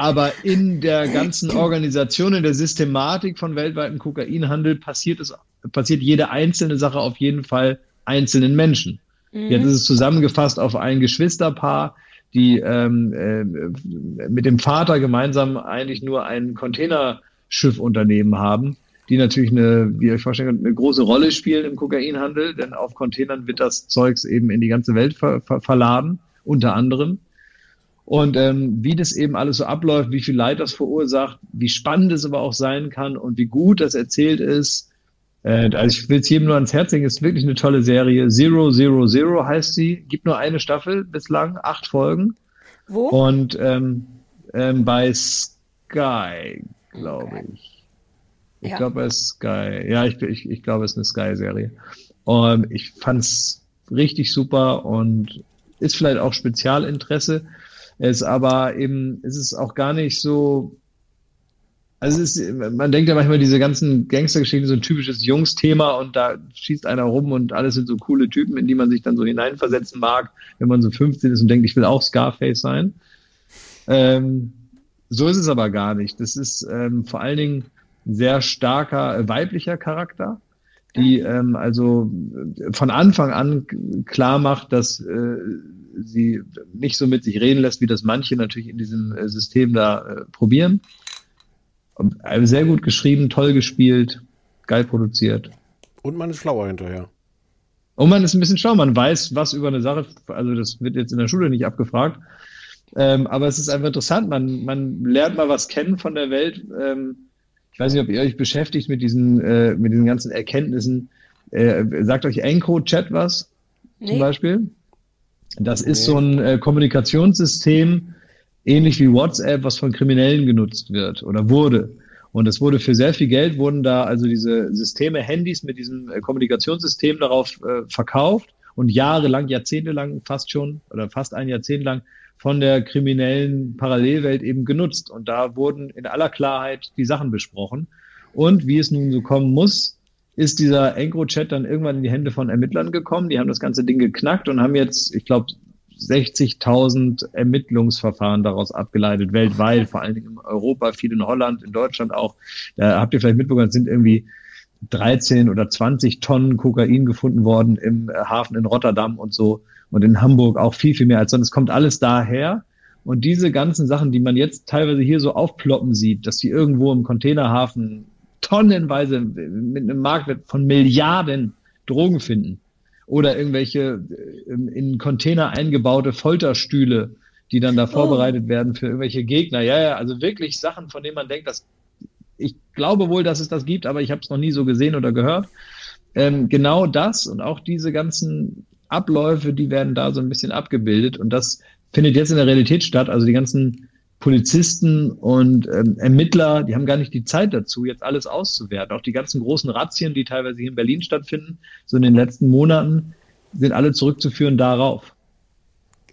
aber in der ganzen Organisation, in der Systematik von weltweiten Kokainhandel passiert es, passiert jede einzelne Sache auf jeden Fall einzelnen Menschen. Mhm. Jetzt ist es zusammengefasst auf ein Geschwisterpaar, die ähm, äh, mit dem Vater gemeinsam eigentlich nur ein Containerschiffunternehmen haben, die natürlich eine, wie ihr euch vorstellen könnt, eine große Rolle spielen im Kokainhandel, denn auf Containern wird das Zeugs eben in die ganze Welt ver ver verladen, unter anderem. Und ähm, wie das eben alles so abläuft, wie viel Leid das verursacht, wie spannend es aber auch sein kann und wie gut das erzählt ist. Äh, also ich will es jedem nur ans Herz legen, ist wirklich eine tolle Serie. Zero Zero Zero heißt sie. Gibt nur eine Staffel bislang, acht Folgen. Wo? Und ähm, ähm, bei Sky, glaube ich. Ich Ja. glaube bei Sky. Ja, ich, ich, ich glaube, es ist eine Sky-Serie. Und ich fand's richtig super und ist vielleicht auch Spezialinteresse. Es aber eben, es ist auch gar nicht so. Also es ist, man denkt ja manchmal, diese ganzen Gangstergeschichten so ein typisches Jungsthema und da schießt einer rum und alles sind so coole Typen, in die man sich dann so hineinversetzen mag, wenn man so 15 ist und denkt, ich will auch Scarface sein. Ähm, so ist es aber gar nicht. Das ist ähm, vor allen Dingen ein sehr starker äh, weiblicher Charakter, die ähm, also von Anfang an klar macht, dass äh, sie nicht so mit sich reden lässt, wie das manche natürlich in diesem äh, System da äh, probieren. Und, äh, sehr gut geschrieben, toll gespielt, geil produziert. Und man ist schlauer hinterher. Und man ist ein bisschen schlau, man weiß was über eine Sache, also das wird jetzt in der Schule nicht abgefragt, ähm, aber es ist einfach interessant, man, man lernt mal was kennen von der Welt. Ähm, ich weiß nicht, ob ihr euch beschäftigt mit diesen, äh, mit diesen ganzen Erkenntnissen. Äh, sagt euch EncroChat was Nee. zum Beispiel? Das ist so ein äh, Kommunikationssystem, ähnlich wie WhatsApp, was von Kriminellen genutzt wird oder wurde. Und es wurde für sehr viel Geld, wurden da also diese Systeme, Handys mit diesem äh, Kommunikationssystem darauf äh, verkauft und jahrelang, jahrzehntelang fast schon oder fast ein Jahrzehnt lang von der kriminellen Parallelwelt eben genutzt. Und da wurden in aller Klarheit die Sachen besprochen. Und wie es nun so kommen muss, ist dieser EncroChat dann irgendwann in die Hände von Ermittlern gekommen. Die haben das ganze Ding geknackt und haben jetzt, ich glaube, 60.000 Ermittlungsverfahren daraus abgeleitet, weltweit, vor allen Dingen in Europa, viel in Holland, in Deutschland auch. Da habt ihr vielleicht mitbekommen, es sind irgendwie 13 oder 20 Tonnen Kokain gefunden worden im äh, Hafen in Rotterdam und so und in Hamburg auch viel, viel mehr als sonst. Es kommt alles daher. Und diese ganzen Sachen, die man jetzt teilweise hier so aufploppen sieht, dass die irgendwo im Containerhafen tonnenweise mit einem Marktwert von Milliarden Drogen finden oder irgendwelche äh, in Container eingebaute Folterstühle, die dann da vorbereitet werden für irgendwelche Gegner. Ja, ja, also wirklich Sachen, von denen man denkt, dass ich glaube wohl, dass es das gibt, aber ich habe es noch nie so gesehen oder gehört. Ähm, genau das und auch diese ganzen Abläufe, die werden da so ein bisschen abgebildet und das findet jetzt in der Realität statt. Also die ganzen Polizisten und ähm, Ermittler, die haben gar nicht die Zeit dazu, jetzt alles auszuwerten. Auch die ganzen großen Razzien, die teilweise hier in Berlin stattfinden, so in den letzten Monaten, sind alle zurückzuführen darauf.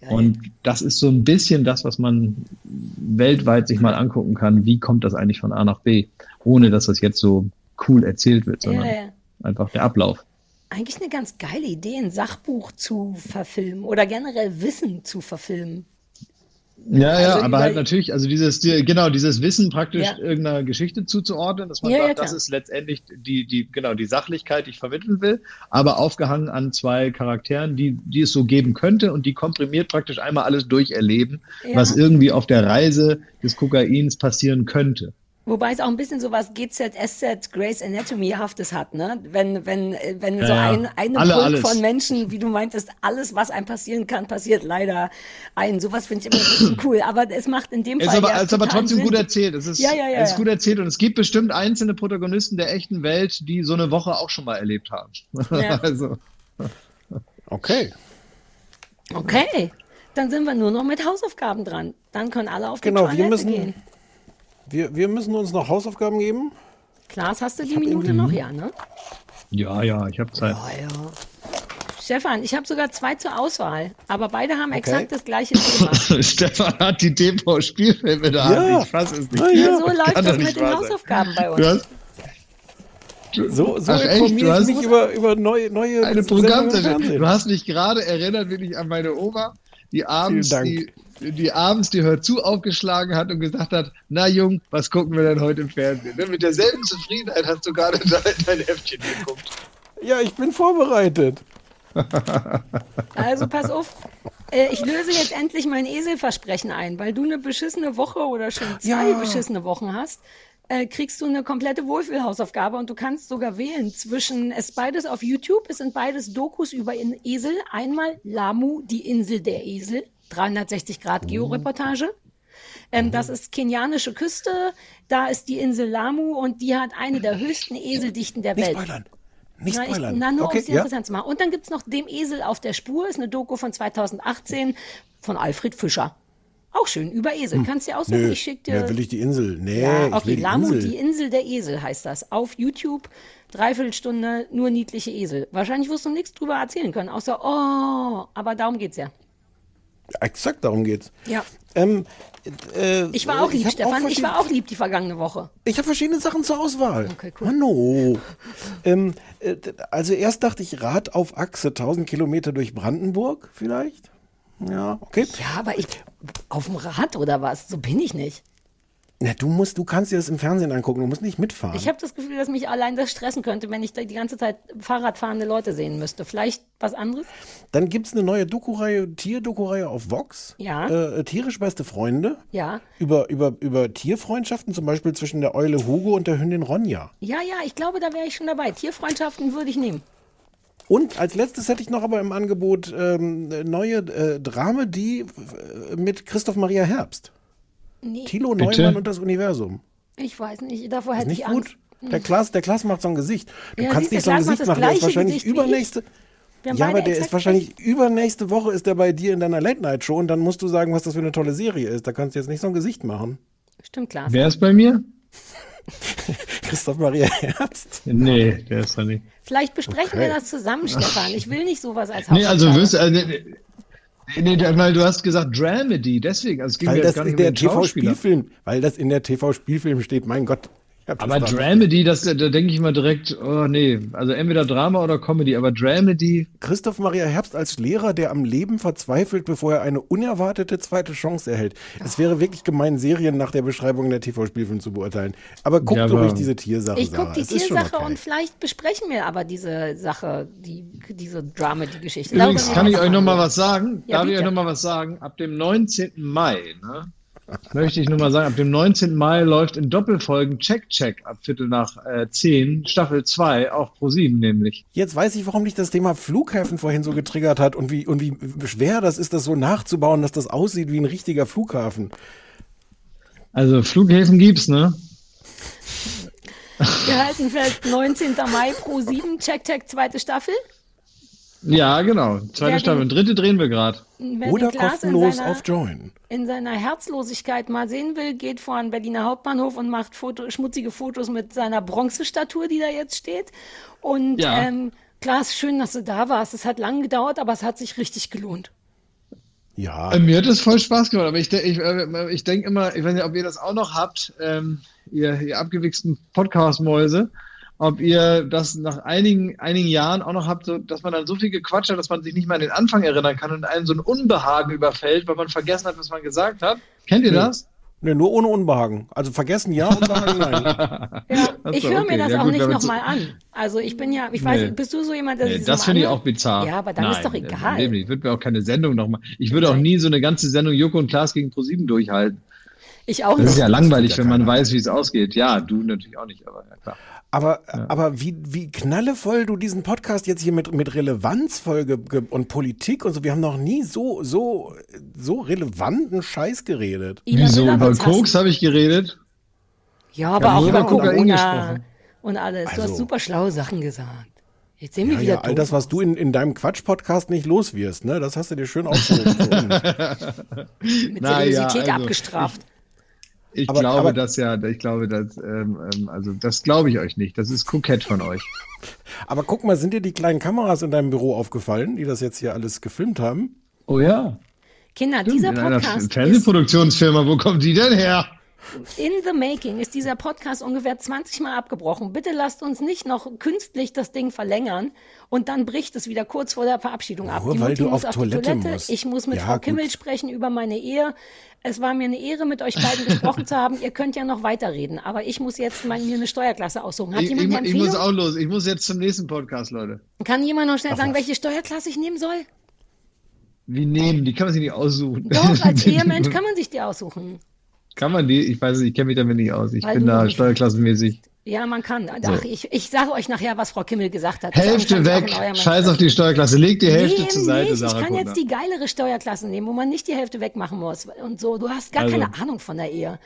Und das ist so ein bisschen das, was man weltweit sich mal angucken kann. Wie kommt das eigentlich von A nach B, ohne dass das jetzt so cool erzählt wird, sondern Ja, ja. einfach der Ablauf. Eigentlich eine ganz geile Idee, ein Sachbuch zu verfilmen oder generell Wissen zu verfilmen. Ja, ja, Also aber halt natürlich, also dieses, die, genau, dieses Wissen praktisch Ja. irgendeiner Geschichte zuzuordnen, dass man Ja, ja, sagt, das klar. ist letztendlich die, die, genau, die Sachlichkeit, die ich vermitteln will, aber aufgehangen an zwei Charakteren, die, die es so geben könnte und die komprimiert praktisch einmal alles durcherleben, Ja. was irgendwie auf der Reise des Kokains passieren könnte. Wobei es auch ein bisschen so was GZSZ Grace Anatomy-haftes hat, ne? Wenn, wenn, äh, wenn Ja, so ja. ein, eine Alle, Pulk alles. von Menschen, wie du meintest, alles, was einem passieren kann, passiert leider ein. Sowas finde ich immer ein bisschen cool. Aber es macht in dem Ist Fall. aber, ja ist aber trotzdem Sinn. gut erzählt. Es ist, Ja, ja, ja, es ist gut erzählt und es gibt bestimmt einzelne Protagonisten der echten Welt, die so eine Woche auch schon mal erlebt haben. Ja. also. Okay. Okay. Dann sind wir nur noch mit Hausaufgaben dran. Dann können alle auf die Genau, wir Toilette müssen, gehen. Wir, wir müssen uns noch Hausaufgaben geben. Klaas, hast du die Minute noch? Ja, ne? Ja, ja, ich habe Zeit. Ja, ja. Stefan, ich habe sogar zwei zur Auswahl, aber beide haben Okay. exakt das gleiche Thema. Stefan hat die TV-Spielfilme da. Ja. Ich fass es nicht. Na ja. So läuft Kann das mit den sein. Hausaufgaben bei uns. Du hast So, so Ach, echt? Du hast- mich über, über neue, neue eine. Fernsehen. Du hast mich gerade erinnert, wirklich an meine Oma, die abends, Vielen die, die abends die Hör zu aufgeschlagen hat und gesagt hat, na Jung, was gucken wir denn heute im Fernsehen? Ne? Mit derselben Zufriedenheit hast du gerade dein, dein Heftchen geguckt. Ja, ich bin vorbereitet. Also pass auf, äh, ich löse jetzt endlich mein Eselversprechen ein, weil du eine beschissene Woche oder schon zwei Ja. beschissene Wochen hast. Äh, kriegst du eine komplette Wohlfühlhausaufgabe und du kannst sogar wählen zwischen, es ist beides auf YouTube, es sind beides Dokus über in Esel. Einmal Lamu, die Insel der Esel, 360 Grad Georeportage. Ähm, das ist kenianische Küste, da ist die Insel Lamu und die hat eine der höchsten Eseldichten der Nicht Welt. spoilern. Nicht na, ich, spoilern. na, nur Okay, um es ja. interessant zu machen. Und dann gibt's noch Dem Esel auf der Spur, ist eine Doku von 2018 von Alfred Fischer. Auch schön, über Esel. Kannst du dir aussuchen, Nö, ich schick dir. ja, will ich die Insel? Nee, ja, ich okay, die Lamu, Insel. die Insel der Esel heißt das. Auf YouTube, Dreiviertelstunde, nur niedliche Esel. Wahrscheinlich wirst du nichts drüber erzählen können, außer, oh, aber darum geht's ja. Exakt darum geht's. Ja. Ähm, äh, Ich war auch ich lieb, hab Stefan. ich verschiedene- war auch lieb die vergangene Woche. Ich habe verschiedene Sachen zur Auswahl. Okay, cool. Mano. ähm, äh, also erst dachte ich Rad auf Achse, 1000 Kilometer durch Brandenburg vielleicht. Ja, okay. Ja, aber ich, auf dem Rad oder was? So bin ich nicht. Na, du musst, du kannst dir das im Fernsehen angucken, du musst nicht mitfahren. Ich habe das Gefühl, dass mich allein das stressen könnte, wenn ich da die ganze Zeit Fahrradfahrende Leute sehen müsste. Vielleicht was anderes? Dann gibt's eine neue Doku-Reihe, Tier-Doku-Reihe auf Vox. Ja. Äh, tierisch beste Freunde. Ja. Über, über, über Tierfreundschaften, zum Beispiel zwischen der Eule Hugo und der Hündin Ronja. Ja, ja, ich glaube, da wäre ich schon dabei. Tierfreundschaften würde ich nehmen. Und als letztes hätte ich noch aber im Angebot ähm, eine neue äh, Dramedie äh, mit Christoph Maria Herbst. Nee, Thilo Bitte? Neumann und das Universum. ich weiß nicht. Davor hätte nicht ich gut? Angst. Der Klaas, der Klaas macht so ein Gesicht. Du Ja, kannst nicht so ein Gesicht das machen. Der ist wahrscheinlich übernächste. Ja, aber der ist wahrscheinlich übernächste Woche ist der bei dir in deiner Late Night Show und dann musst du sagen, was das für eine tolle Serie ist. Da kannst du jetzt nicht so ein Gesicht machen. Stimmt, Klaas. Wer ist bei mir? Christoph Maria Herbst. Nee, der ist da nicht. Vielleicht besprechen Okay. wir das zusammen, Stefan. Ich will nicht sowas als Nee, also wirst also, nee, weil du hast gesagt Dramedy, deswegen, also es ging Weil mir das jetzt gar nicht in der. TV-Spielfilm, weil das in der TV-Spielfilm steht, mein Gott. Ich Aber Dramedy, das, da denke ich immer direkt, oh nee, also entweder Drama oder Comedy, aber Dramedy, Christoph Maria Herbst als Lehrer, der am Leben verzweifelt, bevor er eine unerwartete zweite Chance erhält. Es wäre wirklich gemein, Serien nach der Beschreibung der TV-Spielfilm zu beurteilen. Aber guckt Ja, aber- ruhig diese Tiersache. Ich gucke die Es Tiersache okay. und vielleicht besprechen wir aber diese Sache, die, diese Dramedy-Geschichte. Übrigens kann ich euch noch mal nachher. was sagen. Ja, Darf ich bitte. euch noch mal was sagen? Ab dem 19. Mai, ne, möchte ich nur mal sagen, ab dem 19. Mai läuft in Doppelfolgen Check Check ab Viertel nach äh, 10, Staffel 2, auch pro 7 nämlich. Jetzt weiß ich, warum dich das Thema Flughäfen vorhin so getriggert hat und wie, und wie schwer das ist, das so nachzubauen, dass das aussieht wie ein richtiger Flughafen. Also Flughäfen gibt's, ne? Wir halten fest, 19. Mai pro 7, Check Check, zweite Staffel. Ja, genau. Zweite Wer Staffel. den- Dritte drehen wir gerade. Oder den kostenlos seiner, auf Join. in seiner Herzlosigkeit mal sehen will, geht vor einen Berliner Hauptbahnhof und macht Foto, schmutzige Fotos mit seiner Bronzestatue, die da jetzt steht. Und Ja. ähm, Klaas, schön, dass du da warst. Es hat lange gedauert, aber es hat sich richtig gelohnt. Ja. Äh, Mir hat es voll Spaß gemacht, aber ich, ich, äh, ich denke immer, ich weiß nicht, ob ihr das auch noch habt, ähm, ihr, ihr abgewichsten Podcast-Mäuse, ob ihr das nach einigen, einigen Jahren auch noch habt, so, dass man dann so viel gequatscht hat, dass man sich nicht mehr an den Anfang erinnern kann und einen so ein Unbehagen überfällt, weil man vergessen hat, was man gesagt hat. Kennt ihr Nö. das? Ne, nur ohne Unbehagen. Also vergessen ja, Unbehagen nein. Ja, ich höre okay. mir das Ja, auch gut, nicht nochmal an. Also ich bin ja, ich weiß Nee. nicht, bist du so jemand, der Nee, das so finde ich auch bizarr. Ja, aber dann Nein, ist doch egal. Ich würde mir auch keine Sendung nochmal. Ich würde auch nie so eine ganze Sendung Joko und Klaas gegen ProSieben durchhalten. Ich auch Das ist nicht. ja langweilig, ja wenn man weiß, wie es ausgeht. Ja, du natürlich auch nicht, aber ja klar. Aber, aber wie, wie knallevoll du diesen Podcast jetzt hier mit, mit Relevanzfolge ge- und Politik und so, wir haben noch nie so, so, so relevanten Scheiß geredet. Ina Wieso? Über. Koks habe ich geredet. Ja, aber haben auch über Kokain und alles. Du Also- hast super schlaue Sachen gesagt. Jetzt sehen wir Ja, wieder ja, all das, was du in, in deinem Quatsch-Podcast nicht los wirst, ne? Das hast du dir schön aufgehoben. mit Na ja, Seriosität also, abgestraft. Ich Aber- glaube, aber- dass ja, ich glaube, dass, ähm, ähm, also das glaube ich euch nicht. Das ist kokett von euch. Aber guck mal, sind dir die kleinen Kameras in deinem Büro aufgefallen, die das jetzt hier alles gefilmt haben? Oh ja. Kinder, dieser In einer Podcast ist Fernsehproduktionsfirma, wo kommt die denn her? In the making. Ist dieser Podcast ungefähr 20 Mal abgebrochen. Bitte lasst uns nicht noch künstlich das Ding verlängern und dann bricht es wieder kurz vor der Verabschiedung ab. Nur die weil Mutti du muss auf auf die Toilette Toilette. musst. Ich muss mit Ja, Frau gut. Kimmel sprechen über meine Ehe. Es war mir eine Ehre, mit euch beiden gesprochen zu haben. Ihr könnt ja noch weiterreden, aber ich muss jetzt mal mir eine Steuerklasse aussuchen. Hat Ich, jemand ich, eine ich muss Empfehlung? auch los. Ich muss jetzt zum nächsten Podcast, Leute. Kann jemand noch schnell sagen, welche Steuerklasse ich nehmen soll? Wie nehmen? Die kann man sich nicht aussuchen. Doch, als Ehemensch kann man sich die aussuchen. Kann man die? Ich weiß nicht, ich kenne mich damit nicht aus. Ich Weil bin da steuerklassenmäßig. Ja, man kann. Ach, ich, ich sage euch nachher, was Frau Kimmel gesagt hat. Hälfte weg. Scheiß auf die Steuerklasse. Leg die Hälfte Nee, zur Seite, nicht. Ich kann Kuttner. jetzt die geilere Steuerklasse nehmen, wo man nicht die Hälfte wegmachen muss. Und so, du hast gar Also. keine Ahnung von der Ehe.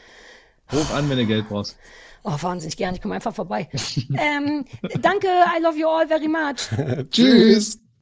Ruf an, wenn du Geld brauchst. Oh, wahnsinnig gern, ich komme einfach vorbei. ähm, danke, I love you all very much. Tschüss.